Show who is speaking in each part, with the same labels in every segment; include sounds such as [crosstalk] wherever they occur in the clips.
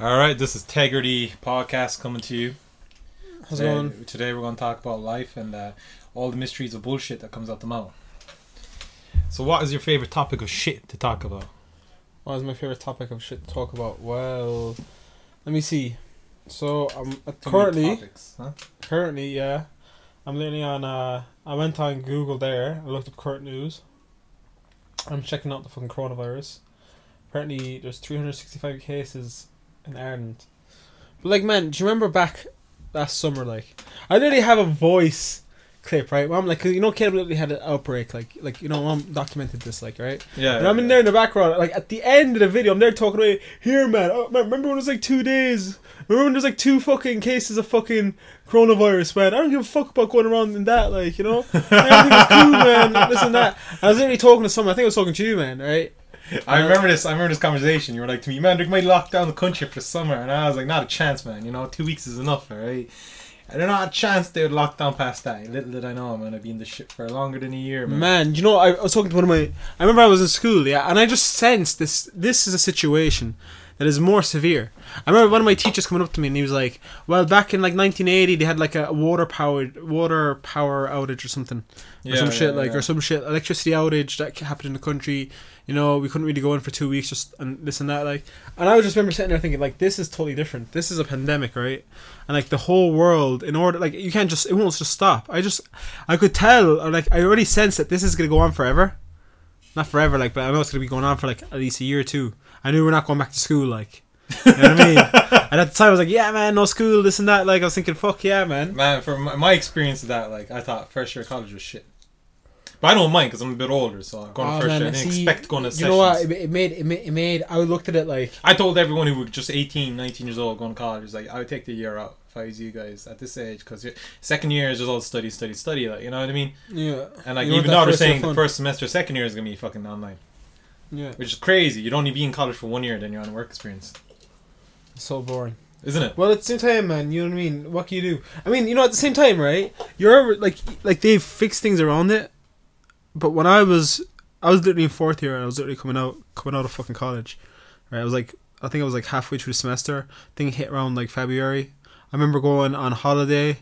Speaker 1: All right, this is Tegridy Podcast coming to you.
Speaker 2: How's it going?
Speaker 1: Today we're going to talk about life and uh, all the mysteries of bullshit that comes out the mouth. So, what is your favorite topic of shit to talk about?
Speaker 2: What is my favorite topic of shit to talk about? Well, let me see. So I'm currently,
Speaker 1: topics, huh?
Speaker 2: currently, yeah, I'm literally on. Uh, I went on Google there. I looked up current news. I'm checking out the fucking coronavirus. Apparently, there's 365 cases in Ireland. But like, man, do you remember back last summer? Like, I literally have a voice clip, right? Mom, like, you know, Caleb literally had an outbreak. Like, like you know, mom documented this, like, right?
Speaker 1: Yeah.
Speaker 2: And I'm in there in the background, like at the end of the video, I'm there talking away. Here, man. Oh, man, remember when it was like two days? Remember when there's like two fucking cases of fucking coronavirus, man? I don't give a fuck about going around in that, like you know. Everything's [laughs] cool, man. This and that. I was literally talking to someone. I think I was talking to you, man. Right?
Speaker 1: I uh, remember this. I remember this conversation. You were like to me, "Man, they might lock down the country for summer," and I was like, "Not a chance, man. You know, two weeks is enough, right? And there's not a chance they would lock down past that. Little did I know, man, gonna be in the shit for longer than a year, man.
Speaker 2: Man, you know, I, I was talking to one of my. I remember I was in school, yeah, and I just sensed this. This is a situation that is more severe. I remember one of my teachers coming up to me and he was like, "Well, back in like 1980, they had like a water powered water power outage or something, or some shit like, or some shit electricity outage that happened in the country. You know, we couldn't really go in for two weeks, just and this and that. Like, and I was just remember sitting there thinking, like, this is totally different. This is a pandemic, right? And like the whole world, in order, like, you can't just, it won't just stop. I just, I could tell, or like, I already sense that this is gonna go on forever. Not forever, like, but I know it's gonna be going on for like at least a year or two. I knew we're not going back to school, like. You know what I mean? [laughs] And at the time, I was like, "Yeah, man, no school, this and that." Like, I was thinking, "Fuck yeah, man."
Speaker 1: Man, from my, my experience of that, like I thought first year of college was shit. But I don't mind because I'm a bit older, so I'm going
Speaker 2: Oh, ah,
Speaker 1: to first
Speaker 2: man,
Speaker 1: year. I didn't
Speaker 2: see,
Speaker 1: expect going to
Speaker 2: You
Speaker 1: sessions.
Speaker 2: know what? It, it made it made, it made. I looked at it like,
Speaker 1: I told everyone who was just 18, 19 years old going to college, like I would take the year out if I was you guys at this age, because second year is just all study, study, study. Like you know what I mean?
Speaker 2: yeah,
Speaker 1: And like
Speaker 2: You
Speaker 1: even though they're saying the first semester, second year is gonna be fucking online,
Speaker 2: yeah,
Speaker 1: which is crazy. You'd only be in college for one year, then you're on work experience,
Speaker 2: so boring.
Speaker 1: isn't it?
Speaker 2: Well, at the same time, man, you know what I mean. What can you do? I mean, you know, at the same time, right? You're like, like they've fixed things around it. But when I was, I was literally in fourth year, and I was literally coming out, coming out of fucking college. Right, I was like, I think I was like halfway through the semester. Thing hit around like February. I remember going on holiday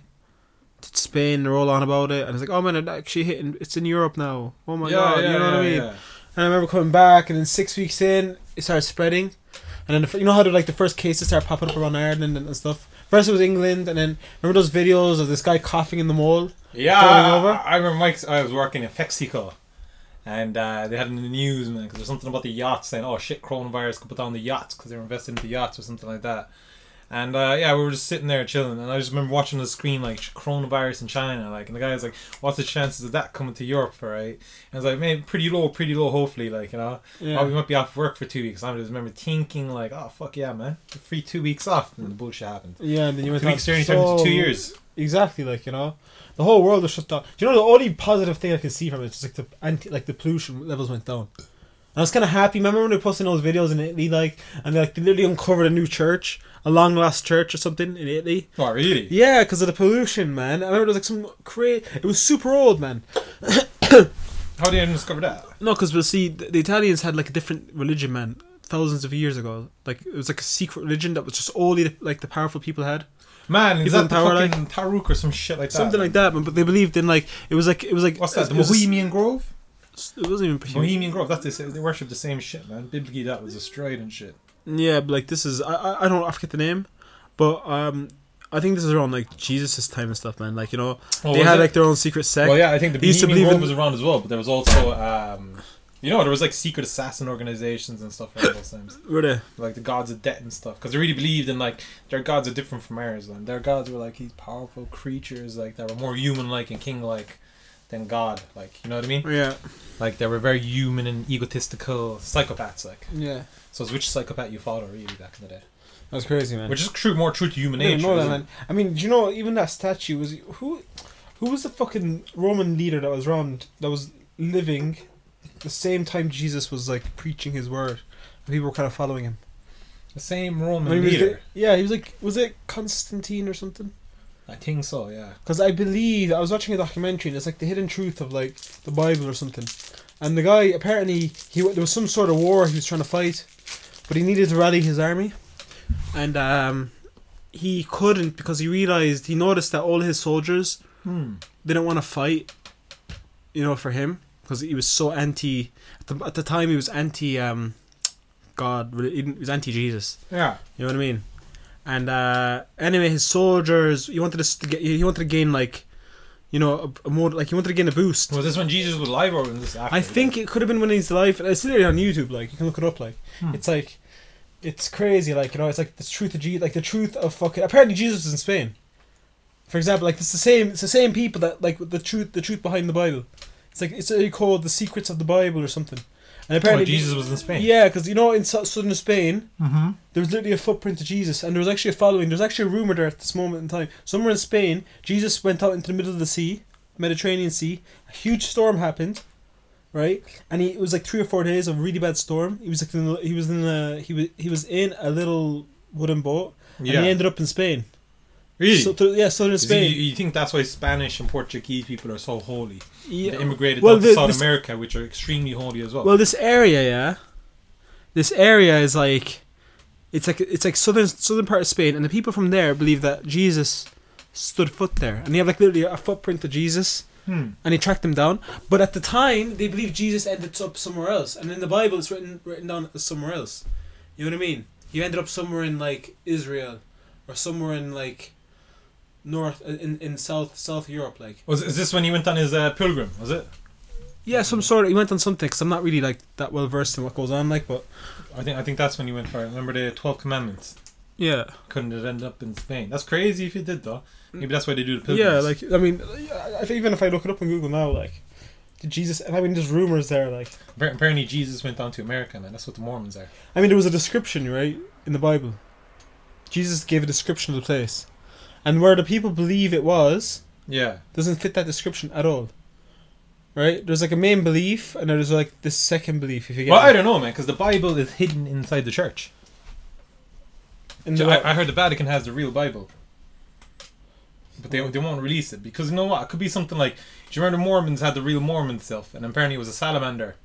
Speaker 2: to Spain. They're all on about it, and it's like, oh man, it actually hitting. It's in Europe now. Oh my god, you know what I mean? And I remember coming back, and then six weeks in, it started spreading. And then the, you know how the, like the first cases start popping up around Ireland and, and stuff. First it was England, and then remember those videos of this guy coughing in the mall.
Speaker 1: Yeah,
Speaker 2: Falling
Speaker 1: I,
Speaker 2: over?
Speaker 1: I remember Mike's. I was working in Mexico, and uh, they had in the news, man, because there's something about the yachts saying, "Oh shit, coronavirus could put down the yachts because they were investing the yachts or something like that." And uh, yeah, we were just sitting there chilling, and I just remember watching the screen like coronavirus in China, like, and the guy was like, "What's the chances of that coming to Europe?" Right? And I was like, "Man, pretty low, pretty low. Hopefully, like you know,
Speaker 2: Yeah.
Speaker 1: oh, we might be off work for two weeks." I just remember thinking like, "Oh fuck yeah, man, free two weeks off," and the bullshit happened.
Speaker 2: Yeah, and then you went
Speaker 1: Two weeks turning turned into two years.
Speaker 2: Exactly, like you know, the whole world was shut down. Do you know the only positive thing I can see from it is just like the anti, like the pollution levels went down. I was kind of happy. Remember when they were posting those videos in Italy, like, and they like they literally uncovered a new church, a long lost church or something in Italy.
Speaker 1: Oh really?
Speaker 2: Yeah, because of the pollution, man. I remember there was like some crazy. It was super old, man. [coughs]
Speaker 1: How did you discover that?
Speaker 2: No, because we'll see the, Italians had like a different religion, man, thousands of years ago. Like it was like a secret religion that was just only like the powerful people had,
Speaker 1: Man, is that the
Speaker 2: power,
Speaker 1: fucking Taruk or some shit like that?
Speaker 2: something like that. Man, but they believed in like it was like it was like
Speaker 1: What's that? The
Speaker 2: it
Speaker 1: Bohemian Grove?
Speaker 2: It wasn't even
Speaker 1: Bohemian Grove. That's same, they worship the same shit, man. Biblically, that was destroyed and shit.
Speaker 2: Yeah, but like this is I I, I don't I forget the name, but um I think this is around like Jesus' time and stuff, man. Like you know
Speaker 1: Oh,
Speaker 2: they had
Speaker 1: it?
Speaker 2: like their own secret sect.
Speaker 1: Well, yeah, I think the
Speaker 2: They used to
Speaker 1: Bohemian Grove
Speaker 2: in-
Speaker 1: was around as well, but there was also, um, you know, there was like secret assassin organizations and stuff around those times,
Speaker 2: Were they?
Speaker 1: like the gods of debt and stuff, because they really believed in like their gods are different from ours, and their gods were like these powerful creatures, like that were more human-like and king-like than God, like you know what I mean?
Speaker 2: Yeah,
Speaker 1: Like they were very human and egotistical psychopaths, like.
Speaker 2: yeah.
Speaker 1: So it's which psychopath you follow, really, back in the day.
Speaker 2: That's crazy, man.
Speaker 1: Which is true, more true to human
Speaker 2: I didn't
Speaker 1: nature.
Speaker 2: that,
Speaker 1: isn't it?
Speaker 2: man. I mean, do you know even that statue was who? Who was the fucking Roman leader that was around that was living the same time Jesus was like preaching his word? And people were kind of following him.
Speaker 1: The same Roman
Speaker 2: he was
Speaker 1: leader.
Speaker 2: get- yeah, he was like, was it Constantine or something?
Speaker 1: I think so, yeah.
Speaker 2: Because I believe I was watching a documentary and it's like the hidden truth of like the Bible or something. And the guy apparently he there was some sort of war he was trying to fight, but he needed to rally his army. and um, he couldn't because he realized he noticed that all his soldiers
Speaker 1: Hmm.
Speaker 2: didn't want to fight. You know, for him because he was so anti. At the, at the time, he was anti. Um, God, he was anti Jesus.
Speaker 1: Yeah.
Speaker 2: You know what I mean? And uh, anyway, his soldiers. He wanted to get. He wanted to gain like, you know, a, a more like he wanted to gain a boost.
Speaker 1: Was this when Jesus was alive or was this after?
Speaker 2: I think it could have been when he's alive. It's literally on YouTube. Like you can look it up. Like
Speaker 1: Hmm.
Speaker 2: it's like, it's crazy. Like you know, it's like the truth of Jesus. Like the truth of fucking. Apparently, Jesus was in Spain. For example, like it's the same. It's the same people that like the truth. The truth behind the Bible. It's like it's uh, called the secrets of the Bible or something. And
Speaker 1: Oh,
Speaker 2: apparently,
Speaker 1: Jesus was in Spain.
Speaker 2: Yeah, because you know, in southern Spain,
Speaker 1: Mm-hmm.
Speaker 2: there was literally a footprint of Jesus, and there was actually a following. There's actually a rumor there at this moment in time. Somewhere in Spain, Jesus went out into the middle of the sea, Mediterranean Sea. A huge storm happened, right? And he, it was like three or four days of really bad storm. He was like in, a- he was in a he was he was in a little wooden boat,
Speaker 1: Yeah.
Speaker 2: and he ended up in Spain.
Speaker 1: Really?
Speaker 2: So, th- yeah, southern Spain.
Speaker 1: you think that's why Spanish and Portuguese people are so holy?
Speaker 2: Yeah.
Speaker 1: They immigrated
Speaker 2: Well,
Speaker 1: down to South
Speaker 2: this-
Speaker 1: America, which are extremely holy as well.
Speaker 2: Well, this area, yeah, this area is like, it's like it's like southern southern part of Spain, and the people from there believe that Jesus stood foot there, and they have like literally a footprint of Jesus,
Speaker 1: hmm.
Speaker 2: and they tracked him down. But at the time, they believe Jesus ended up somewhere else, and in the Bible, it's written written down as somewhere else. You know what I mean? He ended up somewhere in like Israel, or somewhere in like north in in South South Europe, like.
Speaker 1: Was is this when he went on his uh, pilgrim? Was it?
Speaker 2: Yeah, some sort of. He went on something because I'm not really like that well versed in what goes on, like, but
Speaker 1: I think I think that's when he went for it. Remember the Twelve Commandments?
Speaker 2: yeah.
Speaker 1: Couldn't it end up in Spain? That's crazy if it did though. Maybe that's why they do the pilgrims.
Speaker 2: Yeah, like I mean, I even if I look it up on Google now, like, did Jesus? I mean, there's rumors there. Like,
Speaker 1: apparently Jesus went down to America, man. That's what the Mormons are.
Speaker 2: I mean, there was a description right in the Bible. Jesus gave a description of the place, and where the people believe it was
Speaker 1: Yeah.
Speaker 2: doesn't fit that description at all. Right? There's like a main belief, and there's like this second belief. If you get
Speaker 1: Well. I don't know, man, because the Bible is hidden inside the church.
Speaker 2: In the-
Speaker 1: I, I heard the Vatican has the real Bible, but they they won't release it because you know what? It could be something like. Do you remember Mormons had the real Mormon stuff, and apparently it was a salamander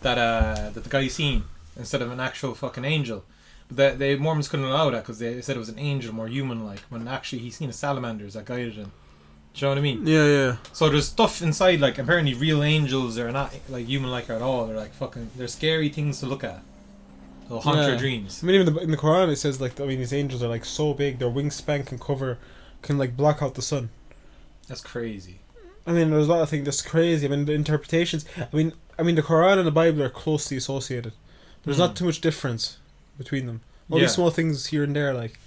Speaker 1: that uh that the guy seen instead of an actual fucking angel. The, the Mormons couldn't allow that because they said it was an angel, more human-like. When actually he's seen a salamander that guided him. Do you know what I mean?
Speaker 2: yeah, yeah.
Speaker 1: So there's stuff inside like apparently real angels are not like human-like at all. They're like fucking. They're scary things to look at. They'll haunt
Speaker 2: Yeah.
Speaker 1: your dreams.
Speaker 2: I mean, even the, in the Quran, it says like I mean, these angels are like so big, their wingspan can cover, can like block out the sun.
Speaker 1: That's crazy.
Speaker 2: I mean, there's a lot of things that's crazy. I mean, the interpretations. I mean, I mean, the Quran and the Bible are closely associated. There's not
Speaker 1: Mm.
Speaker 2: too much difference between them. All
Speaker 1: Yeah.
Speaker 2: these small things here and there, like,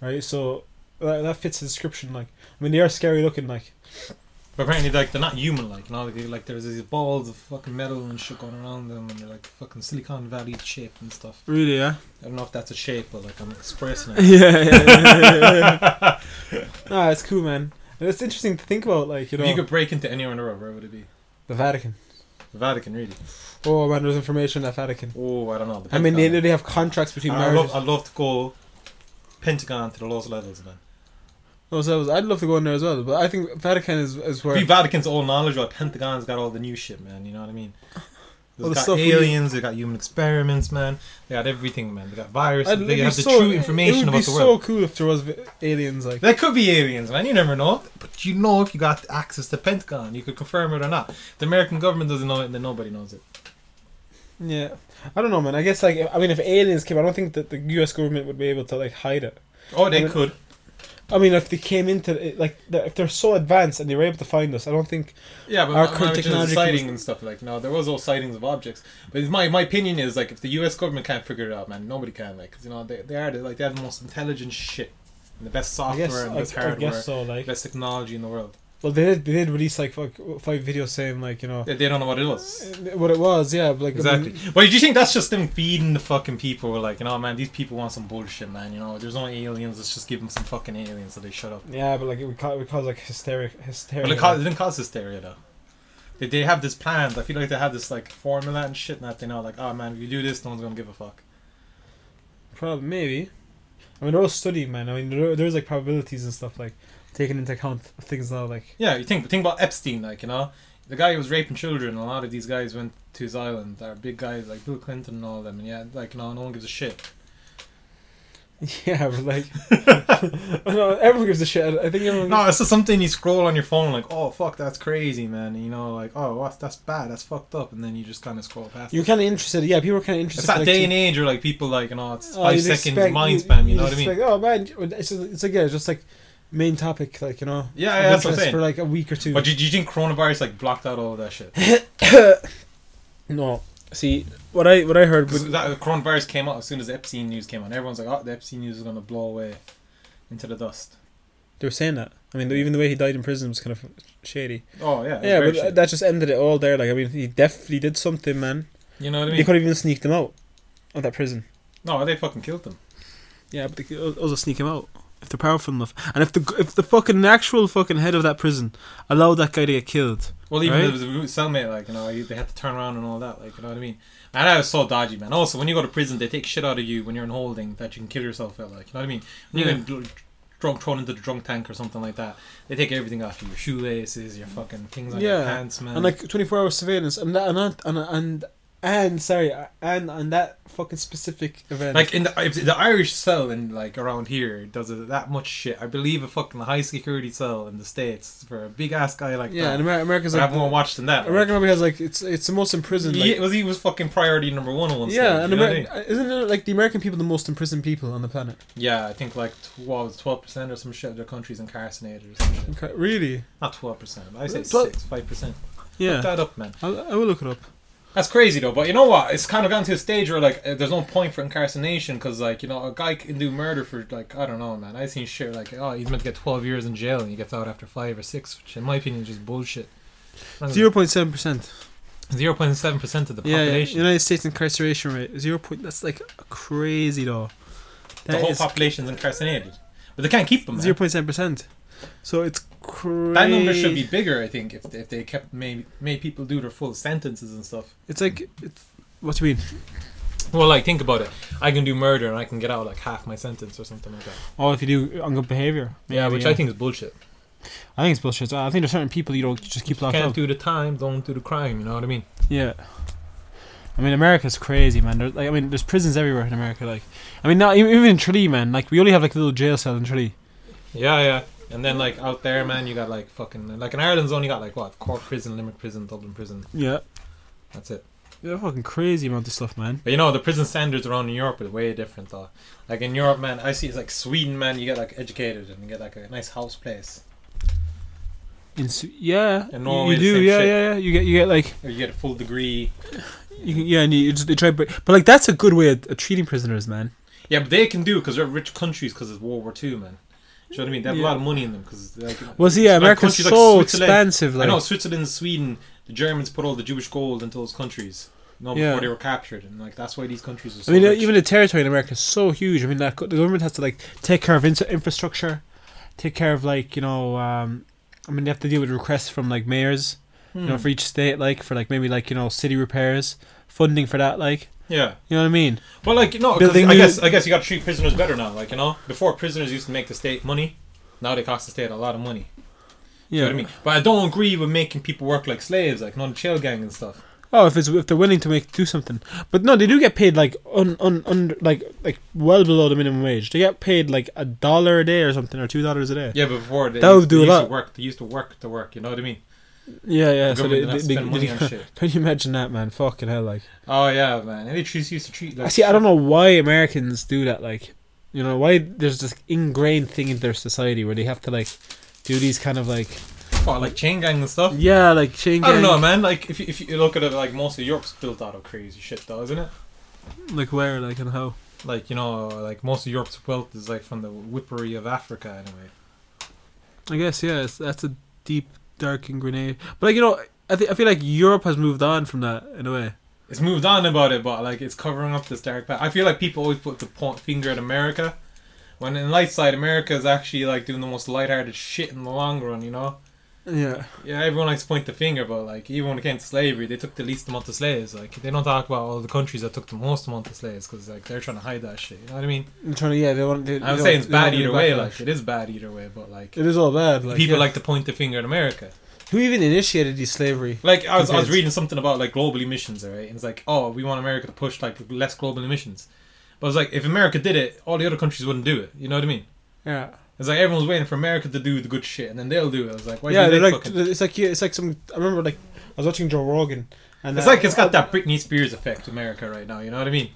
Speaker 2: right? So that, that fits the description. Like, I mean, they are scary looking. Like,
Speaker 1: But apparently, like they're not human. Like, you know, like, like there's these balls of fucking metal and shit going around them, and they're like fucking Silicon Valley shape and stuff.
Speaker 2: really, yeah.
Speaker 1: I don't know if that's a shape, but like I'm expressing it. [laughs]
Speaker 2: yeah, yeah, yeah, yeah. [laughs] ah, it's cool, man. And it's interesting to think about, like, you know,
Speaker 1: if you could break into anywhere in the world, where would it be?
Speaker 2: the Vatican.
Speaker 1: Vatican, really?
Speaker 2: Oh man, there's information in that Vatican.
Speaker 1: Oh, I don't know.
Speaker 2: I mean, they they have contracts between
Speaker 1: I
Speaker 2: marriages.
Speaker 1: love, I'd love to go Pentagon to the lowest levels, man.
Speaker 2: Oh, Those levels. I'd love to go in there as well, but I think Vatican is is where.
Speaker 1: Be Vatican's all knowledge, but Pentagon's got all the new shit, man. You know what I mean? They've
Speaker 2: the
Speaker 1: got
Speaker 2: stuff we-
Speaker 1: aliens, they got human experiments, man. They got everything, man. They got viruses. They have the
Speaker 2: so-
Speaker 1: true information
Speaker 2: it would be so cool if there was aliens, like.
Speaker 1: There could be aliens, man. You never know. But you know if you got access to Pentagon, you could confirm it or not. The American government doesn't know it, and then nobody knows it.
Speaker 2: Yeah, I don't know, man. I guess like I mean, if aliens came, I don't think that the U.S. government would be able to like hide it.
Speaker 1: Oh, they
Speaker 2: I mean-
Speaker 1: could.
Speaker 2: I mean, if they came into it, like they're- if they're so advanced and they were able to find us, I don't think.
Speaker 1: Yeah, but
Speaker 2: Our current technology
Speaker 1: sighting
Speaker 2: was-
Speaker 1: and stuff like no, there was all sightings of objects. But my my opinion is like if the U.S. government can't figure it out, man, nobody can. Like, 'cause, you know, they they are the, like they have the most intelligent shit, and the best
Speaker 2: I
Speaker 1: software
Speaker 2: guess
Speaker 1: and the best
Speaker 2: I
Speaker 1: hardware,
Speaker 2: guess so. Like,
Speaker 1: best technology in the world.
Speaker 2: Well, they did they did release like fuck, five videos saying like you know
Speaker 1: They, they don't know what it was.
Speaker 2: Uh, what it was. Yeah, like I
Speaker 1: Exactly.
Speaker 2: mean,
Speaker 1: Well, do you think that's just them feeding the fucking people? Like, you know, man, these people want some bullshit, man. You know, there's no aliens. Let's just give them some fucking aliens so they shut up.
Speaker 2: yeah, but like it would cause, it would cause like hysteria. hysteria
Speaker 1: Well, it, ca- it didn't cause hysteria though. They, they have this plan. I feel like they have this like formula and shit, and that they know, like, oh man, if you do this, no one's gonna give a fuck.
Speaker 2: Probably maybe. I mean, they're all studying, man. I mean, there, there's like probabilities and stuff like taking into account things now. Like,
Speaker 1: Yeah, you think, think about Epstein, like you know, the guy who was raping children. A lot of these guys went to his island. They're big guys like Bill Clinton and all of them, and yeah, like you know, no one gives a shit. [laughs]
Speaker 2: Yeah, but like, [laughs] know everyone gives a shit. I think everyone.
Speaker 1: No, it's just something you scroll on your phone like, oh fuck, that's crazy, man. You know, like, oh, what's that's bad, that's fucked up, and then you just kind of scroll past.
Speaker 2: You're kind of interested. Yeah, people are kind of interested.
Speaker 1: It's that
Speaker 2: like,
Speaker 1: day
Speaker 2: to-
Speaker 1: and age where like people like, you know, it's
Speaker 2: Oh,
Speaker 1: five
Speaker 2: you'd
Speaker 1: seconds
Speaker 2: expect-
Speaker 1: mind
Speaker 2: you-
Speaker 1: spam. You know what I mean?
Speaker 2: oh man, it's it's like yeah, just like main topic, like you know.
Speaker 1: Yeah, yeah, that's what I'm saying.
Speaker 2: For like a week or two.
Speaker 1: But do, do you think coronavirus like blocked out all of that shit? [coughs]
Speaker 2: no, see what I what I heard.
Speaker 1: Because
Speaker 2: With,
Speaker 1: that coronavirus came out as soon as the Epstein news came out. Everyone's like, oh, the Epstein news is gonna blow away into the dust.
Speaker 2: they were saying that. I mean, even the way he died in prison was kind of shady.
Speaker 1: Oh yeah,
Speaker 2: Yeah, but
Speaker 1: shit.
Speaker 2: that just ended it all there. Like, I mean, he definitely did something, man.
Speaker 1: you know what I
Speaker 2: They
Speaker 1: mean?
Speaker 2: could have even sneaked him out of that prison.
Speaker 1: No, they fucking killed them.
Speaker 2: Yeah, but they could also sneak him out if they're powerful enough. And if the if the fucking actual fucking head of that prison allowed that guy to get killed,
Speaker 1: Well, even
Speaker 2: Right?
Speaker 1: if it was a cellmate, like you know, they had to turn around and all that, like you know what I mean. And that was so dodgy, man. Also, when you go to prison, they take shit out of you when you're in holding that you can kill yourself at, like you know what I mean. When you're getting drunk, thrown into the drunk tank or something like that, they take everything off you, your shoelaces, your fucking things on your
Speaker 2: Yeah.
Speaker 1: pants, man.
Speaker 2: and like twenty four hour surveillance, and that, and that, and and and sorry, uh, and on that fucking specific event.
Speaker 1: Like in the if the Irish cell in like around here does it that much shit. I believe a fucking high security cell in the states for a big ass guy like
Speaker 2: yeah, and
Speaker 1: that.
Speaker 2: Amer- America's
Speaker 1: I
Speaker 2: like
Speaker 1: have more watched than that. like.
Speaker 2: America probably has like it's it's the most imprisoned. Like,
Speaker 1: he was he was fucking priority number one on one stage,
Speaker 2: yeah, and
Speaker 1: you I mean?
Speaker 2: isn't it like the American people the most imprisoned people on the planet?
Speaker 1: Yeah, I think like tw- what was twelve percent or some shit of their countries incarcerated or some shit.
Speaker 2: Okay, really?
Speaker 1: Not twelve percent. I say six five percent.
Speaker 2: Yeah,
Speaker 1: Look that up, man.
Speaker 2: I'll, I will look it up.
Speaker 1: That's crazy though. But you know what? It's kind of gotten to a stage where like there's no point for incarceration because like you know a guy can do murder for like I don't know, man. I've seen shit like oh he's meant to get twelve years in jail and he gets out after five or six, which in my opinion is just bullshit.
Speaker 2: Zero point seven percent.
Speaker 1: Zero point seven percent of the
Speaker 2: Yeah, yeah,
Speaker 1: population.
Speaker 2: United States incarceration rate zero point. That's like crazy though.
Speaker 1: the
Speaker 2: That
Speaker 1: whole
Speaker 2: is
Speaker 1: population's incarcerated, but they can't keep them.
Speaker 2: Zero point seven percent. So it's crazy.
Speaker 1: That number should be bigger, I think, if if they kept made made people do their full sentences and stuff.
Speaker 2: It's like it's, what do you mean?
Speaker 1: Well, like think about it. I can do murder and I can get out like half my sentence or something like that.
Speaker 2: Oh, if you do on good behavior.
Speaker 1: Yeah,
Speaker 2: maybe,
Speaker 1: which I think is bullshit.
Speaker 2: I think it's bullshit. I think there's certain people you don't just keep locked
Speaker 1: Can't
Speaker 2: up.
Speaker 1: do the time, don't do the crime. You know what I mean?
Speaker 2: Yeah. I mean, America's crazy, man. Like, I mean, there's prisons everywhere in America. Like, I mean, not even even in Tralee, man. Like, we only have like a little jail cell in Tralee.
Speaker 1: Yeah, yeah. And then like out there, man, you got like fucking like in Ireland's only got like what Cork prison, Limerick prison, Dublin prison.
Speaker 2: Yeah.
Speaker 1: That's it.
Speaker 2: They're fucking crazy amount of stuff, man.
Speaker 1: But you know the prison standards around in Europe are way different though. Like in Europe, man, I see it's like Sweden, man. You get like educated and you get like a nice house place,
Speaker 2: In Su- yeah,
Speaker 1: In
Speaker 2: you-
Speaker 1: Norway,
Speaker 2: you do. Yeah,
Speaker 1: shit.
Speaker 2: yeah, yeah. You get you get like
Speaker 1: or you get a full degree.
Speaker 2: you can, yeah, and you just they try, but but like that's a good way of, of treating prisoners, man.
Speaker 1: Yeah, but they can do because they're rich countries because it's World War Two, man. Do you know what I mean? They have
Speaker 2: Yeah.
Speaker 1: a lot of money in them because like.
Speaker 2: Well, see, yeah, America's
Speaker 1: like
Speaker 2: so
Speaker 1: Switzerland-
Speaker 2: expensive.
Speaker 1: I
Speaker 2: Like,
Speaker 1: know Switzerland, Sweden, the Germans put all the Jewish gold into those countries. You know,
Speaker 2: Yeah.
Speaker 1: before they were captured, and like that's why these countries are. So
Speaker 2: I mean,
Speaker 1: rich.
Speaker 2: even the territory in America is so huge. I mean, that the government has to like take care of in- infrastructure, take care of like you know, um, I mean, they have to deal with requests from like mayors, you know,
Speaker 1: Hmm.
Speaker 2: for each state, like for like maybe like you know city repairs, funding for that, like
Speaker 1: yeah.
Speaker 2: you know what I mean?
Speaker 1: Well, like you know,
Speaker 2: Building
Speaker 1: I guess I guess you got to treat prisoners better now. Like you know, before prisoners used to make the state money, now they cost the state a lot of money. You know what I mean? But I don't agree with making people work like slaves, like non jail gang and stuff.
Speaker 2: Oh, if it's if they're willing to make do something, but no, they do get paid like un un under like like well below the minimum wage. They get paid like a dollar a day or something, or two dollars a day.
Speaker 1: Yeah, but before they,
Speaker 2: That would
Speaker 1: used,
Speaker 2: do
Speaker 1: they
Speaker 2: a lot.
Speaker 1: to work. They used to work to work. You know what I mean?
Speaker 2: Yeah, yeah. So they, they, they,
Speaker 1: spend money on
Speaker 2: they- [laughs]
Speaker 1: shit.
Speaker 2: can you imagine that, man? Fucking hell, like.
Speaker 1: Oh yeah, man. And they just used to treat. Like,
Speaker 2: I see. I don't know why Americans do that. Like, you know, why there's this ingrained thing in their society where they have to like do these kind of like
Speaker 1: What, like chain gang and stuff.
Speaker 2: yeah, like chain. Gang.
Speaker 1: I don't know, man. Like if you, if you look at it, like most of Europe's built out of crazy shit, though, isn't it?
Speaker 2: Like where, like, and how?
Speaker 1: Like you know, like most of Europe's wealth is like from the whippery of Africa, anyway.
Speaker 2: I guess yeah. It's, that's a deep, dark and grenade. But like you know, I I feel like Europe has moved on from that in a way.
Speaker 1: It's moved on about it, but like it's covering up this dark past. I feel like people always put the point finger at America, when in light side, America is actually like doing the most lighthearted shit in the long run. You know?
Speaker 2: Yeah.
Speaker 1: Yeah, everyone likes to point the finger, but like even when it came to slavery, they took the least amount of slaves. Like they don't talk about all the countries that took the most amount of slaves because like they're trying to hide that shit. You know what I mean?
Speaker 2: I'm trying to yeah. They want. They,
Speaker 1: I'm
Speaker 2: they
Speaker 1: saying it's
Speaker 2: don't- they don't
Speaker 1: bad either way. Like it is bad either way, but like
Speaker 2: it is all bad. Like,
Speaker 1: people
Speaker 2: yeah.
Speaker 1: like to point the finger at America.
Speaker 2: who even initiated the slavery.
Speaker 1: Like I was, I was reading something about like global emissions, right? And it's like, oh, we want America to push like less global emissions, But it's like if America did it, all the other countries wouldn't do it. You know what I mean?
Speaker 2: Yeah.
Speaker 1: It's like everyone's waiting for America to do the good shit, and then they'll do it. It's like why
Speaker 2: yeah,
Speaker 1: do
Speaker 2: they're like
Speaker 1: fucking?
Speaker 2: it's like yeah, it's like some. I remember like I was watching Joe Rogan, and
Speaker 1: It's
Speaker 2: uh,
Speaker 1: like it's got that Britney Spears effect, America right now. You know what I mean?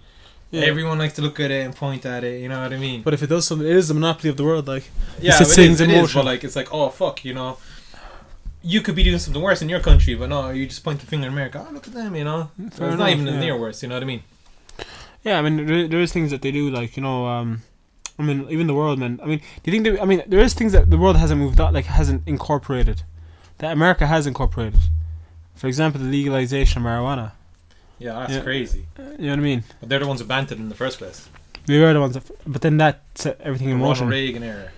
Speaker 2: yeah.
Speaker 1: Everyone likes to look at it and point at it. You know what I mean?
Speaker 2: But if it does something, it is the monopoly of the world. Like
Speaker 1: yeah,
Speaker 2: sets
Speaker 1: it
Speaker 2: things
Speaker 1: is, it is, but like it's like oh fuck, you know. You could be doing something worse in your country, but no, you just point the finger at America. Oh, look at them, you know.
Speaker 2: Fair
Speaker 1: it's not even
Speaker 2: yeah.
Speaker 1: near worse. You know what I mean?
Speaker 2: yeah, I mean there, there is things that they do like you know. um I mean, even the world, man. I mean, do you think? They, I mean, there is things that the world hasn't moved out, like hasn't incorporated, that America has incorporated. For example, the legalization of marijuana.
Speaker 1: Yeah, that's
Speaker 2: Yeah.
Speaker 1: crazy.
Speaker 2: Uh, you know what I mean?
Speaker 1: But they're the ones who banned it in the first place.
Speaker 2: We were the ones, that, but then that set everything
Speaker 1: The
Speaker 2: in
Speaker 1: Ronald
Speaker 2: motion.
Speaker 1: Reagan era.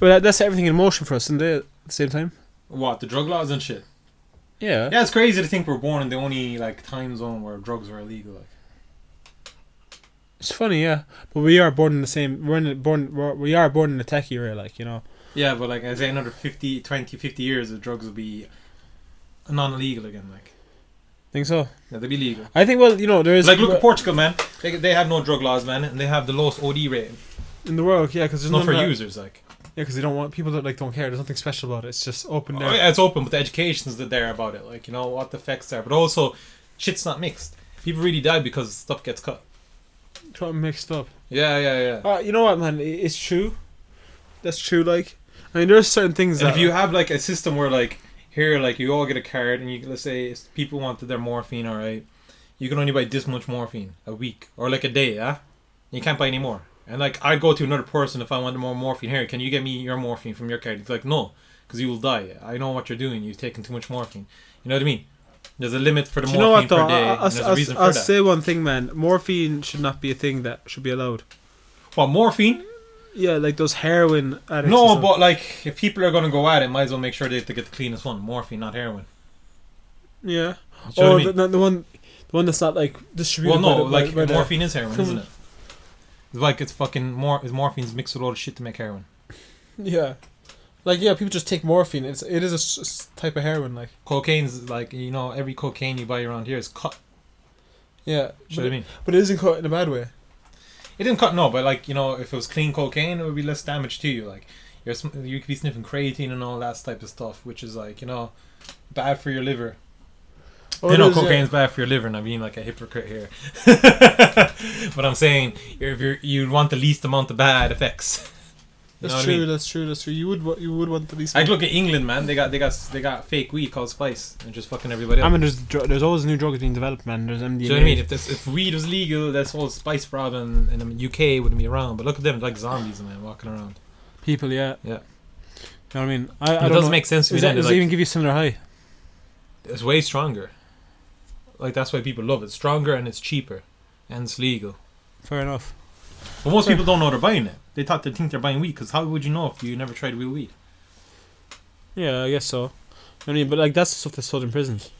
Speaker 2: But that, that set everything in motion for us, didn't? At the same time.
Speaker 1: What the drug laws and shit.
Speaker 2: Yeah.
Speaker 1: Yeah, it's crazy to think we're born in the only like time zone where drugs are illegal. Like,
Speaker 2: It's funny, yeah. But we are born in the same. We're in born. We're, we are born in the tech era, like you know.
Speaker 1: yeah, but like I say, another 50, 20, 50 years, the drugs will be non-illegal again. Like,
Speaker 2: Think so?
Speaker 1: yeah, they'll be legal.
Speaker 2: I think. Well, you know, there is
Speaker 1: Like, look at Portugal, man. They, they have no drug laws, man, and they have the lowest OD rate.
Speaker 2: in the world, yeah, because there's
Speaker 1: Not for
Speaker 2: that-
Speaker 1: users, like.
Speaker 2: Yeah, because they don't want people that like don't care. There's nothing special about it. It's just open
Speaker 1: Oh,
Speaker 2: there.
Speaker 1: yeah, it's open, but the education's the there about it. Like, you know, what the effects are. But also, shit's not mixed. People really die because stuff gets cut.
Speaker 2: And mixed up.
Speaker 1: Yeah, yeah, yeah.
Speaker 2: Uh, you know what, man? It's true. That's true. Like, I mean, there's certain things
Speaker 1: And
Speaker 2: that
Speaker 1: if you have like a system where like here, like you all get a card, and you let's say people wanted their morphine, all right, you can only buy this much morphine a week or like a day, yeah. You can't buy any more. And like I'd go to another person if I want more morphine. Here, can you get me your morphine from your card? It's like, no, because you will die. I know what you're doing. You've taken too much morphine. You know what I mean? There's a limit for the
Speaker 2: Do you know
Speaker 1: morphine
Speaker 2: what though?
Speaker 1: per day.
Speaker 2: I-
Speaker 1: and
Speaker 2: I'll,
Speaker 1: there's
Speaker 2: I'll,
Speaker 1: a
Speaker 2: I'll
Speaker 1: that.
Speaker 2: say one thing, man. Morphine should not be a thing that should be allowed.
Speaker 1: What morphine?
Speaker 2: Yeah, like those heroin addicts.
Speaker 1: No, but like if people are gonna go at it, might as well make sure they have to get the cleanest one. Morphine, not heroin.
Speaker 2: yeah.
Speaker 1: You know
Speaker 2: Oh,
Speaker 1: what I oh, mean?
Speaker 2: the, the, the one, the one that's not like distributed.
Speaker 1: Well, no,
Speaker 2: by the,
Speaker 1: like
Speaker 2: by, by the-
Speaker 1: morphine is heroin, isn't it? It's like it's fucking more. It's morphine's mixed with all the shit to make heroin. [laughs]
Speaker 2: Yeah, like yeah, people just take morphine. It's it is a s- type of heroin. Like
Speaker 1: Cocaine's like you know every cocaine you buy around here is cut.
Speaker 2: yeah, but,
Speaker 1: what I mean?
Speaker 2: but it isn't cut in a bad way.
Speaker 1: It didn't cut no, but like you know if it was clean cocaine, it would be less damage to you. Like you're sm- you could be sniffing creatine and all that type of stuff, which is like you know bad for your liver.
Speaker 2: Oh,
Speaker 1: you know,
Speaker 2: is, yeah.
Speaker 1: cocaine's bad for your liver, and I'm being like a hypocrite here. [laughs] but I'm saying if you're you'd want the least amount of bad effects. [laughs] You
Speaker 2: That's
Speaker 1: know what I
Speaker 2: true.
Speaker 1: mean?
Speaker 2: That's true. That's true. You would wa- you would want the least.
Speaker 1: Like look at England, man. They got they got they got fake weed called Spice and just fucking everybody else.
Speaker 2: I mean, there's dr- there's always new drugs being developed, man. There's MDMA.
Speaker 1: Do you know what I mean? If this if weed was legal, this whole spice problem in the UK wouldn't be around. But look at them, like zombies, man, walking around.
Speaker 2: People, yeah,
Speaker 1: Yeah.
Speaker 2: You know what I mean? I, I
Speaker 1: it
Speaker 2: don't
Speaker 1: doesn't
Speaker 2: know.
Speaker 1: make sense to me.
Speaker 2: Does,
Speaker 1: Then.
Speaker 2: that,
Speaker 1: It's,
Speaker 2: does it even give you similar high?
Speaker 1: it's way stronger. Like that's why people love it. Stronger and it's cheaper, and it's legal.
Speaker 2: Fair enough.
Speaker 1: But most
Speaker 2: Fair.
Speaker 1: people don't know they're buying it. They thought they think they're buying weed because how would you know if you never tried real weed?
Speaker 2: Yeah, I guess so. I mean, but like that's the stuff that's sold in prisons.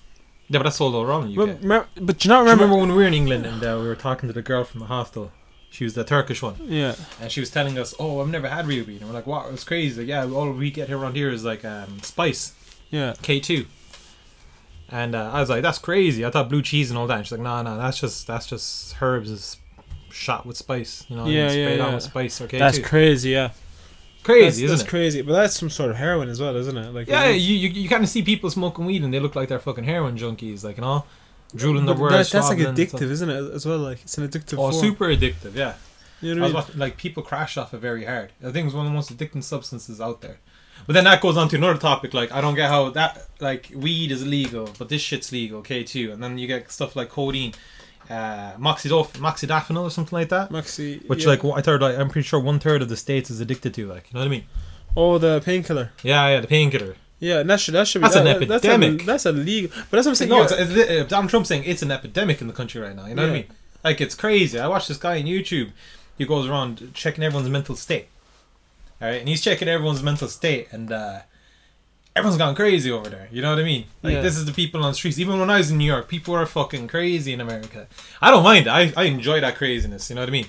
Speaker 1: Yeah, but that's sold all around the UK.
Speaker 2: Remember- but do you not
Speaker 1: Do you
Speaker 2: remember?
Speaker 1: remember when we were in England and uh, we were talking to the girl from the hostel? She was the Turkish one.
Speaker 2: Yeah,
Speaker 1: And she was telling us, "Oh, I've never had real weed." And we're like, "What? It's crazy." Like, yeah, all we get here around here is like um, spice
Speaker 2: yeah.
Speaker 1: K two. And uh, I was like, "That's crazy." I thought blue cheese and all that. And she's like, "No, no, that's just that's just herbs is shot with spice. You know,
Speaker 2: Yeah, yeah, yeah.
Speaker 1: with spice K
Speaker 2: That's
Speaker 1: two.
Speaker 2: crazy. Yeah,
Speaker 1: crazy,
Speaker 2: that's,
Speaker 1: isn't
Speaker 2: that's
Speaker 1: it?
Speaker 2: crazy. But that's some sort of heroin as well, isn't it? Like
Speaker 1: yeah, you you, you kind of see people smoking weed and they look like they're fucking heroin junkies, like you know, drooling
Speaker 2: the
Speaker 1: words.
Speaker 2: that, that's like addictive, isn't it? As well, like it's an addictive.
Speaker 1: Oh,
Speaker 2: form.
Speaker 1: super addictive. Yeah.
Speaker 2: You know what I mean?
Speaker 1: watching, like people crash off it very hard. I think it's one of the most addicting substances out there. But then that goes on to another topic. Like I don't get how that like weed is illegal, but this shit's legal. Okay, too. And then you get stuff like codeine, uh, moxidof- moxidafenol or something like that.
Speaker 2: Maxi,
Speaker 1: Which
Speaker 2: yeah.
Speaker 1: like I third, like, I'm pretty sure one third of the states is addicted to. Like you know what I mean?
Speaker 2: oh the painkiller.
Speaker 1: Yeah, yeah, the painkiller.
Speaker 2: Yeah, that should that should be
Speaker 1: That's an
Speaker 2: that- that-
Speaker 1: epidemic.
Speaker 2: That's, a, that's illegal. But that's what I'm saying.
Speaker 1: No,
Speaker 2: yeah.
Speaker 1: it's, it's, uh, Donald Trump's saying it's an epidemic in the country right now. You know what I mean? Like it's crazy. I watched this guy on YouTube. He goes around checking everyone's mental state. All right, and he's checking everyone's mental state, and uh, everyone's gone crazy over there. You know what I mean? Like
Speaker 2: Yeah.
Speaker 1: this is the people on the streets. Even when I was in New York, people are fucking crazy in America. I don't mind. I I enjoy that craziness. You know what I mean?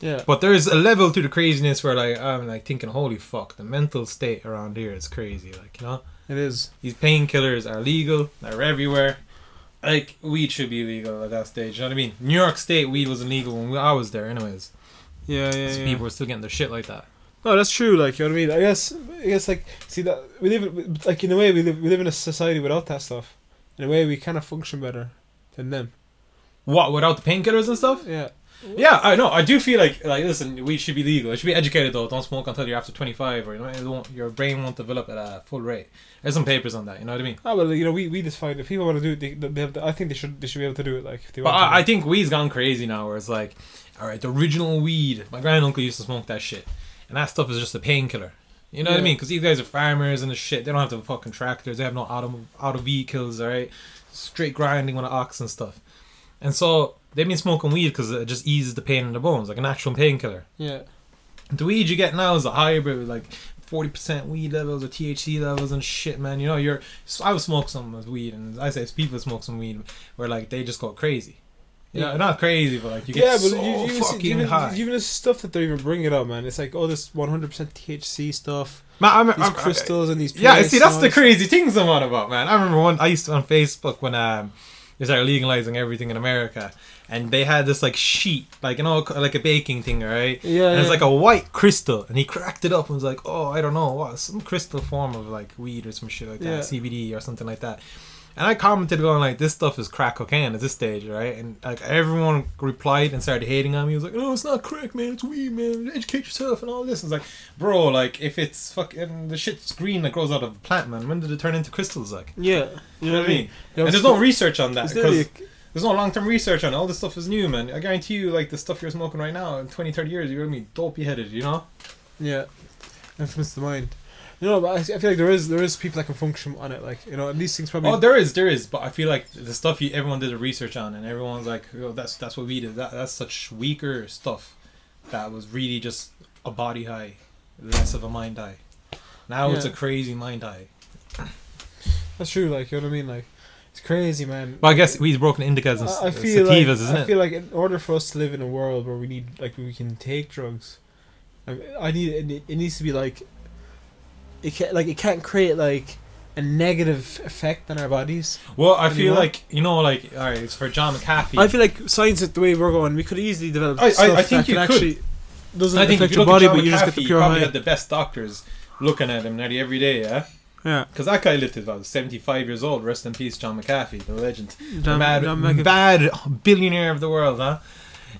Speaker 2: yeah.
Speaker 1: But there's a level to the craziness where like I'm like thinking, holy fuck, the mental state around here is crazy. Like you know,
Speaker 2: It is.
Speaker 1: these painkillers are legal. They're everywhere. like weed should be legal at that stage. You know what I mean? New York State weed was illegal when I was there, anyways.
Speaker 2: Yeah, yeah, yeah.
Speaker 1: people were still getting their shit like that.
Speaker 2: No, that's true. Like you know what I mean. I guess, I guess, like see that we live like in a way we live we live in a society without that stuff. In a way, we kind of function better than them.
Speaker 1: What without the painkillers and stuff?
Speaker 2: Yeah.
Speaker 1: Yeah, I know. I do feel like like listen, weed should be legal. It should be educated though. Don't smoke until you're after 25, or you know, it won't, your brain won't develop at a full rate. There's some papers on that. You know what I mean?
Speaker 2: Ah, well, you know, we we just find if people want to do it, they, they have. To, I think they should they should be able to do it. Like if they
Speaker 1: But
Speaker 2: want.
Speaker 1: I, I think weed's gone crazy now, where it's like, all right, the original weed. My granduncle used to smoke that shit, and that stuff is just a painkiller. You know what I mean? Because these guys are farmers and the shit. They don't have the fucking tractors. They have no auto auto vehicles. All right, straight grinding with an ox and stuff. And so they've been smoking weed because it just eases the pain in the bones, like a natural painkiller.
Speaker 2: yeah.
Speaker 1: The weed you get now is a hybrid with like forty percent weed levels or THC levels and shit, man. You know, you're. So I would smoke some with weed, and I say people smoke some weed where like they just go crazy. You know,
Speaker 2: Yeah.
Speaker 1: not crazy, but like you get
Speaker 2: yeah, but
Speaker 1: so
Speaker 2: you, you
Speaker 1: fucking
Speaker 2: even,
Speaker 1: high.
Speaker 2: even the stuff that they're even bringing up, man. It's like oh, this 100% THC stuff,
Speaker 1: Man, I'm,
Speaker 2: these
Speaker 1: I'm-
Speaker 2: crystals and these.
Speaker 1: yeah, see, that's the crazy things I'm on about, man. I remember one I used to on Facebook when um they started legalizing everything in America, and they had this like sheet, like you know, like a baking thing, right?
Speaker 2: Yeah,
Speaker 1: and it's
Speaker 2: yeah.
Speaker 1: like a white crystal, and he cracked it up and was like, "Oh, I don't know, what some crystal form of like weed or some shit like that,
Speaker 2: Yeah.
Speaker 1: CBD or something like that." And I commented going like, "This stuff is crack cocaine at this stage, right?" And like everyone replied and started hating on me. He was like, "No, it's not crack, man. It's weed, man. Educate yourself and all this." It's like, bro, like if it's fucking the shit's green that grows out of a plant, man. When did it turn into crystals? Like,
Speaker 2: Yeah,
Speaker 1: you know what I mean?
Speaker 2: Yeah,
Speaker 1: and there's no research on that because there's no long term research on it. All this stuff is new, man. I guarantee you, like the stuff you're smoking right now, in 20, 30 years, you're gonna be dopey headed, you know?
Speaker 2: Yeah, influence the mind. You know, but I, I feel like there is there is people that can function on it. Like you know, and these things probably.
Speaker 1: Oh, there is, there is, but I feel like the stuff you everyone did the research on, and everyone's like, oh, that's that's what we did. That that's such weaker stuff that was really just a body high, less of a mind high. Now it's a crazy mind high.
Speaker 2: that's true. Like you know what I mean. Like it's crazy, man.
Speaker 1: Well, I guess we've broken indicas and
Speaker 2: I, I
Speaker 1: s-
Speaker 2: feel
Speaker 1: sativas,
Speaker 2: like
Speaker 1: isn't
Speaker 2: I
Speaker 1: it?
Speaker 2: feel like in order for us to live in a world where we need like we can take drugs, I, I need it, it needs to be like it can't like it can't create like a negative effect on our bodies.
Speaker 1: well, I feel like you know, like all right, it's for John McAfee.
Speaker 2: I feel like science is the way we're going. We could easily develop.
Speaker 1: I- I-
Speaker 2: stuff
Speaker 1: I think
Speaker 2: that
Speaker 1: you
Speaker 2: can
Speaker 1: could.
Speaker 2: actually doesn't
Speaker 1: I think
Speaker 2: affect
Speaker 1: you
Speaker 2: your body, but you just get
Speaker 1: McAfee,
Speaker 2: the pure
Speaker 1: probably
Speaker 2: high.
Speaker 1: had the best doctors looking at him nearly every day, yeah.
Speaker 2: yeah,
Speaker 1: Because that guy lived to about 75 years old. Rest in peace, John McAfee, the legend. The
Speaker 2: John-
Speaker 1: mad,
Speaker 2: John McAfee.
Speaker 1: bad billionaire of the world, huh?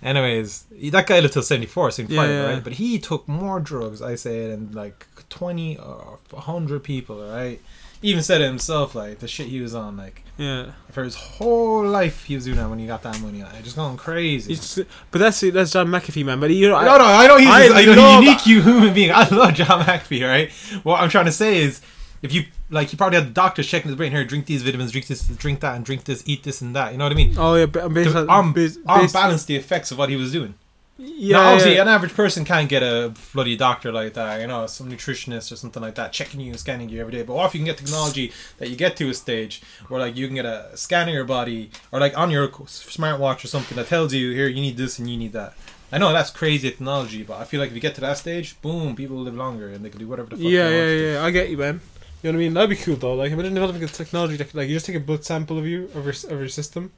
Speaker 1: Anyways, that guy lived till 74, 75,
Speaker 2: Yeah, yeah.
Speaker 1: right? But he took more drugs, I say, than like 20 uh, or 100 people, right? He even said it himself, like, the shit he was on, like,
Speaker 2: yeah.
Speaker 1: for his whole life he was doing that when he got that money. Like, just going crazy.
Speaker 2: He's, but that's that's John McAfee, man. But you know, I,
Speaker 1: no, no, I know he's
Speaker 2: I
Speaker 1: a I know,
Speaker 2: love-
Speaker 1: unique human being. I love John McAfee, right? What I'm trying to say is, if you like, he probably had the doctors checking his brain here, drink these vitamins, drink this, drink that, and drink this, eat this and that. You know what I mean?
Speaker 2: oh yeah, ba- based on,
Speaker 1: un-
Speaker 2: based, based,
Speaker 1: unbalance the effects of what he was doing.
Speaker 2: Yeah,
Speaker 1: now, obviously,
Speaker 2: yeah.
Speaker 1: an average person can't get a bloody doctor like that. You know, some nutritionist or something like that checking you and scanning you every day. But what if you can get technology that you get to a stage where like you can get a scan of your body or like on your smartwatch or something that tells you here you need this and you need that. I know that's crazy technology, but I feel like if you get to that stage, boom, people live longer and they can do whatever the fuck
Speaker 2: yeah,
Speaker 1: they
Speaker 2: yeah,
Speaker 1: to do.
Speaker 2: yeah. I get you, man. You know what I mean? That'd be cool though. Like imagine developing a technology that like you just take a blood sample of you of your of your system,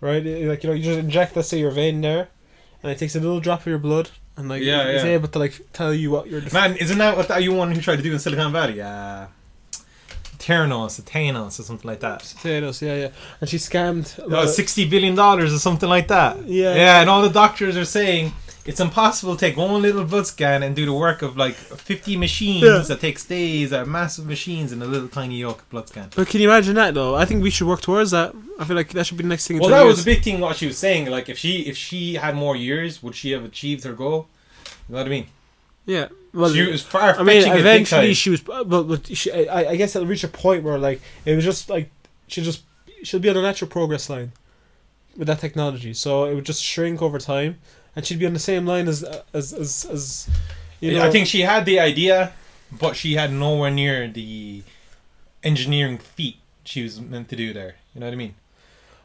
Speaker 2: right? Like you know you just inject let's say your vein there, and it takes a little drop of your blood and like
Speaker 1: Yeah,
Speaker 2: it's
Speaker 1: yeah.
Speaker 2: able to like tell you what you're.
Speaker 1: Man, isn't that what that you one who tried to do in Silicon Valley? Uh, Theranos, Thanos, or something like that.
Speaker 2: Potatoes, yeah, yeah. And she scammed. a
Speaker 1: Oh, sixty billion dollars or something like that.
Speaker 2: Yeah.
Speaker 1: yeah, and all the doctors are saying it's impossible to take one little blood scan and do the work of like fifty machines
Speaker 2: Yeah.
Speaker 1: that takes days, are uh, massive machines in a little tiny yolk blood scan.
Speaker 2: But can you imagine that though? I think we should work towards that. I feel like that should be the next thing. in
Speaker 1: Well,
Speaker 2: 20
Speaker 1: that was a big thing. What she was saying, like if she if she had more years, would she have achieved her goal? You know what I mean?
Speaker 2: Yeah. Well,
Speaker 1: she was far
Speaker 2: I mean,
Speaker 1: it
Speaker 2: eventually she was. Uh, but, but she, I, I guess it'll reach a point where like it was just like she just she'll be on a natural progress line with that technology. So it would just shrink over time, and she'd be on the same line as as as, as you know.
Speaker 1: I think she had the idea, but she had nowhere near the engineering feat she was meant to do there. You know what I mean?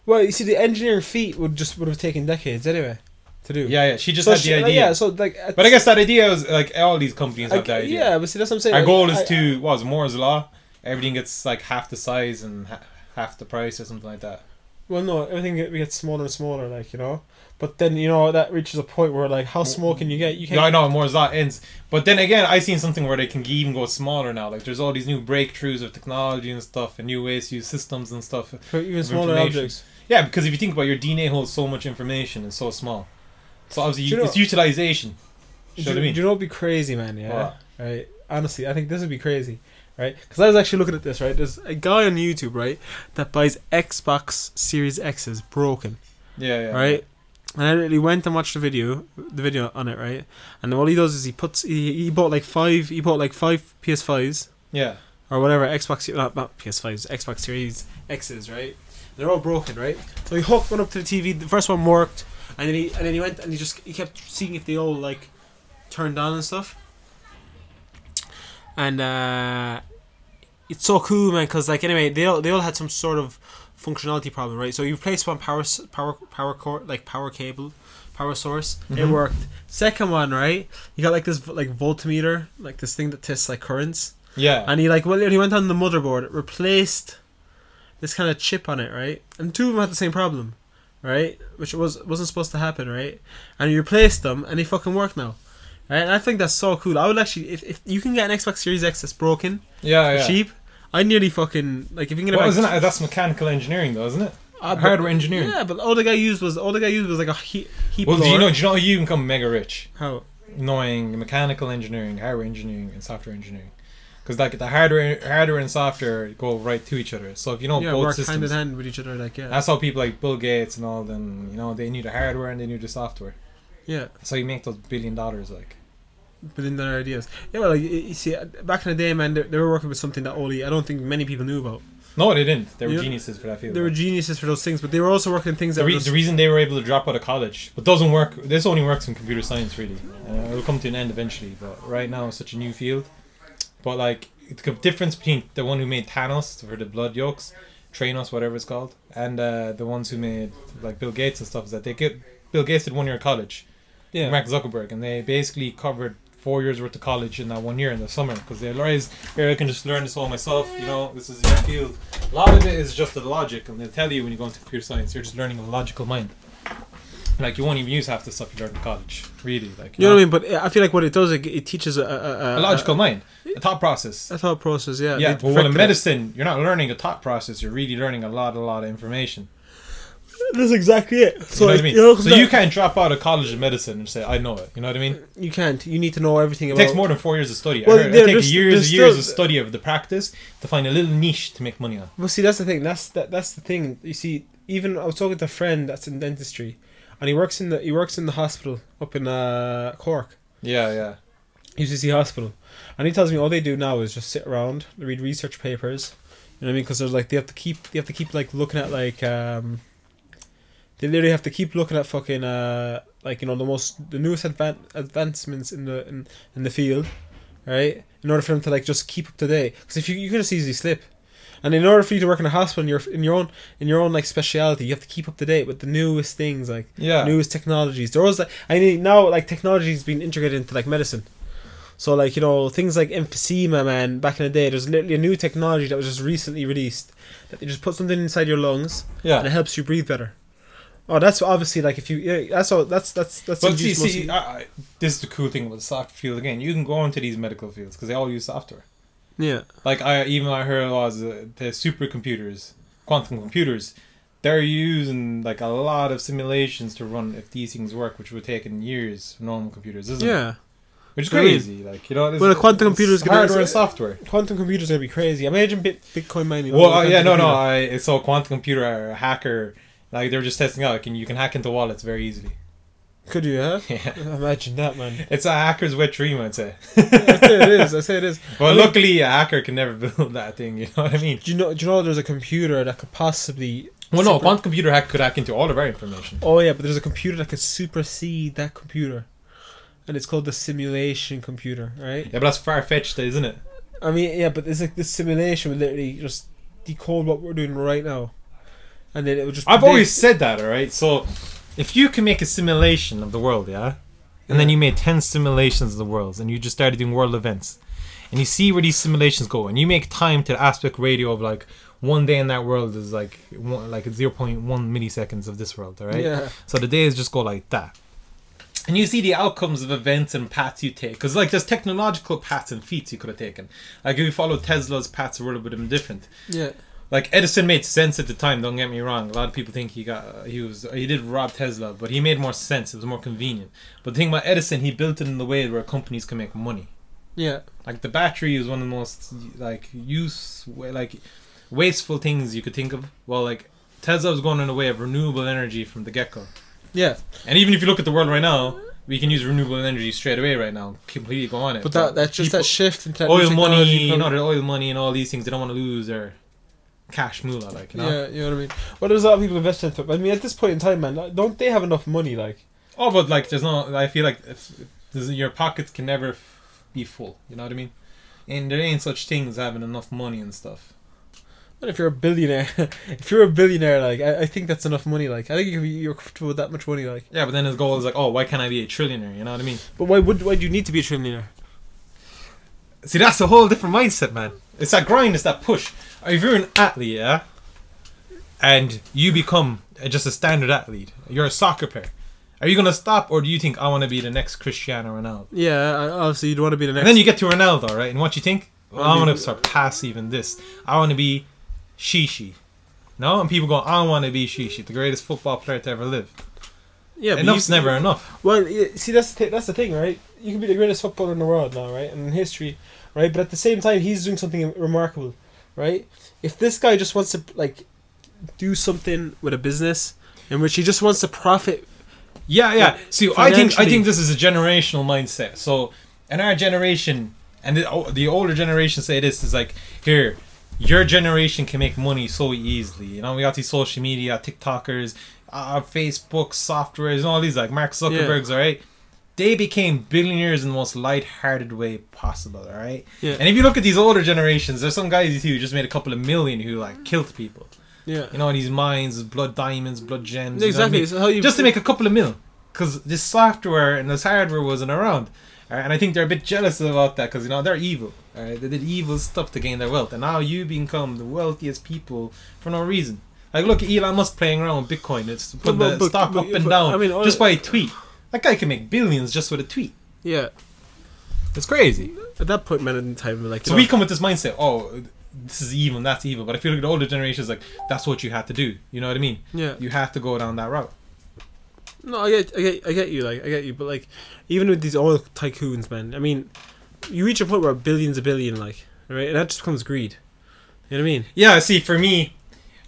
Speaker 2: Well, you see, the engineering feat would just would have taken decades anyway to do.
Speaker 1: Yeah, yeah. She just
Speaker 2: so
Speaker 1: had
Speaker 2: she-
Speaker 1: the
Speaker 2: like,
Speaker 1: idea.
Speaker 2: Yeah. So like.
Speaker 1: But I guess that idea was like all these companies
Speaker 2: I,
Speaker 1: have the idea.
Speaker 2: yeah, but see, that's what I'm saying.
Speaker 1: Our
Speaker 2: like,
Speaker 1: goal is
Speaker 2: I-
Speaker 1: to what was Moore's law. Everything gets like half the size and ha- half the price or something like that.
Speaker 2: Well, no, everything get- gets smaller and smaller, like you know. But then you know that reaches a point where like, how small can you get? You
Speaker 1: Yeah, I know more as that ends. But then again, I seen something where they can even go smaller now. Like there's all these new breakthroughs of technology and stuff, and new ways to use systems and stuff.
Speaker 2: For even smaller objects.
Speaker 1: Yeah, because if you think about it, your DNA holds so much information and so small. So obviously,
Speaker 2: you know-
Speaker 1: it's utilization.
Speaker 2: Do,
Speaker 1: You know what I mean?
Speaker 2: do you know what would be crazy, man? Yeah.
Speaker 1: What?
Speaker 2: Right. Honestly, I think this would be crazy. Right. Because I was actually looking at this. Right. There's a guy on YouTube. Right. That buys Xbox Series X's broken.
Speaker 1: Yeah, yeah.
Speaker 2: Right. And I literally went and watched the video, the video on it, right? And all he does is he puts, he, he bought like five, he bought like five PS5s
Speaker 1: Yeah.
Speaker 2: or whatever Xbox, not, not PS5s, Xbox Series X's, right? They're all broken, right? So he hooked one up to the TV. The first one worked, and then he and then he went and he just he kept seeing if they all like turned on and stuff. And uh, it's so cool, man. Because like anyway, they all they all had some sort of functionality problem, right? So you replaced one power power power cord like power cable, power source. It
Speaker 1: Mhm.
Speaker 2: worked. Second one, right? You got like this like voltmeter, like this thing that tests like currents.
Speaker 1: Yeah.
Speaker 2: And he like well, he went on the motherboard, replaced this kind of chip on it, right? And two of them had the same problem, right? Which was wasn't supposed to happen, right? And he replaced them, and they fucking work now, right? And I think that's so cool. I would actually, if, if you can get an Xbox Series X that's broken,
Speaker 1: yeah, yeah.
Speaker 2: cheap, I nearly fucking like if you can get
Speaker 1: Well, isn't that, that's mechanical engineering, though, isn't it?
Speaker 2: uh,
Speaker 1: Hardware engineering.
Speaker 2: Yeah, but all the guy used was all the guy used was like a heat heat
Speaker 1: Well, do you know? Do you know how you can become mega rich?
Speaker 2: how?
Speaker 1: Knowing mechanical engineering, hardware engineering, and software engineering. Because like the hardware, hardware and software go right to each other. So if you know
Speaker 2: yeah,
Speaker 1: both
Speaker 2: work
Speaker 1: systems,
Speaker 2: hand in hand with each other, like yeah,
Speaker 1: that's how people like Bill Gates and all them. You know, they knew the hardware and they knew the software.
Speaker 2: yeah.
Speaker 1: So you make those billion dollars. Like,
Speaker 2: within their ideas. Yeah, well, like, you you see, back in the day, man, they, they were working with something that only I don't think many people knew about.
Speaker 1: no, they didn't. They were
Speaker 2: Yeah.
Speaker 1: geniuses for that field.
Speaker 2: They were geniuses for those things, but they were also working things
Speaker 1: the,
Speaker 2: were
Speaker 1: re-
Speaker 2: just,
Speaker 1: the reason they were able to drop out of college, but doesn't work. This only works in computer science, really. Uh, it'll come to an end eventually, but right now it's such a new field. But like the difference between the one who made Thanos for the blood yolks, Tranos, whatever it's called, and uh, the ones who made like Bill Gates and stuff is that they get Bill Gates did one year of college,
Speaker 2: yeah.
Speaker 1: Mark Zuckerberg, and they basically covered four years worth of college in that one year in the summer because they realized here I can just learn this all myself. You know, this is your field. A lot of it is just the logic, and they tell you when you go into computer science, you're just learning a logical mind. Like you won't even use half the stuff you learn in college, really. Like
Speaker 2: You know what I mean? But I feel like what it does, it, it teaches a, a,
Speaker 1: a logical mind, a thought process.
Speaker 2: a, thought process. Yeah,
Speaker 1: Yeah, but when in medicine, you're not learning a thought process. You're really learning a lot, a lot of information.
Speaker 2: That's exactly it.
Speaker 1: You know what I mean?
Speaker 2: you know,
Speaker 1: so you can't drop out of college of medicine and say, "I know it." You know what I mean?
Speaker 2: you can't. You need to know everything
Speaker 1: It
Speaker 2: about.
Speaker 1: takes more than four years of study.
Speaker 2: Well,
Speaker 1: I heard,
Speaker 2: there-
Speaker 1: it takes years
Speaker 2: there's
Speaker 1: and years of study of the practice to find a little niche to make money on.
Speaker 2: Well, see, that's the thing. That's that. That's the thing. You see, even I was talking to a friend that's in dentistry, and he works in the he works in the hospital up in uh, Cork.
Speaker 1: Yeah, yeah.
Speaker 2: UCC Hospital, and he tells me all they do now is just sit around, read research papers. You know what I mean? Because they're like they have to keep they have to keep like looking at like um. They literally have to keep looking at fucking uh like you know the most the newest advan- advancements in the in, in the field, right? In order for them to like just keep up to date, because if you you can just easily slip, and in order for you to work in a hospital in your in your own in your own like speciality, you have to keep up to date with the newest things like
Speaker 1: Yeah.
Speaker 2: newest technologies. There was like I mean now like technology is being integrated into like medicine. So like you know things like emphysema, man. Back in the day, there's literally a new technology that was just recently released that they just put something inside your lungs and it helps you breathe better. Oh, that's obviously like if you yeah, that's all that's that's that's.
Speaker 1: But see,
Speaker 2: induced
Speaker 1: see, I, I, this is the cool thing about the software field again. You can go into these medical fields because they all use software.
Speaker 2: yeah,
Speaker 1: Like I even I heard was uh, the supercomputers, quantum computers. They're using like a lot of simulations to run if these things work, which would take in years for normal computers, isn't it?
Speaker 2: yeah.
Speaker 1: Which is
Speaker 2: I mean-
Speaker 1: crazy. like you know,
Speaker 2: Well, a quantum computer is gonna-
Speaker 1: hardware and software.
Speaker 2: Quantum computers are gonna be crazy. Imagine Bitcoin mining.
Speaker 1: Well, uh, yeah, no,
Speaker 2: quantum
Speaker 1: no. I saw a quantum computer a hacker. Like they were just testing out. Like, and you can hack into wallets very easily.
Speaker 2: Could you? Huh? [laughs]
Speaker 1: Yeah,
Speaker 2: Imagine that, man. [laughs]
Speaker 1: it's a hacker's wet dream, I'd say. [laughs]
Speaker 2: I say it is. I say it is.
Speaker 1: Well,
Speaker 2: I mean-
Speaker 1: luckily, a hacker can never build that thing. You know what I mean?
Speaker 2: Do you know? Do you know there's a computer that could possibly?
Speaker 1: Well, no, a
Speaker 2: super-
Speaker 1: quantum computer hack could hack into all of our information.
Speaker 2: Oh yeah, but there's a computer that could supersede that computer, and it's called the simulation computer, right?
Speaker 1: Yeah, but that's far fetched, isn't it?
Speaker 2: I mean, yeah, but it's like this simulation would literally just decode what we're doing right now, and then it would just.
Speaker 1: I've
Speaker 2: predict-
Speaker 1: always said that, alright? So, if you can make a simulation of the world, yeah? And then you made 10 simulations of the worlds, and you just started doing world events, and you see where these simulations go, and you make time to the aspect ratio of like, one day in that world is like one, like 0.1 milliseconds of this world, all right?
Speaker 2: Yeah.
Speaker 1: So the days just go like that. And you see the outcomes of events and paths you take. Because, like, there's technological paths and feats you could have taken. Like, if you follow Tesla's paths, a little bit different.
Speaker 2: Yeah.
Speaker 1: Like, Edison made sense at the time, don't get me wrong. A lot of people think he got, uh, he was, he did rob Tesla, but he made more sense. It was more convenient. But the thing about Edison, he built it in the way where companies can make money.
Speaker 2: Yeah.
Speaker 1: Like, the battery is one of the most, like, use, like, wasteful things you could think of. Well, like, Tesla was going in the way of renewable energy from the get go.
Speaker 2: Yeah.
Speaker 1: And even if you look at the world right now, we can use renewable energy straight away right now. Completely go on it.
Speaker 2: But that that's just
Speaker 1: people-
Speaker 2: that shift into that
Speaker 1: oil money, you know, the oil money and all these things. They don't want to lose their cash moolah, like you know.
Speaker 2: Yeah, you know what I mean. Well, there's a lot of people invested into it. But I mean, at this point in time, man, don't they have enough money? Like,
Speaker 1: Oh, but like, there's no. I feel like your pockets can never f- be full. You know what I mean? And there ain't such thing as having enough money and stuff.
Speaker 2: But if you're a billionaire, [laughs] if you're a billionaire, like I, I think that's enough money. Like I think you're comfortable with that much money, like.
Speaker 1: Yeah, but then his goal is like, oh, why can't I be a trillionaire? You know what I mean?
Speaker 2: But why would why do you need to be a trillionaire?
Speaker 1: See, that's a whole different mindset, man. It's that grind, it's that push. Oh, if you're an athlete, yeah, and you become uh, just a standard athlete, you're a soccer player. Are you gonna stop, or do you think I want to be the next Cristiano Ronaldo?
Speaker 2: Yeah, uh, obviously you'd want to be the next.
Speaker 1: And then you get to Ronaldo, right? And what you think? Well, I
Speaker 2: I
Speaker 1: want to surpass even this. I want to be Shishi. No, and people go, I want to be Shishi, the greatest football player to ever live.
Speaker 2: yeah,
Speaker 1: Enough's never enough.
Speaker 2: Well, see, that's the, that's the thing, right? You can be the greatest footballer in the world now, right? And in history, right? But at the same time, he's doing something remarkable, right? If this guy just wants to like do something with a business in which he just wants to profit,
Speaker 1: Yeah, yeah. See, I think I think this is a generational mindset. So, in our generation, and the, the older generation say this is like, here, your generation can make money so easily. You know, we got these social media, TikTokers, uh, Facebook, softwares, and all these like Mark Zuckerberg's. All right, they became billionaires in the most light-hearted way possible. All right,
Speaker 2: yeah,
Speaker 1: and if you look at these older generations, there's some guys you see who just made a couple of million who like killed people.
Speaker 2: yeah,
Speaker 1: You know, these mines, blood diamonds, blood gems. you know I
Speaker 2: exactly.
Speaker 1: mean?
Speaker 2: So you
Speaker 1: just to make a couple of mil because this software and this hardware wasn't around Alright, and I think they're a bit jealous about that because you know they're evil alright they did evil stuff to gain their wealth and now you become the wealthiest people for no reason like look at Elon Musk playing around with Bitcoin it's putting
Speaker 2: But-
Speaker 1: the
Speaker 2: but-
Speaker 1: stock
Speaker 2: but-
Speaker 1: up and down
Speaker 2: I mean,
Speaker 1: just by a tweet that guy can make billions just with a tweet
Speaker 2: yeah.
Speaker 1: it's crazy
Speaker 2: At that point, man, in time, like
Speaker 1: so
Speaker 2: know,
Speaker 1: we come with this mindset oh this is evil and that's evil but I feel like the older generations like that's what you have to do you know what I mean
Speaker 2: yeah.
Speaker 1: you have to go down that route
Speaker 2: No, I get, I get, I get you. Like, I get you. But like, even with these oil tycoons, man, I mean, you reach a point where billions a billion, like, right, and that just becomes greed. You know what I mean?
Speaker 1: Yeah, see, for me,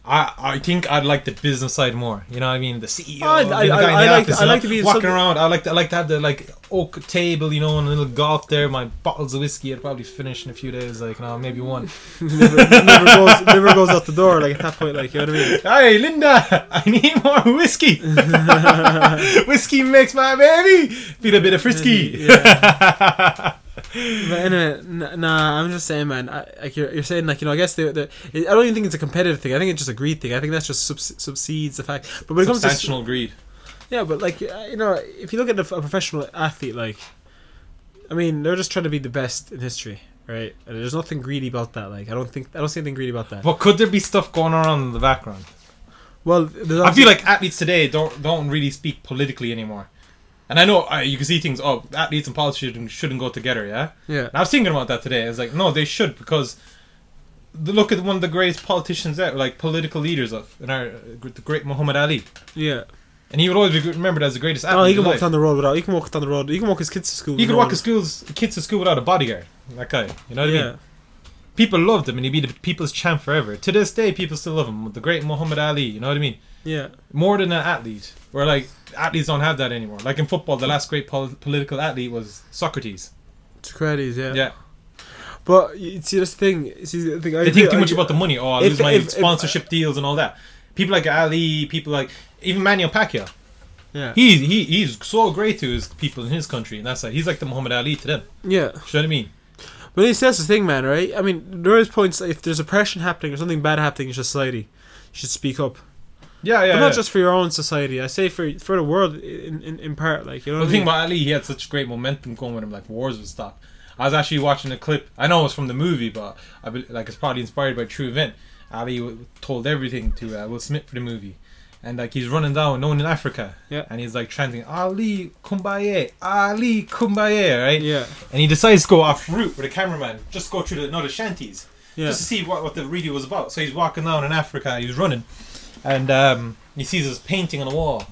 Speaker 1: I I think I'd like the business side more. You know what I mean? The CEO,
Speaker 2: I-
Speaker 1: being the
Speaker 2: I-
Speaker 1: in the
Speaker 2: I like-
Speaker 1: office,
Speaker 2: I
Speaker 1: know,
Speaker 2: like to be
Speaker 1: walking around. I like to, I like to have the like oak table, you know, and a little golf there. My bottles of whiskey, I'd probably finish in a few days, like you know, maybe one. [laughs]
Speaker 2: never, never goes, never goes out the door. Like at that point, like you know what I mean?
Speaker 1: Hey, Linda, I need more whiskey. [laughs] whiskey makes my baby feel a bit of frisky.
Speaker 2: But anyway, n- nah, I'm just saying, man. I, like you're, you're saying, like you know, I guess the, the I don't even think it's a competitive thing. I think it's just a greed thing. I think that's just subs- subsedes the fact. But when it comes to
Speaker 1: Substantial greed.
Speaker 2: Yeah, but like uh, you know, if you look at a, a professional athlete, like, I mean, they're just trying to be the best in history, right? And there's nothing greedy about that. Like, I don't think I don't see anything greedy about that.
Speaker 1: But could there be stuff going on in the background?
Speaker 2: Well,
Speaker 1: I feel like athletes today don't don't really speak politically anymore. And I know uh, you can see things. Oh, athletes and politics shouldn't, shouldn't go together. Yeah,
Speaker 2: yeah,
Speaker 1: and I was thinking about that today. I was like, no, they should because the, look at one of the greatest politicians out, like political leaders of, in our the great Muhammad Ali,
Speaker 2: yeah.
Speaker 1: and he would always be remembered as the greatest athlete.
Speaker 2: Oh, he can walk down the road without. He can walk down the road. He can walk his kids to school.
Speaker 1: He could
Speaker 2: without-
Speaker 1: walk his schools, kids to school without a bodyguard. That guy, you know what I
Speaker 2: Yeah,
Speaker 1: mean? People loved him, and he'd be the people's champ forever. To this day, people still love him. The great Muhammad Ali, you know what I mean?
Speaker 2: Yeah,
Speaker 1: more than an athlete. Where like athletes don't have that anymore. Like in football, the last great pol- political athlete was Socrates.
Speaker 2: Socrates. Yeah.
Speaker 1: Yeah,
Speaker 2: But you see, this thing. See, the thing. I
Speaker 1: they think too
Speaker 2: I
Speaker 1: much about the money. Oh, I'll
Speaker 2: If-
Speaker 1: lose my
Speaker 2: if- if-
Speaker 1: sponsorship deals and all that. People like Ali, people like even Manny Pacquiao.
Speaker 2: Yeah.
Speaker 1: He he he's so great to his people in his country, and that's like he's like the Muhammad Ali to them.
Speaker 2: yeah.
Speaker 1: You know what I mean?
Speaker 2: But it's that's the thing, man. Right? I mean, there is points if there's oppression happening or something bad happening in society, you should speak up.
Speaker 1: Yeah, yeah.
Speaker 2: but not
Speaker 1: yeah.
Speaker 2: just for your own society. I say for for the world in in, in part. Like you know.
Speaker 1: Well,
Speaker 2: What
Speaker 1: the
Speaker 2: I
Speaker 1: thing
Speaker 2: mean?
Speaker 1: about Ali, he had such great momentum going with him, like wars would stop. I was actually watching a clip. I know it was from the movie, but I be, like it's probably inspired by a true event. Ali told everything to uh, Will Smith for the movie, and like he's running down, no one in Africa,
Speaker 2: Yeah.
Speaker 1: and he's like chanting Ali Kumbaya, Ali Kumbaya, right?
Speaker 2: Yeah.
Speaker 1: And he decides to go off route with a cameraman, just go through the no, the shanties,
Speaker 2: Yeah.
Speaker 1: just to see what, what the video was about. So he's walking down in Africa, he's running, and um, he sees this painting on the wall.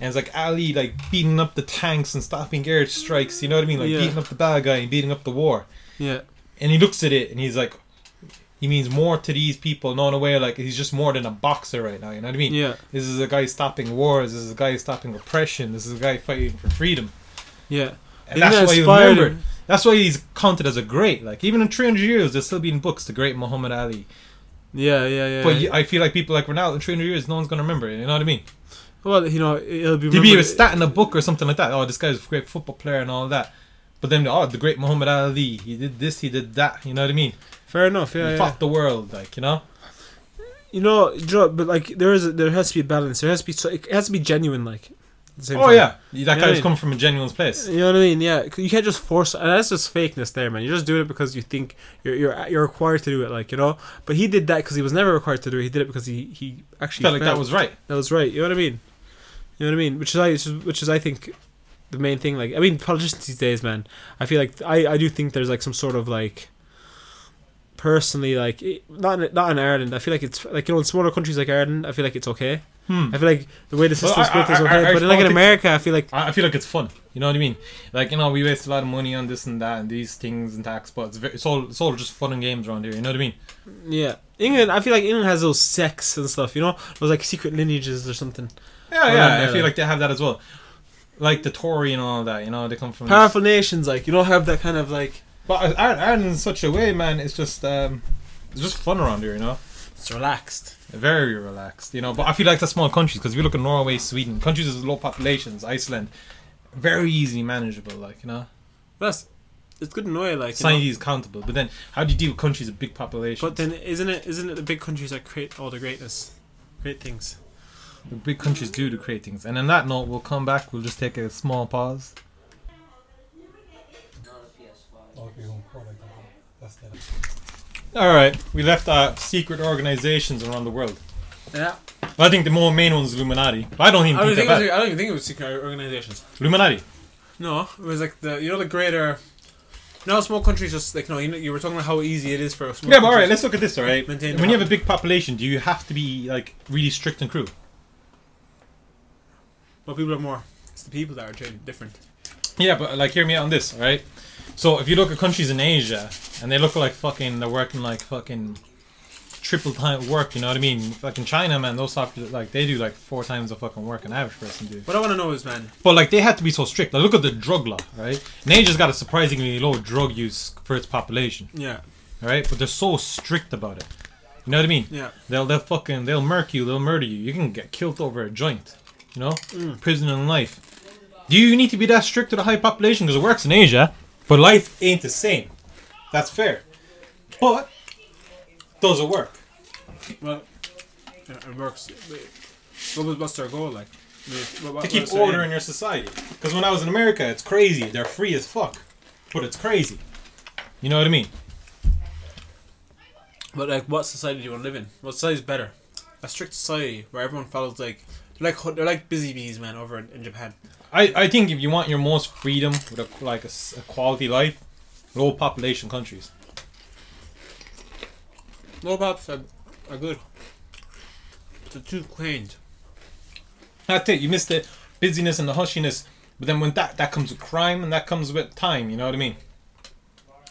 Speaker 1: And it's like Ali like beating up the tanks and stopping air strikes, you know what I mean? Like
Speaker 2: Yeah.
Speaker 1: beating up the bad guy and beating up the war.
Speaker 2: Yeah.
Speaker 1: And he looks at it and he's like he means more to these people, not in a way like he's just more than a boxer right now, you know what I mean?
Speaker 2: Yeah.
Speaker 1: This is a guy stopping wars, this is a guy stopping oppression, this is a guy fighting for freedom.
Speaker 2: Yeah.
Speaker 1: And that's
Speaker 2: Isn't
Speaker 1: why
Speaker 2: that
Speaker 1: you
Speaker 2: inspired
Speaker 1: remember
Speaker 2: him?
Speaker 1: that's why he's counted as a great. Like even in three hundred years there'll still be in books the great Muhammad Ali.
Speaker 2: Yeah. Yeah. Yeah.
Speaker 1: But you- I feel like people like Ronaldo in three hundred years no one's gonna remember it, you know what I mean?
Speaker 2: well, you know, it'll be.
Speaker 1: To be a stat in a book or something like that. Oh, this guy's a great football player and all that. But then, oh, the great Muhammad Ali, he did this, he did that. You know what I mean?
Speaker 2: Fair enough. Yeah.
Speaker 1: he
Speaker 2: yeah.
Speaker 1: fought the world, like you know.
Speaker 2: You know, you know, but like there is, a, there has to be a balance. There has to be, so it has to be genuine. Like. At the same
Speaker 1: Oh
Speaker 2: time.
Speaker 1: yeah, that
Speaker 2: You know
Speaker 1: guy
Speaker 2: what I
Speaker 1: was
Speaker 2: mean?
Speaker 1: coming from a genuine place.
Speaker 2: You know what I mean? Yeah, 'cause you can't just force. And that's just fakeness, there, man. You're just doing it because you think you're you're you're required to do it, like you know. But he did that because he was never required to do it. He did it because he he actually
Speaker 1: Felt like that was right.
Speaker 2: that was right. You know what I mean? You know what I mean? Which is I which is, which is I think the main thing. Like I mean, politicians these days, man. I feel like I I do think there's like some sort of like. Personally, like not in, not in Ireland, I feel like it's like you know in smaller countries like Ireland, I feel like it's okay.
Speaker 1: Hmm.
Speaker 2: I feel like the way the
Speaker 1: Well,
Speaker 2: system's
Speaker 1: I-
Speaker 2: built is okay, but like in America, I feel like
Speaker 1: I feel like it's fun. You know what I mean? Like you know, we waste a lot of money on this and that and these things and tax, but it's, ve- it's all it's all just fun and games around here. You know what I mean?
Speaker 2: Yeah, England. I feel like England has those sects and stuff. You know, those like secret lineages or something.
Speaker 1: Yeah, yeah.
Speaker 2: yeah,
Speaker 1: I feel
Speaker 2: like-
Speaker 1: like they have that as well. Like the Tory and all that. You know, they come from.
Speaker 2: Powerful nations, like you don't have that kind of like.
Speaker 1: But Ireland, Ireland in such a way, man. It's just um, it's just fun around here. You know.
Speaker 2: It's relaxed.
Speaker 1: Very relaxed, you know. But I feel like the small countries because if you look at Norway, Sweden, countries with low populations, Iceland, very easily manageable. Like you know,
Speaker 2: That's it's good in Norway. like. You
Speaker 1: society is countable. But then, how do you deal with countries with big populations?
Speaker 2: but then, isn't it? Isn't it the big countries that create all the greatness, great things?
Speaker 1: the big countries do to create things. And on that note, we'll come back. We'll just take a small pause. All right, we left uh, secret organizations around the world.
Speaker 2: Yeah,
Speaker 1: I think the more main one's Illuminati. But I don't even
Speaker 2: I don't
Speaker 1: think,
Speaker 2: think. It was. I don't even think it was secret organizations.
Speaker 1: Illuminati.
Speaker 2: No, it was like the you know the greater. No, small countries just like no. You know, you were talking about how easy it is for a small
Speaker 1: Yeah, but all right, let's look at this. All right, when you have a big population, do you have to be like really strict and cruel?
Speaker 2: But people are more. It's the people that are different.
Speaker 1: Yeah, but like, hear me out on this, alright? So if you look at countries in Asia and they look like fucking, they're working like fucking triple time work. You know what I mean? In China, man, those top, like they do like four times the fucking work an average person do.
Speaker 2: What I want to know is, man,
Speaker 1: But like they had to be so strict. Like look at the drug law, right? Asia's got a surprisingly low drug use for its population,
Speaker 2: yeah,
Speaker 1: right? But they're so strict about it. You know what I mean?
Speaker 2: yeah,
Speaker 1: They'll they'll fucking they'll murk you. They'll murder you. You can get killed over a joint. You know,
Speaker 2: Mm.
Speaker 1: prison and life. Do you need to be that strict to the high population because it works in Asia, but life ain't the same. That's fair. But does it work?
Speaker 2: well, it works. What was what's their goal like? What- what-
Speaker 1: To keep order
Speaker 2: aim?
Speaker 1: in your society. Because when I was in America, it's crazy. They're free as fuck, but it's crazy. You know what I mean?
Speaker 2: But like, what society do you want to live in? What society is better? A strict society where everyone follows like they're like they're like busy bees, man, over in, in Japan.
Speaker 1: I, I think if you want your most freedom with a, like a, a quality life, low population countries.
Speaker 2: Low pops are, are good. They're too quaint.
Speaker 1: That's it. You miss the busyness and the hushiness, but then when that that comes with crime and that comes with time. You know what I mean?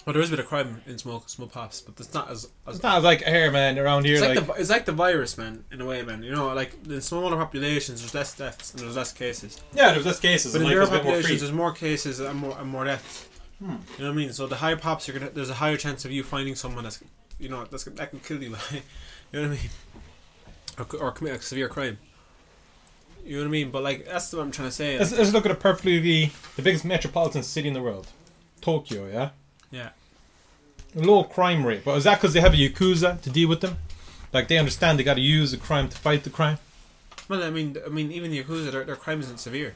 Speaker 2: Well, there is a bit of crime in small small pops, but it's not as. as
Speaker 1: It's not like here, man. Around here,
Speaker 2: it's like,
Speaker 1: like,
Speaker 2: the it's like the virus, man. In a way, man. You know, like in smaller populations, there's less deaths and there's less cases.
Speaker 1: yeah, there's less cases.
Speaker 2: But in bigger
Speaker 1: bit more
Speaker 2: populations, there's more cases and more and more deaths.
Speaker 1: Hmm.
Speaker 2: You know what I mean? So the higher pops, you're gonna there's a higher chance of you finding someone that's you know that's that can kill you. [laughs] you know what I mean? Or, or commit a severe crime. You know what I mean? But like that's what I'm trying to say.
Speaker 1: Let's, let's look at a perfectly the biggest metropolitan city in the world, Tokyo. Yeah,
Speaker 2: yeah.
Speaker 1: A low crime rate. But is that because they have a yakuza to deal with them? Like they understand they got to use the crime to fight the crime.
Speaker 2: Well, I mean, I mean, even the yakuza, their, their crime isn't severe.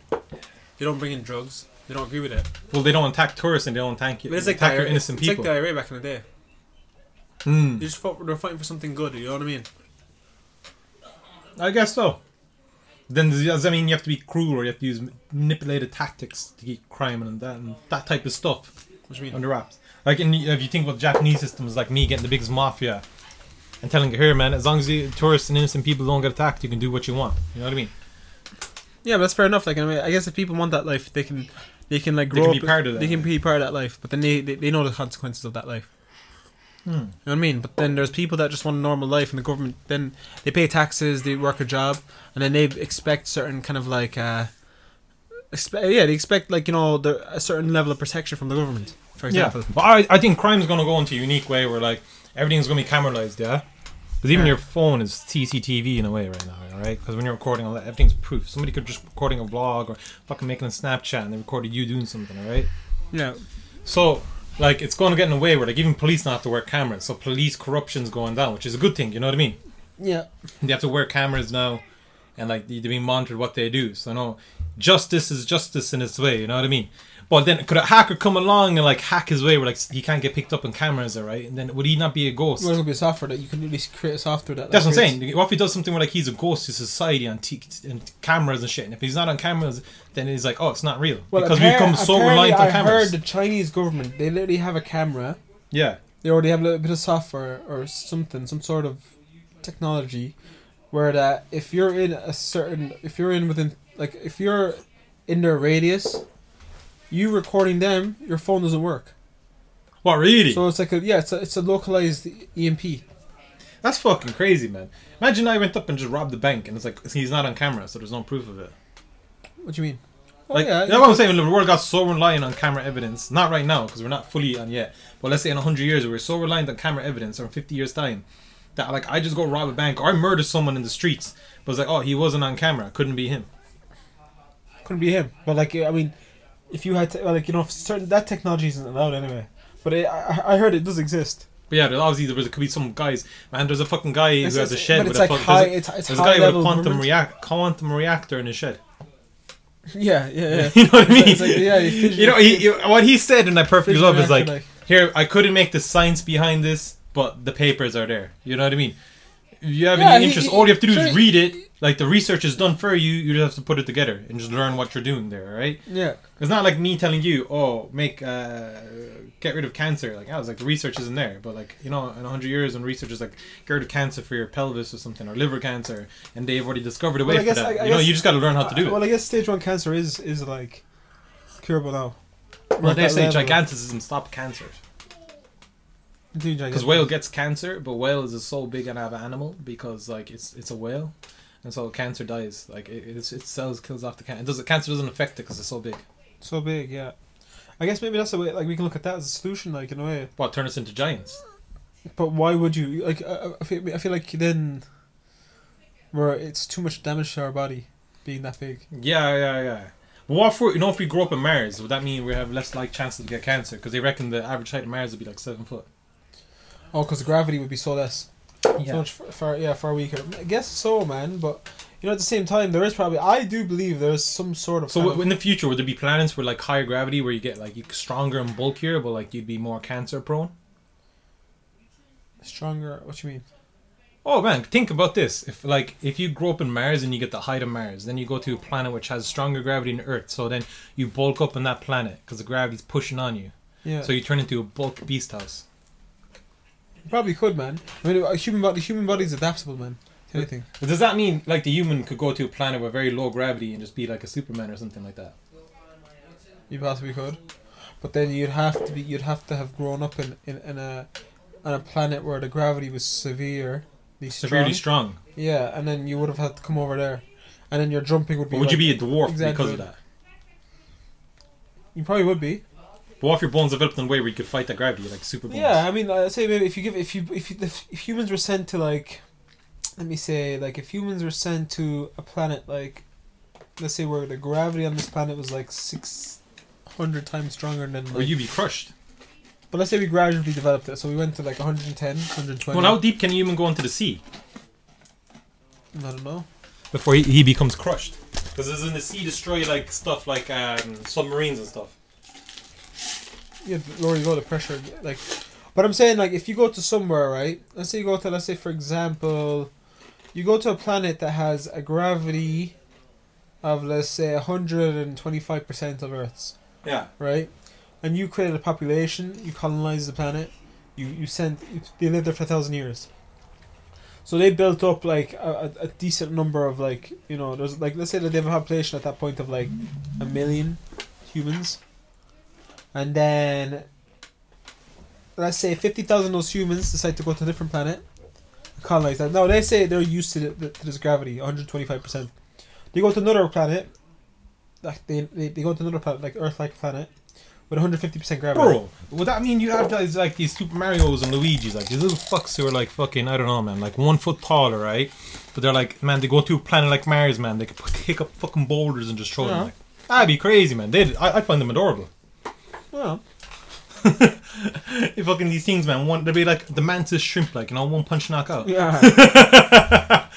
Speaker 2: They don't bring in drugs. They don't agree with it.
Speaker 1: Well, they don't attack tourists and they don't attack,
Speaker 2: But it's like
Speaker 1: attack
Speaker 2: the
Speaker 1: innocent
Speaker 2: it's
Speaker 1: people.
Speaker 2: like the IRA back in the day.
Speaker 1: Hmm.
Speaker 2: They just fought, they're fighting for something good. You know what I mean?
Speaker 1: I guess so. Then does does that mean you have to be cruel or you have to use manipulated tactics to keep crime and that and that type of stuff
Speaker 2: What do you mean?
Speaker 1: under wraps? Like in, if you think about Japanese systems, like me getting the biggest mafia and telling you here, man, as long as the tourists and innocent people don't get attacked, you can do what you want. You know what I mean?
Speaker 2: Yeah, but that's fair enough. Like, I mean, I guess if people want that life, they can, they can like grow They
Speaker 1: can
Speaker 2: up.
Speaker 1: be part of that
Speaker 2: They can
Speaker 1: life.
Speaker 2: be part of that life, but then they, they, they know the consequences of that life.
Speaker 1: Hmm.
Speaker 2: You know what I mean? But then there's people that just want a normal life, and the government then they pay taxes, they work a job, and then they expect certain kind of like, uh, expe- yeah, they expect like you know the, a certain level of protection from the government. For example,
Speaker 1: Yeah, but I, I think crime's gonna go into a unique way where like everything's gonna be cameralized, yeah. Because even
Speaker 2: Yeah.
Speaker 1: your phone is CCTV in a way right now, all right? Because when you're recording all that, everything's proof. Somebody could just recording a vlog or fucking making a Snapchat and they recorded you doing something, all right?
Speaker 2: yeah,
Speaker 1: So like it's going to get in a way where like even police don't have to wear cameras. So police corruption's going down, which is a good thing. You know what I mean?
Speaker 2: yeah,
Speaker 1: They have to wear cameras now, and like they're being monitored what they do. So no, justice is justice in its way. You know what I mean? But then could a hacker come along and like hack his way where like he can't get picked up on cameras, all right? And then would he not be a ghost?
Speaker 2: well, could be a software that you can really create a software that.
Speaker 1: That's
Speaker 2: like,
Speaker 1: what I'm
Speaker 2: creates-
Speaker 1: saying. What if he does something where like he's a ghost to society on t- and cameras and shit? And if he's not on cameras, then he's like, oh, it's not real
Speaker 2: Well,
Speaker 1: because
Speaker 2: we've
Speaker 1: become so reliant on
Speaker 2: I
Speaker 1: cameras.
Speaker 2: heard the Chinese government they literally have a camera.
Speaker 1: yeah,
Speaker 2: They already have a little bit of software or something, some sort of technology, where that if you're in a certain, if you're in within, like if you're in their radius, you recording them, your phone doesn't work.
Speaker 1: what really?
Speaker 2: So it's like a yeah, it's a it's a localized EMP.
Speaker 1: That's fucking crazy, man. Imagine I went up and just robbed the bank, and it's like he's not on camera, so there's no proof of it.
Speaker 2: What do you mean? Oh,
Speaker 1: Like,
Speaker 2: yeah,
Speaker 1: you know what I'm saying? The world got so reliant on camera evidence. Not right now, because we're not fully on yet. But let's say in 100 years, we're so reliant on camera evidence, or in 50 years' time, that like I just go rob a bank, or I murder someone in the streets, but it's like, oh, he wasn't on camera. Couldn't be him.
Speaker 2: Couldn't be him. But like I mean, if you had to, like you know, certain that technology isn't allowed anyway. But it, I I heard it does exist.
Speaker 1: But yeah, obviously there was, could be some guys. Man, there's a fucking guy who has a shed with
Speaker 2: it's
Speaker 1: a
Speaker 2: like
Speaker 1: fuck-
Speaker 2: high.
Speaker 1: there's a,
Speaker 2: It's, it's
Speaker 1: there's a guy with a quantum react quantum reactor in his shed.
Speaker 2: Yeah, yeah, yeah. [laughs]
Speaker 1: you know what I mean?
Speaker 2: It's like, yeah, you,
Speaker 1: you know, he, he- what he said, and I perfectly love, is
Speaker 2: reactor,
Speaker 1: like, here, I couldn't make the science behind this, but the papers are there. You know what I mean? If you have
Speaker 2: Yeah,
Speaker 1: any
Speaker 2: he-
Speaker 1: interest,
Speaker 2: he-
Speaker 1: all you have to do
Speaker 2: sure,
Speaker 1: is read it. Like the research is done for you. You just have to put it together and just learn what you're doing there, right?
Speaker 2: yeah.
Speaker 1: It's not like me telling you, oh, make uh, get rid of cancer. Like I was like, the research isn't there, but like you know, in hundred years, and research is like get rid of cancer for your pelvis or something or liver cancer, and they've already discovered a way
Speaker 2: Well, I
Speaker 1: for
Speaker 2: guess-
Speaker 1: that.
Speaker 2: I- I
Speaker 1: you know,
Speaker 2: guess-
Speaker 1: you just got to learn how to do
Speaker 2: Well,
Speaker 1: it.
Speaker 2: Well, I guess stage one cancer is is like curable now. We're
Speaker 1: Well, they say gigantism stop cancer. Because whale gets cancer, but whale is a so big and have animal because like it's it's a whale, and so cancer dies. Like it it's, it cells kills off the cancer. It does cancer doesn't affect it because it's so big.
Speaker 2: so big, yeah. I guess maybe that's the way. Like we can look at that as a solution, like in a way.
Speaker 1: What turn us into giants?
Speaker 2: But why would you like? I, I feel, I feel like then, where it's too much damage to our body, being that big.
Speaker 1: Yeah, yeah, yeah. But what if we, you know if we grow up in Mars, would that mean we have less like chances to get cancer? Because they reckon the average height of Mars would be like seven foot.
Speaker 2: Oh, because the gravity would be so less, so
Speaker 1: Yeah.
Speaker 2: much far, far, yeah, far weaker. I guess so, man. But you know, at the same time, there is probably. I do believe there's some sort of.
Speaker 1: So w-
Speaker 2: of-
Speaker 1: in the future, would there be planets where like higher gravity, where you get like you stronger and bulkier, but like you'd be more cancer prone?
Speaker 2: stronger. What you mean?
Speaker 1: Oh man, think about this. If like if you grow up in Mars and you get the height of Mars, then you go to a planet which has stronger gravity than Earth. So then you bulk up on that planet because the gravity's pushing on you.
Speaker 2: Yeah.
Speaker 1: So you turn into a bulk beast house.
Speaker 2: Probably could, man. I mean, a human body, human body's adaptable, man. To anything.
Speaker 1: But does that mean like the human could go to a planet with very low gravity and just be like a Superman or something like that?
Speaker 2: You possibly could, but then you'd have to be. You'd have to have grown up in in, in a on a planet where the gravity was severely strong.
Speaker 1: Severely strong.
Speaker 2: Yeah, and then you would have had to come over there, and then your jumping would be.
Speaker 1: But would you be a dwarf because of that?
Speaker 2: You probably would be.
Speaker 1: But what if your bones developed in a way where you could fight that gravity like super bones?
Speaker 2: Yeah, I mean, I say maybe if you give if you if you, if humans were sent to like, let me say like if humans were sent to a planet like, let's say where the gravity on this planet was like six hundred times stronger than
Speaker 1: Or
Speaker 2: like,
Speaker 1: you'd be crushed.
Speaker 2: but let's say we gradually developed it, so we went to like 110, 120.
Speaker 1: Well, how deep can a human go into the sea
Speaker 2: I don't know.
Speaker 1: before he, he becomes crushed? Because doesn't the sea destroy like stuff like um, submarines and stuff?
Speaker 2: Yeah, the lower you go, the pressure like. But I'm saying like if you go to somewhere, right? Let's say you go to let's say for example, you go to a planet that has a gravity of let's say hundred and twenty five percent of Earth's,
Speaker 1: Yeah.
Speaker 2: right? And you create a population, you colonize the planet, you you send they live there for a thousand years. So they built up like a, a, a decent number of like you know there's like let's say that they have a population at that point of like a million humans, and then let's say fifty thousand of those humans decide to go to a different planet, colonize that. No, they say they're used to, the, to this gravity, one hundred twenty five percent. They go to another planet, like they, they, they go to another planet like Earth like planet, with one hundred fifty percent gravity.
Speaker 1: Bro, would that mean you have guys like these Super Mario's and Luigi's, like these little fucks who are like fucking, I don't know, man, like one foot taller, right? But they're like, man, they go to a planet like Mars, man, they could [laughs] pick up fucking boulders and just throw
Speaker 2: Yeah.
Speaker 1: them. Like, that'd be crazy, man. They'd, I, I'd find them adorable.
Speaker 2: Well, [laughs]
Speaker 1: If fucking these things, man, one, they'd be like the mantis shrimp, like, you know, one punch knock out.
Speaker 2: yeah. [laughs]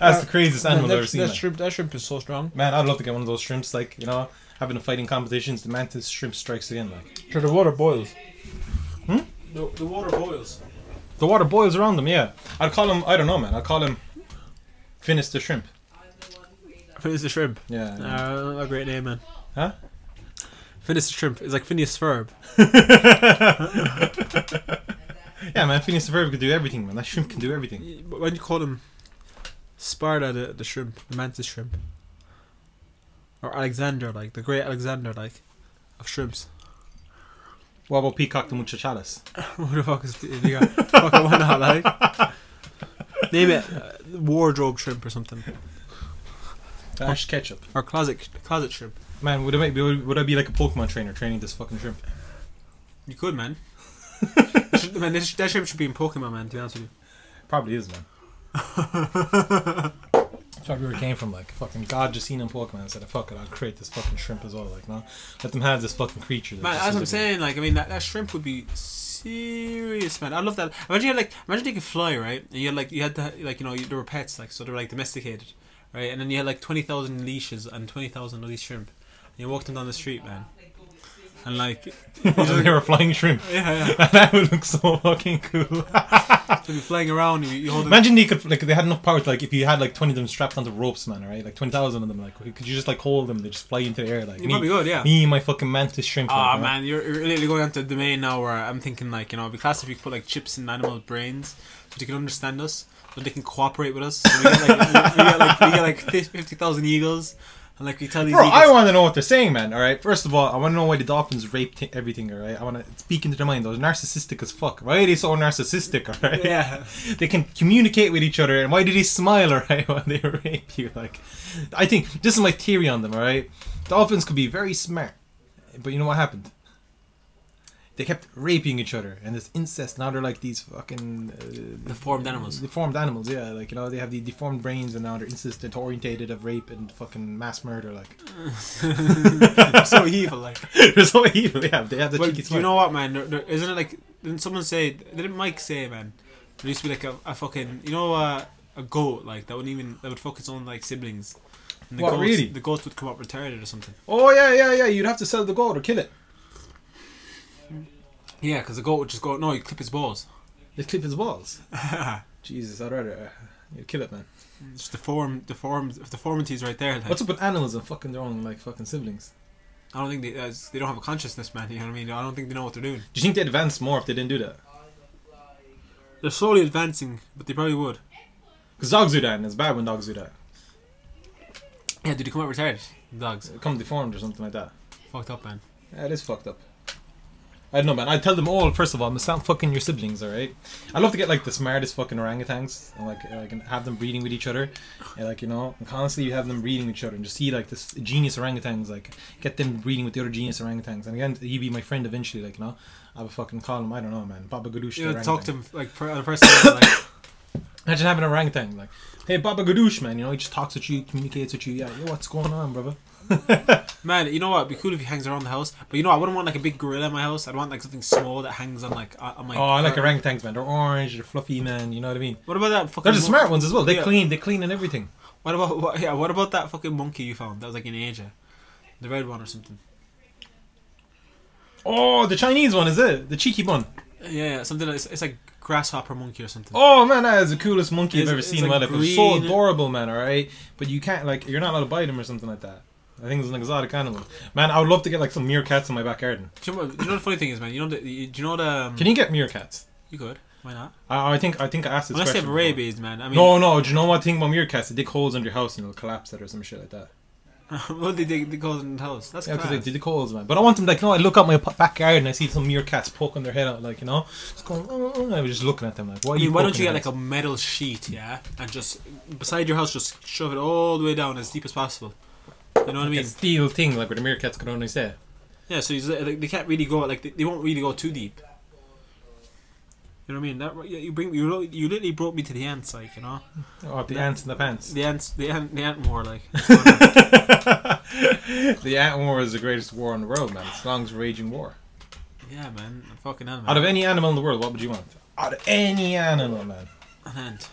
Speaker 1: That's the craziest animal
Speaker 2: that,
Speaker 1: I've ever seen.
Speaker 2: that
Speaker 1: man.
Speaker 2: shrimp, that shrimp is so strong.
Speaker 1: Man, I'd love to get one of those shrimps, like, you know, having a fighting competitions, the mantis shrimp strikes again, like.
Speaker 2: Sure, the water boils.
Speaker 1: Hmm?
Speaker 2: The, the water boils.
Speaker 1: The water boils around them, yeah. I'd call him, I don't know, man, I'd call him Finis the shrimp.
Speaker 2: Phineas the shrimp.
Speaker 1: Yeah.
Speaker 2: Uh, a great name, man.
Speaker 1: Huh?
Speaker 2: Phineas the shrimp. It's like Phineas Ferb. [laughs]
Speaker 1: Yeah, man, Phineas the Verb could do everything, man. That shrimp can do everything.
Speaker 2: But when you call him Sparta, the, the shrimp, the mantis shrimp, or Alexander, like the great Alexander, like of shrimps.
Speaker 1: What about Peacock the Muchachalas? [laughs]
Speaker 2: Who the fuck is? Fucking why not? Like, name it uh, wardrobe shrimp or something,
Speaker 1: Ash ketchup.
Speaker 2: or closet closet shrimp.
Speaker 1: Man, would I, be, would, I be like a Pokemon trainer training this fucking shrimp?
Speaker 2: You could, man. That [laughs] man, that, that shrimp should be in Pokemon, man. To be honest with you.
Speaker 1: Probably is, man. That's probably where it came from. Like, fucking God just seen in Pokemon and said, fuck it, I'll create this fucking shrimp as well. Like, no? Let them have this fucking creature.
Speaker 2: Man, as I'm saying, like I mean, that, that shrimp would be serious, man. I love that. Imagine you had like, imagine they could fly, right? And you had like, you had to like, you know, you, there were pets, like, so they were like domesticated, right? And then you had like twenty thousand leashes and twenty thousand of these shrimp. And you walked them down the street, man. And like, [laughs]
Speaker 1: they were flying shrimp.
Speaker 2: yeah, yeah, [laughs]
Speaker 1: that would look so fucking cool. [laughs]
Speaker 2: so be flying around. You, you hold.
Speaker 1: Imagine they could like they had enough power to like if you had like twenty of them strapped onto ropes, man, right? Like twenty thousand of them, like could you just like hold them? They just fly into the air, like
Speaker 2: You
Speaker 1: me,
Speaker 2: probably would, yeah.
Speaker 1: me my fucking mantis shrimp.
Speaker 2: Ah
Speaker 1: like,
Speaker 2: man, you're, you're really going onto a domain now where I'm thinking like you know, it'd be class if you could put like chips in animal brains so they can understand us, so they can cooperate with us. So we get like we, we get like we get like fifty thousand eagles, and like we tell these
Speaker 1: Bro,
Speaker 2: eagles.
Speaker 1: I want to know what they're saying, man. All right. First of all, I want to know why the dolphins rape t- everything. All right. I want to speak into their mind. Those narcissistic as fuck. Why are they so narcissistic? All right.
Speaker 2: yeah, [laughs]
Speaker 1: They can communicate with each other, and why do they smile? All right, [laughs] when they rape you? Like, I think this is my theory on them. All right. Dolphins could be very smart, but you know what happened? They kept raping each other, and this incest. Now they're like these fucking uh,
Speaker 2: deformed animals.
Speaker 1: Deformed animals, yeah. Like you know, they have the deformed brains, and now they're insistent orientated of rape and fucking mass murder. Like [laughs]
Speaker 2: so evil, like.
Speaker 1: they're [laughs] so evil. Yeah, they have the
Speaker 2: But
Speaker 1: cheeky
Speaker 2: you know what, man? There, there, isn't it like? Didn't someone say? Didn't Mike say, man? There used to be like a, a fucking, you know, uh, a goat like that wouldn't even that would fuck its own like siblings. And the
Speaker 1: What,
Speaker 2: goats,
Speaker 1: really?
Speaker 2: The goats would come up retarded or something.
Speaker 1: Oh yeah, yeah, yeah. You'd have to sell the goat or kill it.
Speaker 2: Yeah, because the goat would just go. No, you clip his balls.
Speaker 1: They clip his balls. [laughs] Jesus, I'd rather uh, you'd kill it, man.
Speaker 2: just deform, deform, deformities right there. Like,
Speaker 1: What's up with animals and fucking their own like fucking siblings?
Speaker 2: I don't think they uh, they don't have a consciousness, man. You know what I mean? I don't think they know what they're doing.
Speaker 1: Do you think they'd advance more if they didn't do that?
Speaker 2: They're slowly advancing, but they probably would.
Speaker 1: Because dogs do that, and it's bad when dogs do that.
Speaker 2: Yeah, did they come out retarded? Dogs,
Speaker 1: They come deformed or something like that.
Speaker 2: fucked up, man.
Speaker 1: Yeah, it is fucked up. I don't know, man. I tell them all first of all, stop fucking your siblings, all right? I'd love to get like the smartest fucking orangutans and like like and have them breeding with each other, and like you know, and constantly you have them breeding with each other, and just see like this genius orangutans, like get them breeding with the other genius orangutans, and again, he'd be my friend eventually, like you know, I would fucking call him, I don't know, man, Baba Gadoosh.
Speaker 2: You know, talk to him like per, on a personal like [coughs]
Speaker 1: Imagine having an orangutan, like, hey Baba Gadoosh, man, you know, he just talks with you, communicates with you, yeah, yo, what's going on, brother? [laughs]
Speaker 2: Man, you know what? It'd be cool if he hangs around the house. But you know, I wouldn't want like a big gorilla in my house. I'd want like something small that hangs on like on on my.
Speaker 1: oh, I like orangutans, man. They're orange, they're fluffy, man. You know what I mean?
Speaker 2: What about that fucking?
Speaker 1: They're the smart ones as well. They
Speaker 2: Yeah.
Speaker 1: clean, they clean and everything.
Speaker 2: What about what? Yeah, what about that fucking monkey you found? That was like in Asia, the red one or something.
Speaker 1: Oh, the Chinese one is it? The cheeky one.
Speaker 2: Yeah, yeah, something like, it's, it's like grasshopper monkey or something.
Speaker 1: Oh man, that is the coolest monkey
Speaker 2: It's-
Speaker 1: I've ever
Speaker 2: it's
Speaker 1: seen in my life. It's so
Speaker 2: green.
Speaker 1: adorable, man. All right, but you can't like you're not allowed to bite him or something like that. I think it's an exotic animal. Man, I would love to get like some meerkats in my back garden.
Speaker 2: Do you, know, what- do you know the funny thing is, man? You know the, you, do you know the? Um,
Speaker 1: Can you get meerkats?
Speaker 2: You could. Why not?
Speaker 1: I, I think I think I asked this
Speaker 2: Unless they have
Speaker 1: before.
Speaker 2: rabies, man. I mean,
Speaker 1: no, no. Do you know what thing about meerkats? They dig holes under your house and it'll collapse it or some shit like that. [laughs]
Speaker 2: what they dig? They go in the house. That's
Speaker 1: Yeah, because
Speaker 2: class.
Speaker 1: they dig holes, man. But I want them like, you know, I look out my p- back garden and I see some meerkats poking their head out, like you know, just going. Oh, oh, I was just looking at them like, why?
Speaker 2: I
Speaker 1: Are
Speaker 2: mean,
Speaker 1: you
Speaker 2: why don't you get like a metal sheet, yeah, and just beside your house, just shove it all the way down as deep as possible. You know what I mean?
Speaker 1: a steel thing like where the meerkats could only say.
Speaker 2: Yeah, so you, like, they can't really go like they, they won't really go too deep. You know what I mean? That yeah, you bring you you literally brought me to the ants, like you know
Speaker 1: Oh, the ants in the pants.
Speaker 2: the ants the ant the ant war, like [laughs] [laughs]
Speaker 1: the ant war is the greatest war in the world, man. It's the longest raging war.
Speaker 2: yeah, man, a fucking animal.
Speaker 1: Out of any animal in the world, what would you want? Out of any animal, man.
Speaker 2: an ant.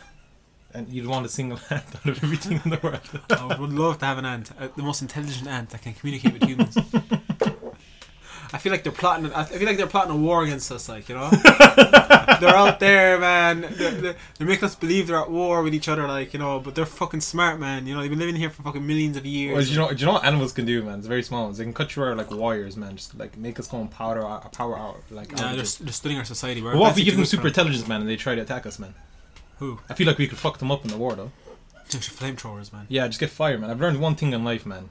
Speaker 1: And you'd want a single [laughs] ant out of everything in the world. [laughs]
Speaker 2: I would love to have an ant, uh, the most intelligent ant that can communicate with humans. [laughs] I feel like they're plotting. I feel like they're plotting a war against us. Like you know, they're out there, man. They're, they're, they're making us believe they're at war with each other. Like you know, but they're fucking smart, man. You know, they've been living here for fucking millions of years.
Speaker 1: Well, do you know, do you know what animals can do, man? It's very small. ones. They can cut you out like wires, man. Just like make us go and powder out, power out, like.
Speaker 2: yeah, they're, they're studying our society. We're
Speaker 1: But what if we give them super intelligence, man, and they try to attack us, man?
Speaker 2: Who?
Speaker 1: I feel like we could fuck them up in the war, though.
Speaker 2: from- Flamethrowers, man.
Speaker 1: Yeah, just get fire, man. I've learned one thing in life, man.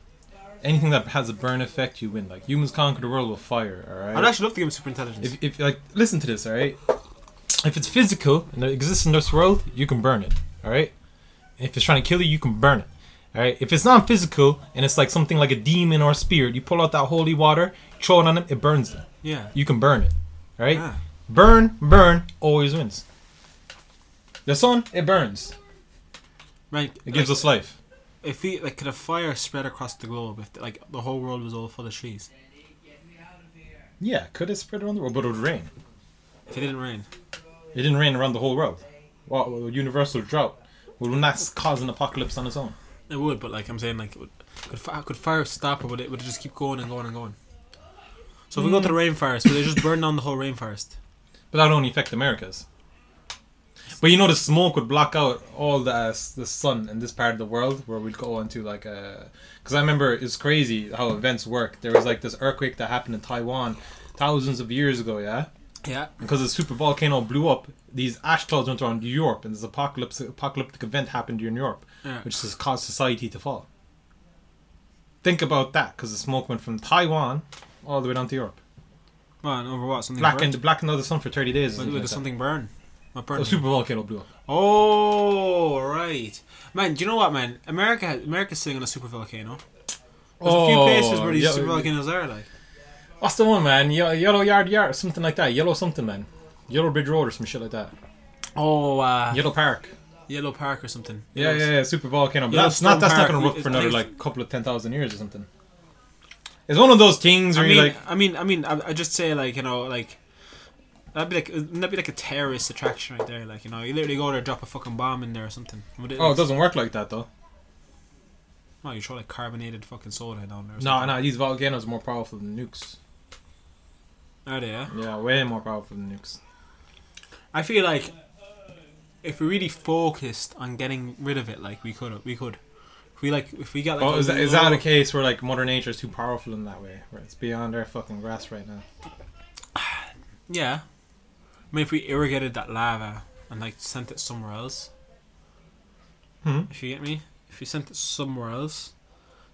Speaker 1: Anything that has a burn effect, you win. Like humans conquer the world with fire. All right.
Speaker 2: I'd actually love to give them super intelligence.
Speaker 1: If, if like listen to this, all right. If it's physical and it exists in this world, you can burn it. All right. If it's trying to kill you, you can burn it. All right. If it's not physical and it's like something like a demon or a spirit, you pull out that holy water, throw it on them, it burns them.
Speaker 2: yeah.
Speaker 1: You can burn it. All right.
Speaker 2: Ah.
Speaker 1: Burn, burn, always wins. The sun, it burns.
Speaker 2: Right.
Speaker 1: It gives
Speaker 2: like,
Speaker 1: us life.
Speaker 2: If we like, could a fire spread across the globe if like the whole world was all full of trees?
Speaker 1: Yeah, could it spread around the world, but it would rain.
Speaker 2: If it didn't rain,
Speaker 1: It didn't rain around the whole world. What well, universal drought? Will that cause an apocalypse on its own?
Speaker 2: it would. But like I'm saying, like, would, could fi- could fire stop or would it would it just keep going and going and going? So if we go to the hmm. rainforest, would they just burn down the whole rainforest?
Speaker 1: But that would only affect Americas. But you know, the smoke would block out all the uh, the sun in this part of the world where we'd go into like a. Because I remember it's crazy how events work. There was like this earthquake that happened in Taiwan thousands of years ago, yeah.
Speaker 2: Yeah.
Speaker 1: Because the super volcano blew up, these ash clouds went around Europe, and this apocalypse apocalyptic event happened in Europe,
Speaker 2: Yeah.
Speaker 1: which has caused society to fall. Think about that, because the smoke went from Taiwan all the way down to Europe.
Speaker 2: Well, and over what something
Speaker 1: Blackened,
Speaker 2: burned?
Speaker 1: blackened out the sun for thirty days.
Speaker 2: Did
Speaker 1: like
Speaker 2: something burn? What
Speaker 1: A
Speaker 2: burned?
Speaker 1: super volcano blew up.
Speaker 2: Oh right, man. Do you know what, man? America, America's sitting on a super volcano. There's a few
Speaker 1: Oh,
Speaker 2: places where these
Speaker 1: yeah,
Speaker 2: super volcanoes are, like.
Speaker 1: What's the one, man? Yellow Yard Yard, something like that. Yellow something, man. Yellow Bridge Road or some shit like that.
Speaker 2: Oh, uh,
Speaker 1: Yellow Park.
Speaker 2: Yellow Park or something.
Speaker 1: Yeah, yeah, yeah. Super volcano. But that's not. That's not going to work for another like couple of ten thousand years or something. It's one of those things
Speaker 2: I
Speaker 1: where
Speaker 2: mean,
Speaker 1: you like.
Speaker 2: I mean, I mean, I, I just say like you know, like that'd be like that'd be like a terrorist attraction right there. Like you know, you literally go there, drop a fucking bomb in there or something. Would
Speaker 1: Oh, it doesn't work like that though.
Speaker 2: No, you throw like carbonated fucking soda down there.
Speaker 1: No, no. These volcanoes are more powerful than nukes.
Speaker 2: Are they? Yeah.
Speaker 1: Yeah, way more powerful than nukes.
Speaker 2: I feel like if we really focused on getting rid of it, like we could, we could. If we like, if we got like,
Speaker 1: Oh, is that, is that a case where like Mother Nature is too powerful in that way, where it's beyond our fucking grasp right now? [sighs]
Speaker 2: Yeah. I mean, if we irrigated that lava and like sent it somewhere else,
Speaker 1: Hmm.
Speaker 2: if you get me, if you sent it somewhere else,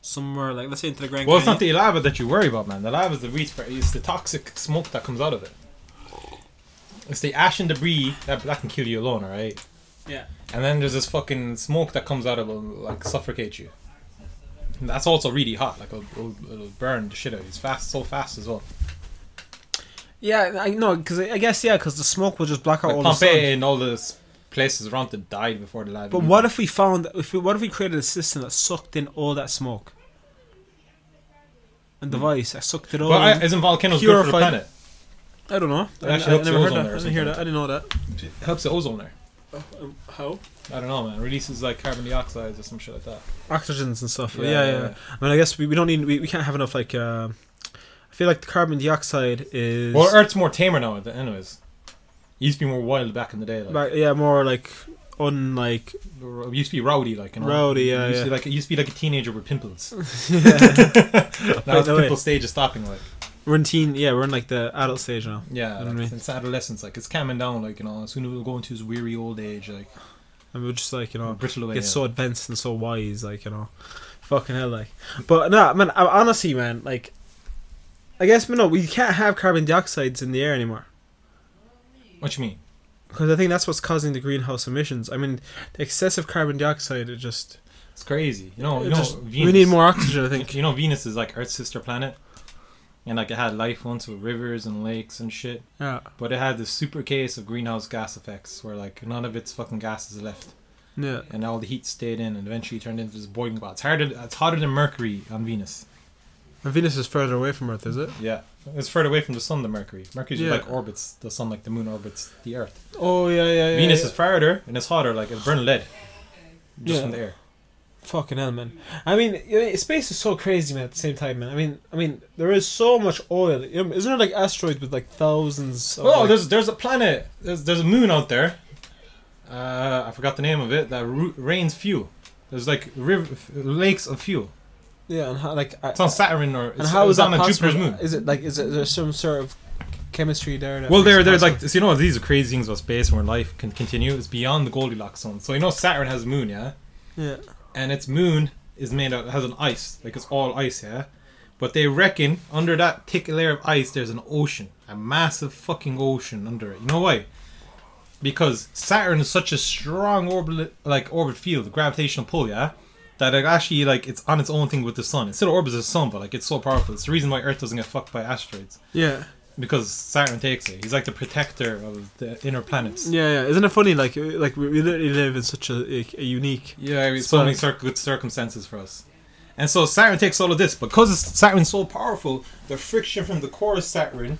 Speaker 2: somewhere like let's say into the Grand
Speaker 1: Well, it's not the lava that you worry about, man. The lava is the reach. It's the toxic smoke that comes out of it. It's the ash and debris that that can kill you alone, all right.
Speaker 2: yeah.
Speaker 1: And then there's this fucking smoke that comes out of it, will like suffocate you. And that's also really hot. Like it'll, it'll, it'll burn the shit out. It's fast, so fast as well.
Speaker 2: Yeah, I know because I guess yeah, because the smoke will just black out
Speaker 1: Like
Speaker 2: all the
Speaker 1: Pompeii
Speaker 2: sun.
Speaker 1: and all the places around it died before the lava.
Speaker 2: But what if we found if we, what if we created a system that sucked in all that smoke? And device that sucked it all.
Speaker 1: Well, I, isn't volcanoes good for the planet?
Speaker 2: I don't know.
Speaker 1: It
Speaker 2: I,
Speaker 1: actually
Speaker 2: I,
Speaker 1: helps
Speaker 2: never
Speaker 1: the
Speaker 2: heard
Speaker 1: ozone
Speaker 2: that.
Speaker 1: layer
Speaker 2: I didn't hear that. I didn't know that.
Speaker 1: It helps the ozone layer.
Speaker 2: Um, how?
Speaker 1: I don't know, man. Releases like carbon dioxide or some shit like that.
Speaker 2: Oxygens and stuff.
Speaker 1: Yeah,
Speaker 2: Yeah, yeah.
Speaker 1: yeah.
Speaker 2: I mean, I guess we, we don't need we, we can't have enough like. Uh, I feel like the carbon dioxide is.
Speaker 1: Well, Earth's more tamer now, anyways. It used to be more wild back in the day. Like,
Speaker 2: yeah, more like unlike
Speaker 1: it used to be rowdy, like you know.
Speaker 2: Rowdy, yeah,
Speaker 1: it used To
Speaker 2: yeah.
Speaker 1: like it used to be like a teenager with pimples. [laughs] [laughs] now the
Speaker 2: no way.
Speaker 1: pimple stage is stopping. Like
Speaker 2: we're in teen. Yeah, we're in like the adult stage now.
Speaker 1: yeah,
Speaker 2: what I
Speaker 1: like,
Speaker 2: mean?
Speaker 1: it's adolescence. Like it's calming down. Like you know, as soon as we'll go into his weary old age. Like
Speaker 2: And we're just like you know
Speaker 1: brittle away.
Speaker 2: get
Speaker 1: yeah.
Speaker 2: so advanced and so wise, like you know, fucking hell, like. But no, man, I, honestly, man, like, I guess but no, we can't have carbon dioxides in the air anymore
Speaker 1: What you mean?
Speaker 2: because I think that's what's causing the greenhouse emissions. I mean, the excessive carbon dioxide it just,
Speaker 1: It's crazy. You know, you know.
Speaker 2: just
Speaker 1: Venus,
Speaker 2: we need more oxygen. I think.
Speaker 1: You know, Venus is like Earth's sister planet, and like it had life once with rivers and lakes and shit.
Speaker 2: Yeah,
Speaker 1: But it had this super case of greenhouse gas effects, where like none of its fucking gases left,
Speaker 2: yeah.
Speaker 1: and all the heat stayed in, and eventually turned into this boiling pot. It's harder. It's hotter than Mercury on Venus.
Speaker 2: And Venus is further away from Earth, is it?
Speaker 1: Yeah, it's further away from the sun than Mercury. Mercury
Speaker 2: Yeah.
Speaker 1: like orbits the sun like the moon orbits the Earth.
Speaker 2: Oh yeah, yeah, yeah.
Speaker 1: Venus
Speaker 2: yeah.
Speaker 1: is farther and it's hotter, like it's burning lead. Just
Speaker 2: Yeah.
Speaker 1: from the air.
Speaker 2: Fucking hell, man. I mean, space is so crazy, man. At the same time, man. I mean, I mean, there is so much oil. Isn't there like asteroids with like thousands? Of,
Speaker 1: Oh,
Speaker 2: like-
Speaker 1: there's there's a planet. There's there's a moon out there. Uh, I forgot the name of it. That ru- rains fuel. There's like river, f- lakes of fuel.
Speaker 2: Yeah, and how like I-
Speaker 1: It's on Saturn or
Speaker 2: and how is that
Speaker 1: on a? Jupiter's moon.
Speaker 2: Is it like is it there's some sort of chemistry there? That
Speaker 1: Well, there, there's like so you know these are crazy things about space where life can continue. It's beyond the Goldilocks zone. So you know Saturn has a moon, yeah,
Speaker 2: yeah,
Speaker 1: and its moon is made out has an ice, like it's all ice, yeah. But they reckon under that thick layer of ice, there's an ocean, a massive fucking ocean under it. You know why? Because Saturn is such a strong orbit, like orbit field, gravitational pull, yeah, that it actually like it's on its own thing with the sun. It still orbits the sun, but like it's so powerful. It's the reason why Earth doesn't get fucked by asteroids
Speaker 2: yeah,
Speaker 1: because Saturn takes it. He's like the protector of the inner planets.
Speaker 2: yeah, yeah. Isn't it funny? Like, uh, like we literally live in such a, a, a unique.
Speaker 1: Yeah, it's
Speaker 2: So-
Speaker 1: many good circumstances for us. And so Saturn takes all of this because Saturn's so powerful. The friction from the core of Saturn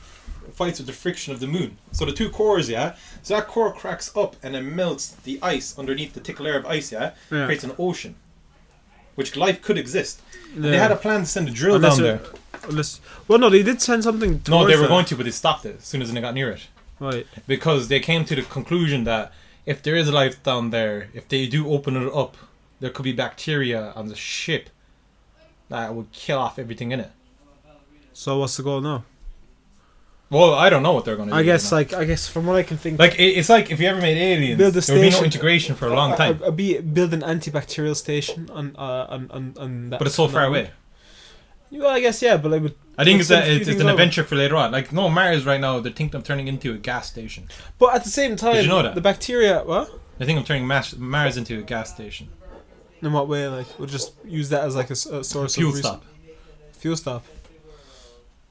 Speaker 1: fights with the friction of the moon. So the two cores, yeah. So that core cracks up and it melts the ice underneath the thick layer of ice, yeah.
Speaker 2: Yeah.
Speaker 1: Creates an ocean, which life could exist.
Speaker 2: Yeah.
Speaker 1: They had a plan to send a drill
Speaker 2: Unless
Speaker 1: down there.
Speaker 2: Unless, well, no, they did send something.
Speaker 1: No, they were going to, but they stopped it as soon as they got near it.
Speaker 2: Right.
Speaker 1: because they came to the conclusion that if there is life down there, if they do open it up, there could be bacteria on the ship that would kill off everything in it.
Speaker 2: So what's the goal now?
Speaker 1: Well, I don't know what they're going to do.
Speaker 2: I guess, like, I guess from what I can think,
Speaker 1: like it, it's like if you ever made aliens,
Speaker 2: Build a
Speaker 1: there would be no
Speaker 2: station.
Speaker 1: integration for a long time.
Speaker 2: Uh, be build an antibacterial station on uh, on on, on that.
Speaker 1: but it's so far away.
Speaker 2: Well, I guess yeah, but I would.
Speaker 1: I think it's, a,
Speaker 2: send a few
Speaker 1: it's, it's an
Speaker 2: over.
Speaker 1: adventure for later on. Like no Mars right now, they're thinking of turning into a gas station.
Speaker 2: But at the same time,
Speaker 1: you know that?
Speaker 2: the bacteria. What?
Speaker 1: They think of turning Mars, Mars into a gas station.
Speaker 2: In what way? Like we'll just use that as like a, a source
Speaker 1: Fuel
Speaker 2: of res-
Speaker 1: stop.
Speaker 2: Fuel stop.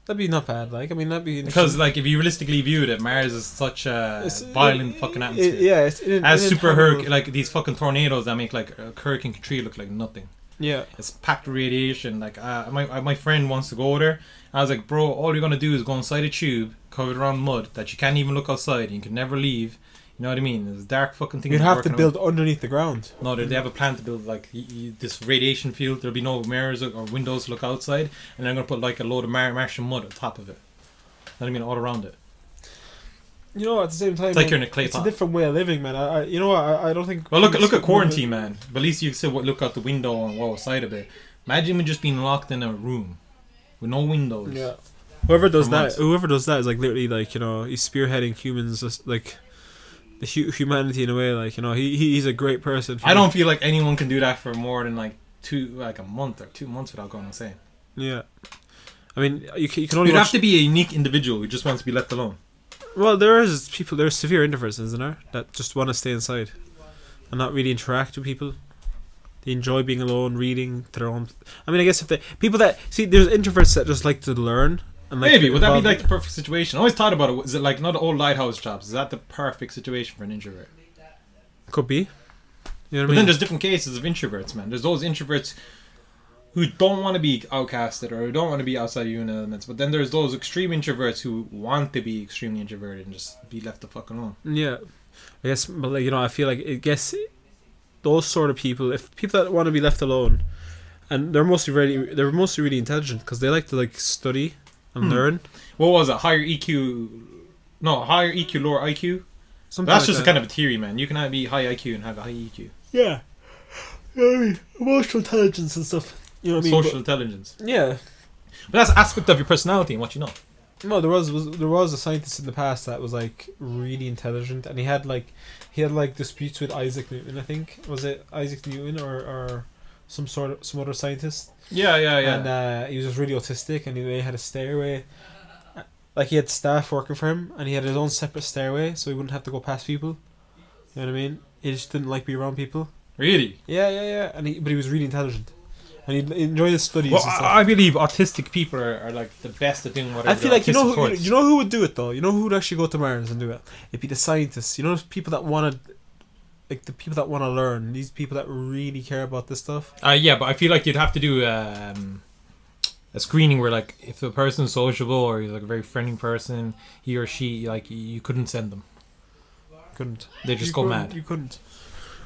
Speaker 2: That'd be not bad. Like I mean, that'd be
Speaker 1: Because like if you realistically viewed it, Mars is such a
Speaker 2: It's-
Speaker 1: violent fucking
Speaker 2: it-
Speaker 1: atmosphere.
Speaker 2: yeah, it's in,
Speaker 1: As
Speaker 2: in
Speaker 1: super hurricane, like these fucking tornadoes that make like a Hurricane Katrina look like nothing.
Speaker 2: Yeah,
Speaker 1: It's packed radiation. Like uh, my uh, my friend wants to go there. I was like, bro, all you're gonna do is go inside a tube covered around mud that you can't even look outside. and You can never leave. You know what I mean? There's dark fucking thing.
Speaker 2: you'd have to build underneath the ground.
Speaker 1: No, they, they have a plan to build like y- y- this radiation field. There'll be no mirrors or windows to look outside, and they're gonna put like a load of Mar- Martian mud on top of it. You know what I mean? All around it.
Speaker 2: You know, at the same time,
Speaker 1: It's like
Speaker 2: man,
Speaker 1: you're in a clay
Speaker 2: it's a different way of living, man. I, I you know what? I, I don't think.
Speaker 1: Well, look at look at quarantine, man. But at least you can still look out the window and go outside of it. Imagine me just being locked in a room with no windows.
Speaker 2: Yeah. Whoever does that,
Speaker 1: months.
Speaker 2: whoever does that is like literally like you know he's spearheading humans just like the hu- humanity in a way. Like you know he, he he's a great person. for-
Speaker 1: I don't feel like anyone can do that for more than like two, like a month or two months without going insane.
Speaker 2: Yeah. I mean, you can, you can only
Speaker 1: You'd
Speaker 2: watch.
Speaker 1: have to be a unique individual who just wants to be left alone.
Speaker 2: well, there is people. There are severe introverts, isn't there, that just want to stay inside and not really interact with people. They enjoy being alone, reading their own. I mean, I guess if they people that see, there's introverts that just like to learn and like
Speaker 1: Maybe would that be like the perfect situation? I always thought about it. Is it like not all lighthouse jobs? Is that the perfect situation for an introvert?
Speaker 2: could be. You know what I
Speaker 1: But
Speaker 2: mean?
Speaker 1: then there's different cases of introverts, man. There's those introverts who don't want to be outcasted or who don't want to be outside your own elements. But then there's those extreme introverts who want to be extremely introverted and just be left the fuck alone.
Speaker 2: Yeah, I guess, but like you know, I feel like I guess those sort of people, if people that want to be left alone, and they're mostly really, they're mostly really intelligent because they like to like study and
Speaker 1: Hmm.
Speaker 2: learn.
Speaker 1: What was it? Higher EQ? No, higher EQ, lower IQ.
Speaker 2: Something
Speaker 1: That's
Speaker 2: like
Speaker 1: just
Speaker 2: that.
Speaker 1: a kind of a theory, man. You can be high IQ and have a high EQ.
Speaker 2: yeah. You know what I mean, emotional intelligence and stuff. You know what I mean?
Speaker 1: Social intelligence.
Speaker 2: Yeah.
Speaker 1: But that's aspect of your personality and what you know.
Speaker 2: No, there was, was there was a scientist in the past that was like really intelligent, and he had like he had like disputes with Isaac Newton. I think was it Isaac Newton or, or some sort of some other scientist.
Speaker 1: Yeah, yeah, yeah.
Speaker 2: And uh, he was just really autistic, and he had a stairway. Like he had staff working for him, and he had his own separate stairway, so he wouldn't have to go past people. You know what I mean? He just didn't like be around people.
Speaker 1: really?
Speaker 2: Yeah, yeah, yeah. And he, but he was really intelligent, and he enjoyed his studies.
Speaker 1: Well,
Speaker 2: and stuff.
Speaker 1: I, I believe autistic people are, are like the best at doing whatever.
Speaker 2: I feel like you know who you know who would do it though. You know who would actually go to Mars and do it. It'd be the scientists. You know, people that want to, like the people that want to learn. These people that really care about this stuff.
Speaker 1: Uh, yeah, but I feel like you'd have to do um, a screening where, like, if the person's sociable or he's like a very friendly person, he or she, like, you couldn't send them.
Speaker 2: Couldn't.
Speaker 1: They just
Speaker 2: You
Speaker 1: go mad.
Speaker 2: You couldn't.